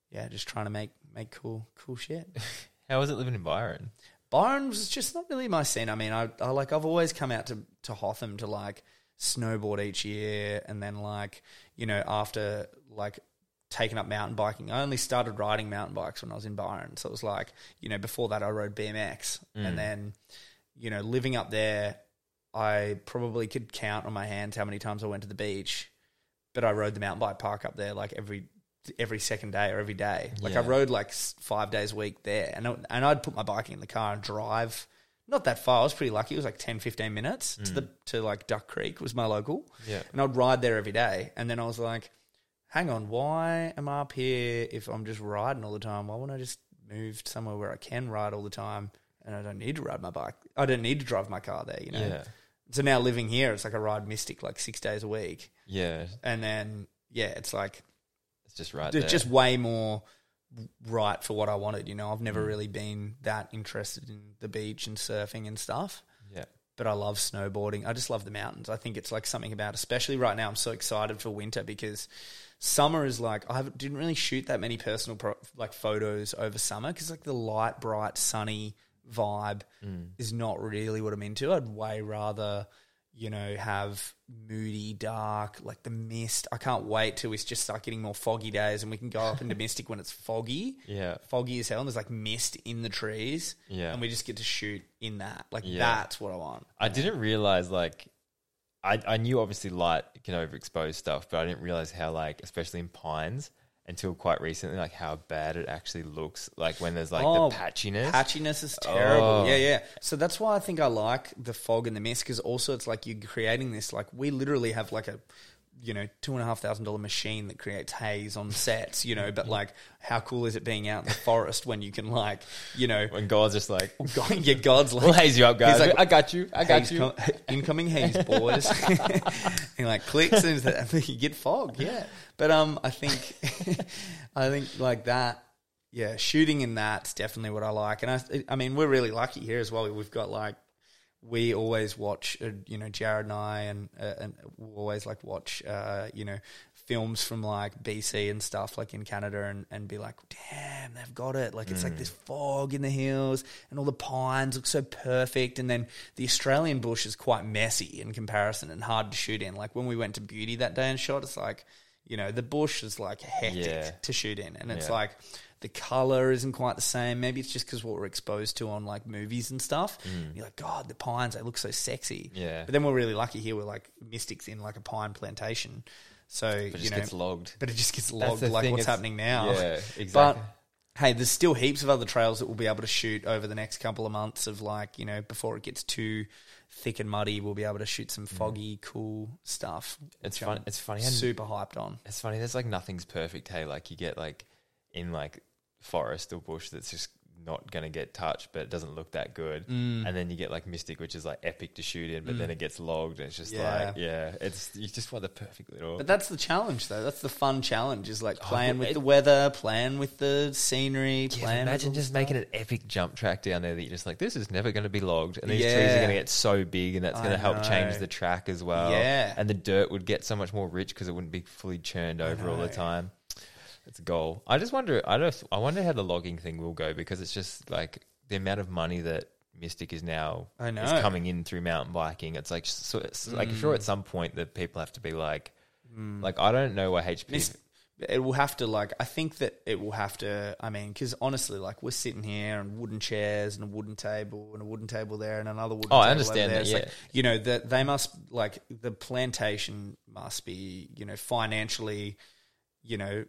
yeah just trying to make make cool cool shit How was it living in Byron? Byron was just not really my scene. I mean, I, I like I've always come out to to Hotham to like snowboard each year, and then like you know after like taking up mountain biking, I only started riding mountain bikes when I was in Byron. So it was like you know before that I rode BMX, and mm. then you know living up there, I probably could count on my hands how many times I went to the beach, but I rode the mountain bike park up there like every every second day or every day. Like I rode like five days a week there, and I- and I'd put my bike in the car and drive. Not that far. I was pretty lucky. It was like 10, 15 minutes to mm. the to like Duck Creek was my local, Yeah. and I'd ride there every day. And then I was like, "Hang on, why am I up here if I'm just riding all the time? Why wouldn't I just move somewhere where I can ride all the time and I don't need to ride my bike? I don't need to drive my car there, you know." Yeah. So now living here, it's like I ride Mystic like six days a week, Yeah. and then yeah, it's like It's just right It's just way more right for what I wanted. You know, I've Mm. never really been that interested in the beach and surfing and stuff, yeah. but I love snowboarding. I just love the mountains. I think it's like something about, especially right now. I'm so excited for winter because summer is like I haven't- didn't really shoot that many personal pro, like photos over summer because like the light, bright, sunny vibe Mm. is not really what I'm into. I'd way rather you know, have moody, dark, like the mist. I can't wait till we just start getting more foggy days and we can go up into Mystic when it's foggy. Yeah. Foggy as hell, and there's like mist in the trees. Yeah. And we just get to shoot in that. Like, Yeah. that's what I want. I didn't realize like I I knew obviously light can overexpose stuff, but I didn't realize how like especially in pines until quite recently like how bad it actually looks like when there's like Oh, the patchiness. Patchiness is terrible. Oh. Yeah, yeah. So that's why I think I like the fog and the mist because also it's like you're creating this. Like we literally have like a, you know, two and a half thousand dollar machine that creates haze on sets. You know, but like, how cool is it being out in the forest when you can like, you know, when God's just like God, your God's like We'll haze you up, guys. He's like, I got you. I got you. com- incoming haze, boys. and like clicks and you get fog, yeah. But um, I think, I think like that, yeah. Shooting in that's definitely what I like, and I, I mean, we're really lucky here as well. We've got like, we always watch, uh, you know, Jared and I, and uh, and we always like watch, uh, you know. Films from like BC and stuff, like in Canada, and, and be like, damn, they've got it. Like, it's like this fog in the hills, and all the pines look so perfect. And then the Australian bush is quite messy in comparison and hard to shoot in. Like, when we went to Beauty that day and shot, it's like, you know, the bush is like hectic Yeah. to shoot in. And it's Yeah. like, the color isn't quite the same. Maybe it's just because what we're exposed to on like movies and stuff. You're like, God, the pines, they look so sexy. Mm. Yeah. But then we're really lucky here. We're like mystics in like a pine plantation. So, But it you just know, gets logged. but it just gets logged like thing, what's happening now. Yeah, exactly. But hey, there's still heaps of other trails that we'll be able to shoot over the next couple of months of like, you know, before it gets too thick and muddy, we'll be able to shoot some foggy, cool stuff. Mm. it's fun. I'm It's funny. Super hyped on. it's funny. There's like nothing's perfect. Hey, like you get like in like forest or bush that's just not going to get touched, but it doesn't look that good. Mm. And then you get like mystic, which is like epic to shoot in, but then it gets logged, and it's just Yeah. like yeah, it's you just want the perfect little. But that's the challenge, though. That's the fun challenge is like playing with Oh, it- the weather, playing with the scenery, Yeah, playing. imagine with just the making an epic jump track down there that you're just like, this is never going to be logged, and these trees are going to get so big, and that's going to help change the track as well. Yeah. and the dirt would get so much more rich because it wouldn't be fully churned over all the time. It's a goal. I just wonder. I don't. I wonder how the logging thing will go because it's just like the amount of money that Mystic is now I know. is coming in through mountain biking. It's like so it's like Mm. sure at some point that people have to be like, like I don't know why HP. Mis- it will have to like i think that it will have to i mean because honestly like we're sitting here and wooden chairs and a wooden table and a wooden table there and another wooden Oh, I understand that, It's like, yeah. you know that they must like the plantation must be you know financially you know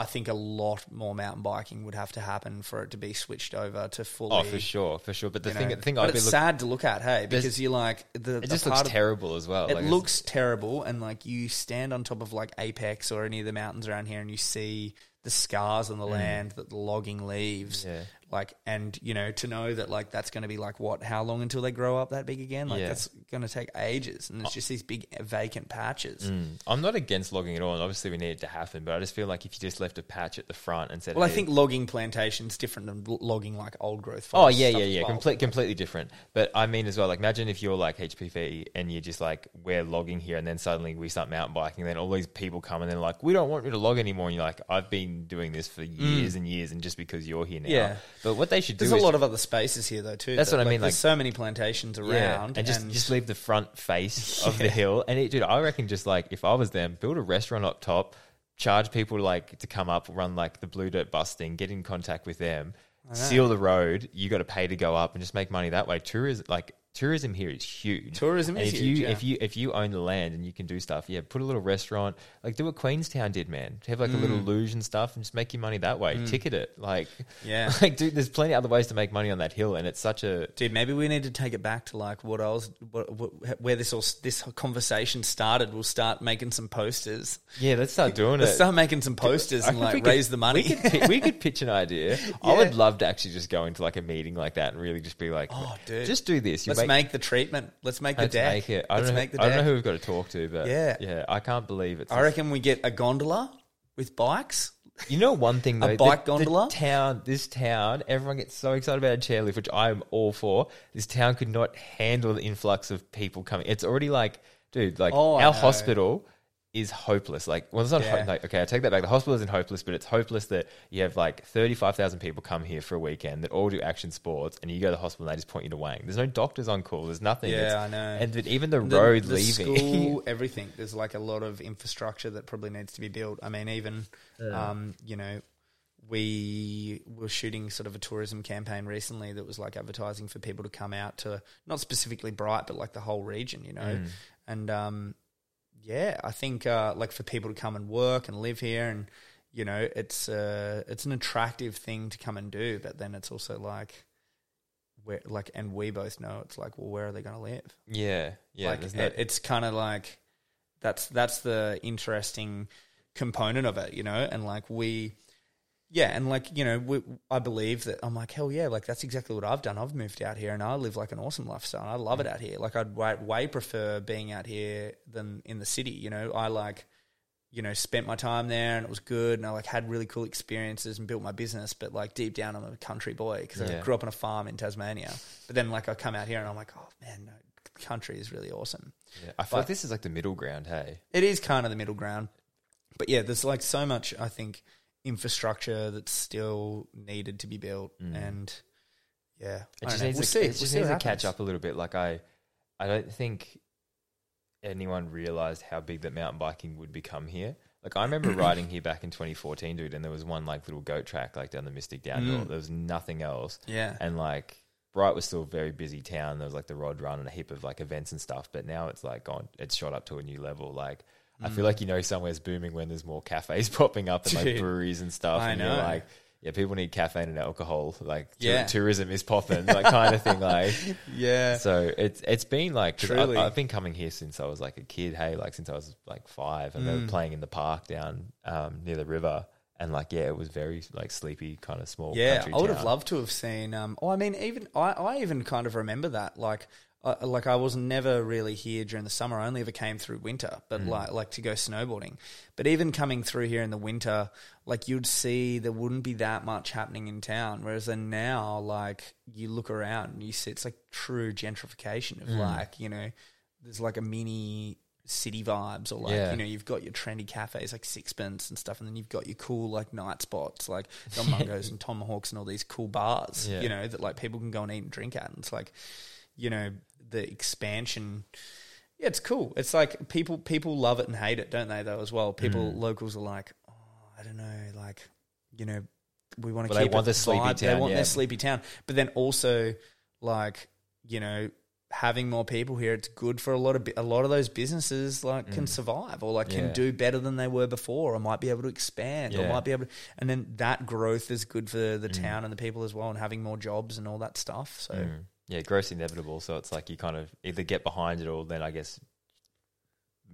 I think a lot more mountain biking would have to happen for it to be switched over to fully. Oh, for sure, for sure. But the thing, know. the thing but I've it's looking, sad to look at, hey, because you're like the it the just looks of- terrible as well. It Like, looks terrible, and like you stand on top of like Apex or any of the mountains around here, and you see the scars on the land that the logging leaves. Mm. Yeah. Like, and you know, to know that like that's going to be like what? How long until they grow up that big again? Like Yeah. that's going to take ages, and it's just these big vacant patches. Mm. I'm not against logging at all, and obviously we need it to happen. But I just feel like if you just left a patch at the front and said, Well, I think logging plantations different than logging like old growth. Forests, Oh yeah, yeah, yeah. Complete, completely different. But I mean as well. Like, imagine if you're like HPV and you're just like we're logging here, and then suddenly we start mountain biking. And then all these people come and they're like, we don't want you to log anymore. And you're like, I've been doing this for years and years, and just because you're here now. Mm. Yeah. But what they should do There's is a lot of other spaces here though too. That's that, what I mean, There's like- so many plantations yeah, around, and just just leave the front face of the hill. And it, dude, I reckon just like if I was them, build a restaurant up top, charge people like to come up, run like the blue dirt busting, get in contact with them, seal the road. You got to pay to go up and just make money that way. Tourism, like tourism here is huge. Tourism and is if huge, You, yeah. If you if you own the land and you can do stuff, yeah, put a little restaurant, like do what Queenstown did, man. Have like a Mm. little luge and stuff, and just make your money that way. Ticket it, like Yeah. like dude. There's plenty of other ways to make money on that hill, and it's such a Dude, maybe we need to take it back to like what I was, what, what, where this all this conversation started. We'll start making some posters. yeah. Let's start doing it. Let's it. start making some posters I and like we could- raise the money. We could, we could pitch an idea. I would love to actually just go into like a meeting like that and really just be like, Oh, dude. just do this. You Let's make, the treatment. Let's make the let's deck. make it. I Let's don't know. make the I don't know deck. who we've got to talk to, but Yeah. yeah, I can't believe it's. I reckon we get a gondola with bikes. You know one thing though, A bike the, the gondola? town, this town, everyone gets so excited about a chairlift, which I'm all for. This town could not handle the influx of people coming. It's already like, dude, like Oh, I our know. hospital is hopeless. Like, well, it's not Yeah. ho- like okay, I take that back. The hospital isn't hopeless, but it's hopeless that you have like thirty five thousand people come here for a weekend that all do action sports, and you go to the hospital and they just point you to Wang. There's no doctors on call. There's nothing. Yeah, It's- I know. And then even the, The- road the leaving. school, everything. There's like a lot of infrastructure that probably needs to be built. I mean, even um, you know, we were shooting sort of a tourism campaign recently that was like advertising for people to come out to not specifically Bright, but like the whole region, you know, Mm. and um, yeah, I think uh, like for people to come and work and live here and. You know, it's uh, it's an attractive thing to come and do, but then it's also like, where like, and we both know it's like, well, where are they going to live? yeah, yeah. like it, it's kind of like that's that's the interesting component of it, you know, and like we. Yeah, and like you know, we, I believe that I'm like hell yeah, like that's exactly what I've done. I've moved out here and I live like an awesome lifestyle. I love it mm. out here. Like I'd way, way prefer being out here than in the city. You know, I like, you know, spent my time there and it was good and I like had really cool experiences and built my business. But like deep down, I'm a country boy because I grew up on a farm in Tasmania. But then like I come out here and I'm like, oh man, no, country is really awesome. yeah. I feel but- like this is like the middle ground. Hey, It is kind of the middle ground. But yeah, there's like so much, I think, infrastructure that's still needed to be built. And yeah, Mm. It just know. needs, we'll to, see. it We'll see needs to catch up a little bit. Like I, I don't think anyone realized how big that mountain biking would become here. Like I remember riding here back in 2014, dude, and there was one like little goat track like down the Mystic Downhill. Mm. There was nothing else, Yeah. and like Bright was still a very busy town. There was like the Rod Run and a heap of like events and stuff. But now it's like gone. It's shot up to a new level. Like I Mm. feel like you know somewhere's booming when there's more cafes popping up and like Dude. breweries and stuff. I and you're know. like. Yeah, people need caffeine and alcohol. Like, Yeah. tourism is popping, like kind of thing. Like, Yeah. so it's it's been like Truly. I, I've been coming here since I was like a kid. Hey, like since I was like five, and they Mm. were playing in the park down um, near the river, and like yeah, it was very like sleepy, kind of small. Yeah, country I would have loved to have seen. Um, oh, I mean, even I, I even kind of remember that. Like, uh, like I was never really here during the summer. I only ever came through winter, but Mm. like like to go snowboarding. But even coming through here in the winter, like you'd see there wouldn't be that much happening in town. Whereas then now, like you look around and you see it's like true gentrification of Mm. like you know, there's like a mini city vibes or like Yeah. you know you've got your trendy cafes like Sixpence and stuff, and then you've got your cool like night spots like Don Mungo's and Tomahawks and all these cool bars, Yeah. you know, that like people can go and eat and drink at. And it's like, you know, the expansion. Yeah, it's cool. It's like people people love it and hate it, don't they? Though as well, people Mm. locals are like, oh, I don't know, like you know, we want to Well, they keep want it the sleepy vibe. They want yeah. their sleepy town, but then also like you know having more people here, it's good for a lot of a lot of those businesses like can survive or like can Mm. Do better than they were before, or might be able to expand, or might be able to, and then that growth is good for Mm. the town and the people as well, and having more jobs and all that stuff. So Mm. Yeah, growth's inevitable. So it's like you kind of either get behind it or then I guess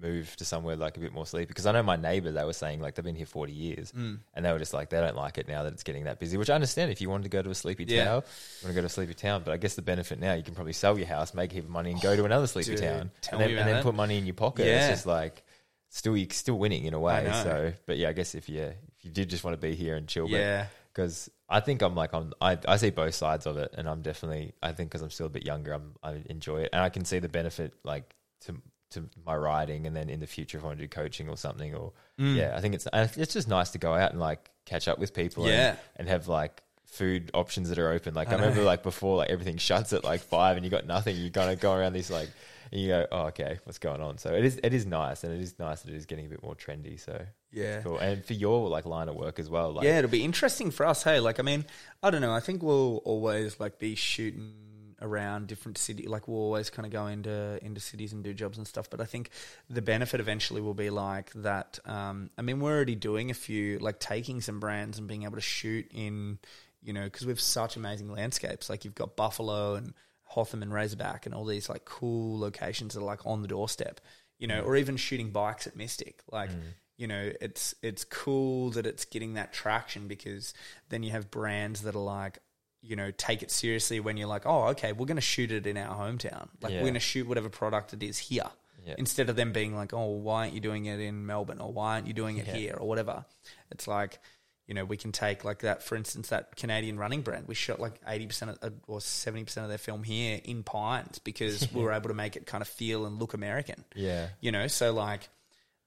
move to somewhere like a bit more sleepy. Because I know my neighbour, they were saying like they've been here 40 years Mm. and they were just like, they don't like it now that it's getting that busy, which I understand if you wanted to go to a sleepy Yeah. town, you want to go to a sleepy town. But I guess the benefit now, you can probably sell your house, make a heap of money and go to another sleepy Dude, town and then, and then put money in your pocket. Yeah. It's just like, still, you're still winning in a way. So, but yeah, I guess if you, if you did just want to be here and chill, yeah, because I think I'm like I'm I, I see both sides of it, and I'm definitely I think because I'm still a bit younger, I'm I enjoy it, and I can see the benefit like to to my riding, and then in the future if I want to do coaching or something, or Mm. yeah, I think it's it's just nice to go out and like catch up with people, Yeah. and, and have like food options that are open. Like I, I remember like before, like everything shuts at like five, and you got nothing. You kind of go around these like. And you go, oh, okay, what's going on? So it is, it is nice, and it is nice that it is getting a bit more trendy. So yeah. cool, and for your like line of work as well. Like, yeah, it'll be interesting for us. Hey, like I mean, I don't know. I think we'll always like be shooting around different city. Like we'll always kind of go into into cities and do jobs and stuff. But I think the benefit eventually will be like that. Um, I mean, we're already doing a few like taking some brands and being able to shoot in. You know, because we have such amazing landscapes. Like you've got Buffalo and Hotham and Razorback and all these like cool locations that are like on the doorstep. You know, or even shooting bikes at Mystic. Like you know it's it's cool that it's getting that traction because then you have brands that are like you know take it seriously when you're like oh okay we're going to shoot it in our hometown. Like Yeah. we're going to shoot whatever product it is here. Yeah. instead of them being like oh why aren't you doing it in melbourne? Or why aren't you doing it Yeah. here? Or whatever. It's like you know we can take like that for instance that canadian running brand. We shot like 80% of, uh, or 70% of their film here in pines because we were able to make it kind of feel and look american. Yeah, you know so like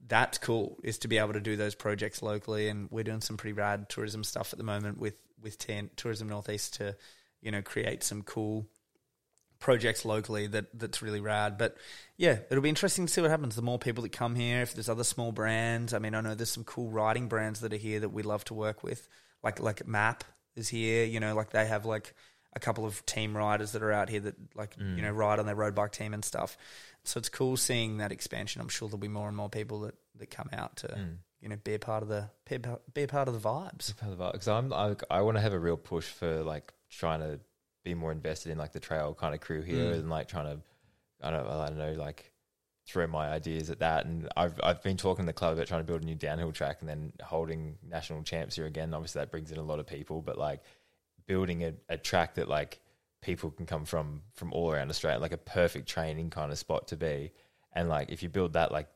that's cool is to be able to do those projects locally. And we're doing some pretty rad tourism stuff at the moment with with Tan- tourism northeast to you know create some cool projects locally that that's really rad. But yeah it'll be interesting to see what happens. The more people that come here if there's other small brands i mean i know there's some cool riding brands that are here that we love to work with. Like like MAAP is here you know like they have like a couple of team riders that are out here that like mm. you know ride on their road bike team and stuff so it's cool seeing that expansion. I'm sure there'll be more and more people that that come out to you know be a part of the be a, part- be a part of the vibes. Because I'm I, I want to have a real push for like trying to be more invested in like the trail kind of crew here Mm. and like trying to I don't I don't know like throw my ideas at that. And I've I've been talking to the club about trying to build a new downhill track and then holding national champs here again. Obviously that brings in a lot of people but like building a, a track that like people can come from from all around Australia like a perfect training kind of spot to be and like if you build that like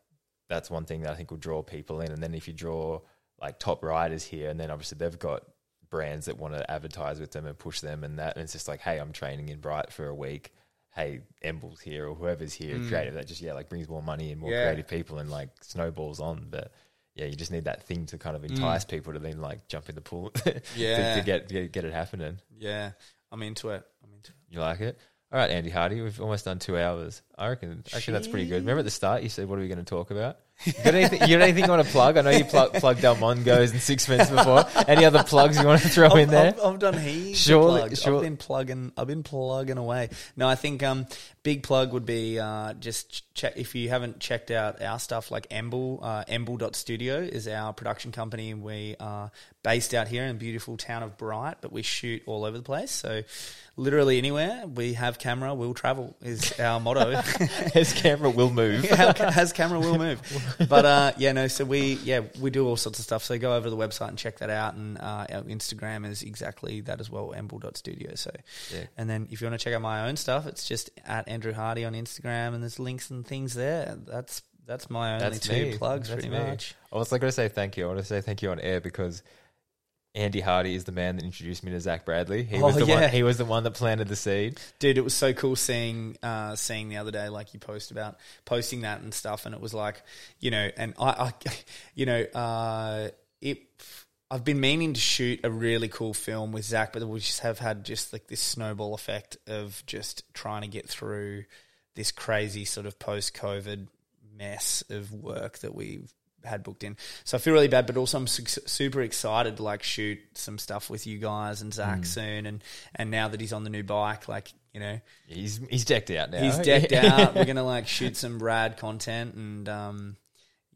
that's one thing that I think will draw people in. And then if you draw like top riders here, and then obviously they've got brands that want to advertise with them and push them, and that and it's just like, hey, I'm training in Bright for a week. Hey, Emble's here or whoever's here, mm. creative. That just yeah, like brings more money and more Yeah. creative people, and like snowballs on. But yeah, you just need that thing to kind of mm. entice people to then like jump in the pool to, Yeah. to get, get get it happening. yeah i'm into it i'm into it You like it? All right, Andy Hardy, we've almost done two hours. I reckon. actually that's pretty good. Remember at the start, you said, "What are we going to talk about?" You got anything? You got anything you want to plug? I know you plug, plugged Delmongos and Sixpence before. Any other plugs you want to throw in I've, there? I've, I've done heaps. Surely- sure- I've been plugging. I've been plugging away. No, I think um, big plug would be uh, just check if you haven't checked out our stuff. Like Emble, uh, Emble.studio is our production company. We are based out here in beautiful town of Bright, but we shoot all over the place. So literally anywhere we have camera, we'll travel is our motto. His camera will move. has camera will move. But uh, yeah, no. So we yeah we do all sorts of stuff. So go over to the website and check that out. And uh, our Instagram is exactly that as well, emble.studio. So Yeah. and then if you want to check out my own stuff, it's just at Andrew Hardy on Instagram, and there's links and things there. That's that's my only That's two me. plugs, That's pretty me. much. I was like going to say thank you. I want to say thank you on air because Andy Hardy is the man that introduced me to Zach Bradley. He was Oh, the yeah. one. He was the one that planted the seed. dude it was so cool seeing uh seeing the other day like you post about posting that and stuff and it was like you know and i, I you know uh it I've been meaning to shoot a really cool film with Zach, but we just have had just like this snowball effect of just trying to get through this crazy sort of post COVID mess of work that we've had booked in. So I feel really bad, but also I'm su- super excited to like shoot some stuff with you guys and Zach soon. And and now that he's on the new bike, like You know, He's he's decked out now. he's decked out. We're gonna like shoot some rad content, and um,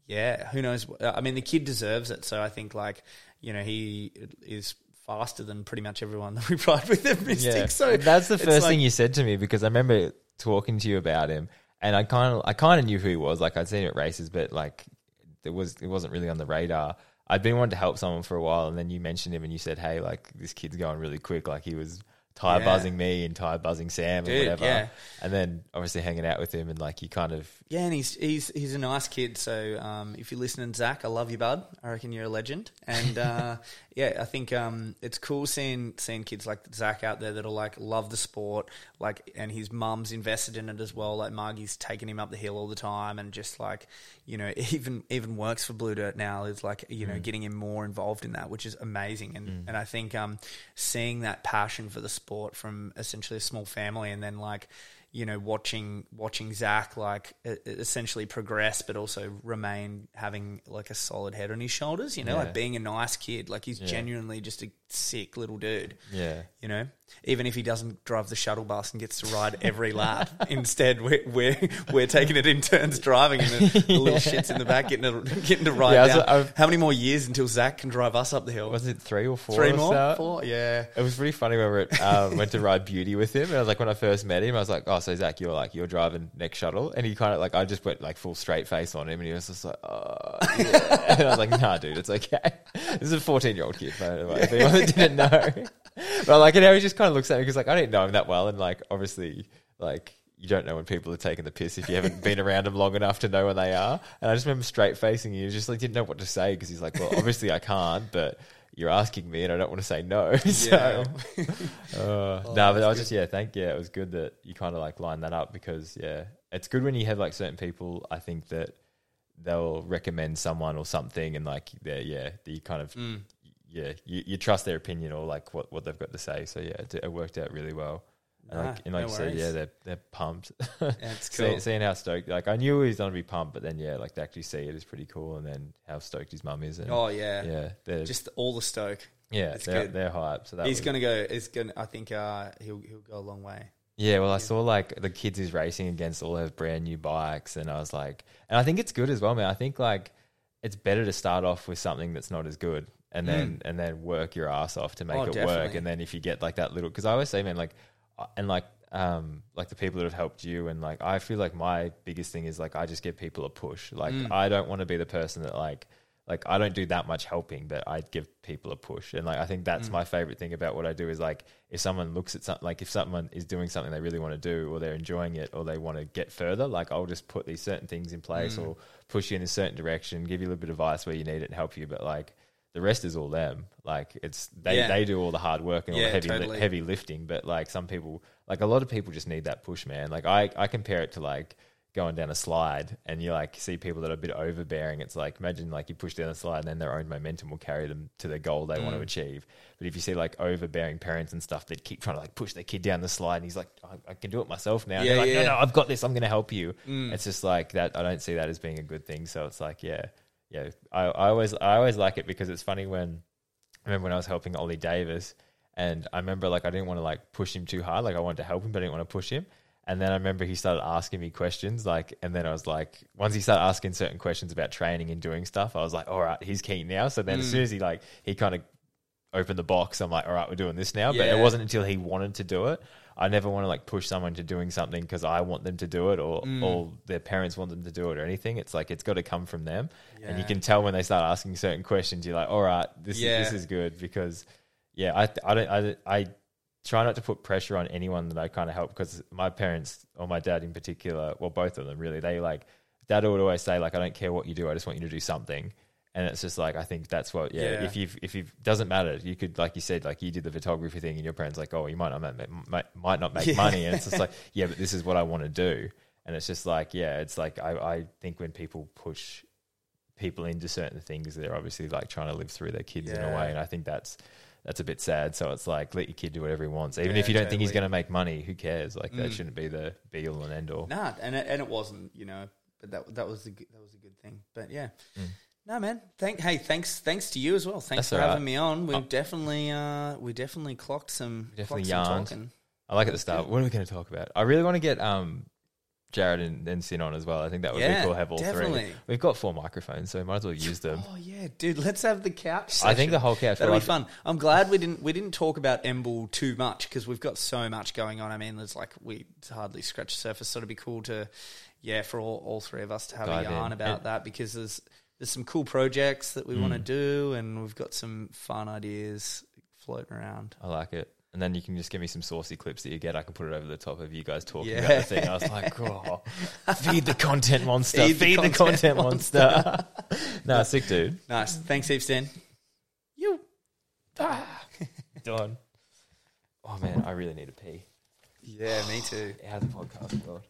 yeah, who knows? I mean, the kid deserves it. So I think like you know he is faster than pretty much everyone that we ride with at Mystic. Yeah. So that's the first like- thing you said to me because I remember talking to you about him, and I kind of I kind of knew who he was. Like I'd seen him at races, but like it was it wasn't really on the radar. I'd been wanting to help someone for a while, and then you mentioned him, and you said, "Hey, like this kid's going really quick. Like he was tire Yeah. buzzing me and tire buzzing Sam Dude, and whatever." yeah. And then obviously hanging out with him, and like you kind of Yeah, and he's he's he's a nice kid. So um, if you're listening, Zach, I love you, bud. I reckon you're a legend. And uh, yeah, I think um, it's cool seeing seeing kids like Zach out there that'll like love the sport, like, and his mum's invested in it as well. Like Margie's taking him up the hill all the time, and just like you know, even even works for Blue Dirt now is like you know getting him more involved in that, which is amazing. And and I think um, seeing that passion for the sport from essentially a small family, and then like you know, watching watching Zach like essentially progress, but also remain having like a solid head on his shoulders. You know, Yeah. like being a nice kid. Like he's genuinely just a sick little dude. yeah. You know, even if he doesn't drive the shuttle bus and gets to ride every lap, instead we're, we're we're taking it in turns driving, and the, the little shits in the back getting to, getting to ride Yeah, was- down. I've- How many more years until Zach can drive us up the hill? Was it three or four? Three or more? so? Four? Yeah. It was pretty funny when we were um, went to ride Beauty with him. And I was like, when I first met him, I was like, oh, so Zach, you're like, you're driving next shuttle. And he kind of like, I just went like full straight face on him and he was just like, oh, yeah. and I was like, nah, dude, it's okay. This is a 14 year old kid, by the way, that didn't know. But I like it how he just kind of looks at me because like, I didn't know him that well. And like, obviously, like, you don't know when people are taking the piss if you haven't been around them long enough to know when they are. And I just remember straight facing you, just like didn't know what to say because he's like, well, obviously I can't, but you're asking me and I don't want to say no. so, Yeah. uh, no, but I was just yeah, thank yeah, it was good that you kind of like lined that up because yeah, it's good when you have like certain people. I think that they'll recommend someone or something, and like they yeah, that you kind of Mm. Yeah, you, you trust their opinion or like what, what they've got to say. So yeah, it, it worked out really well. And Nah, like, and like no you said, worries. yeah, they're they're pumped. Yeah, it's See- cool. seeing how stoked, like I knew he was gonna be pumped, but then yeah, like to actually see it is pretty cool, and then how stoked his mum is, and Oh yeah. yeah, Just all the stoke. yeah, it's they're, good. they're hyped. So that he's was- gonna go. He's gonna. I think uh, he'll he'll go a long way. Yeah, well, I saw like the kids he's racing against all have brand new bikes, and I was like, and I think it's good as well, man. I think like it's better to start off with something that's not as good, and then and then work your ass off to make Oh, it work, and then if you get like that little, because I always say, man, like, uh, and like, um, like the people that have helped you, and like, I feel like my biggest thing is like I just give people a push. Like, I don't want to be the person that like. Like I don't do that much helping, but I give people a push, and like I think that's my favorite thing about what I do is like if someone looks at something, like if someone is doing something they really want to do, or they're enjoying it, or they want to get further, like I'll just put these certain things in place, or push you in a certain direction, give you a little bit of advice where you need it, and help you. But like the rest is all them. Like it's they Yeah. they do all the hard work and all the heavy li- heavy lifting. But like some people, like a lot of people, just need that push, man. Like I I compare it to like going down a slide and you like see people that are a bit overbearing it's like imagine like you push down a slide and then their own momentum will carry them to the goal they want Mm. to achieve but if you see like overbearing parents and stuff that keep trying to like push their kid down the slide and he's like i, I can do it myself now Yeah, they're like yeah. no no i've got this i'm going to help you Mm. it's just like that i don't see that as being a good thing so it's like yeah yeah i, I always i always like it because it's funny when I remember when I was helping Ollie Davis, and I remember like I didn't want to like push him too hard. Like I wanted to help him, but I didn't want to push him. And then I remember he started asking me questions, like, and then I was like, once he started asking certain questions about training and doing stuff, I was like, all right, he's keen now. So then as mm. soon as he like he kind of opened the box, I'm like, all right, we're doing this now. But it wasn't until he wanted to do it. I never want to like push someone to doing something because I want them to do it or mm. or their parents want them to do it or anything. It's like it's got to come from them, and you can tell when they start asking certain questions. You're like, all right, this Yeah. is this is good because yeah, I I don't I, I try not to put pressure on anyone that I kind of help because my parents or my dad in particular, well, both of them really, they like dad would always say like I don't care what you do, I just want you to do something. And it's just like I think that's what yeah. Yeah. If you if you doesn't matter, you could like you said like you did the photography thing, and your parents like oh you might not make, might, might not make Yeah. money, and it's just like yeah, but this is what I want to do, and it's just like yeah, it's like I I think when people push people into certain things, they're obviously like trying to live through their kids in a way, and I think that's that's a bit sad. So it's like let your kid do whatever he wants, even Yeah, if you don't think he's going to make money. Who cares? Like that Mm. shouldn't be the be all and end all. Nah, and it, and it wasn't, you know, but that that was a that was a good thing. But yeah, no man. Thank hey, thanks thanks to you as well. Thanks. That's for all having me on. We Oh. definitely uh we definitely clocked some Definitely clocked some talking. I like at the start. What are we going to talk about? I really want to get um, Jared and, and Sin on as well. I think that would Yeah, be cool. to Have all definitely. three. We've got four microphones, so we might as well use them. Oh yeah, dude, let's have the couch. I think session. the whole couch. That'll be I- fun. I'm glad we didn't we didn't talk about Emble too much because we've got so much going on. I mean, there's like we hardly scratch the surface. So it'd be cool to, yeah, for all, all three of us to have Dive a yarn in. about And- that because there's there's some cool projects that we want to Mm. do and we've got some fun ideas floating around. I like it. And then you can just give me some saucy clips that you get. I can put it over the top of you guys talking Yeah. about the thing. I was like, oh, feed the content monster. Feed Feed, the the, content content, monster. no, sick dude. Nice. Thanks, heaps, Dan. You. Done. Oh man, I really need a pee. Yeah, me too. Out of the podcast world.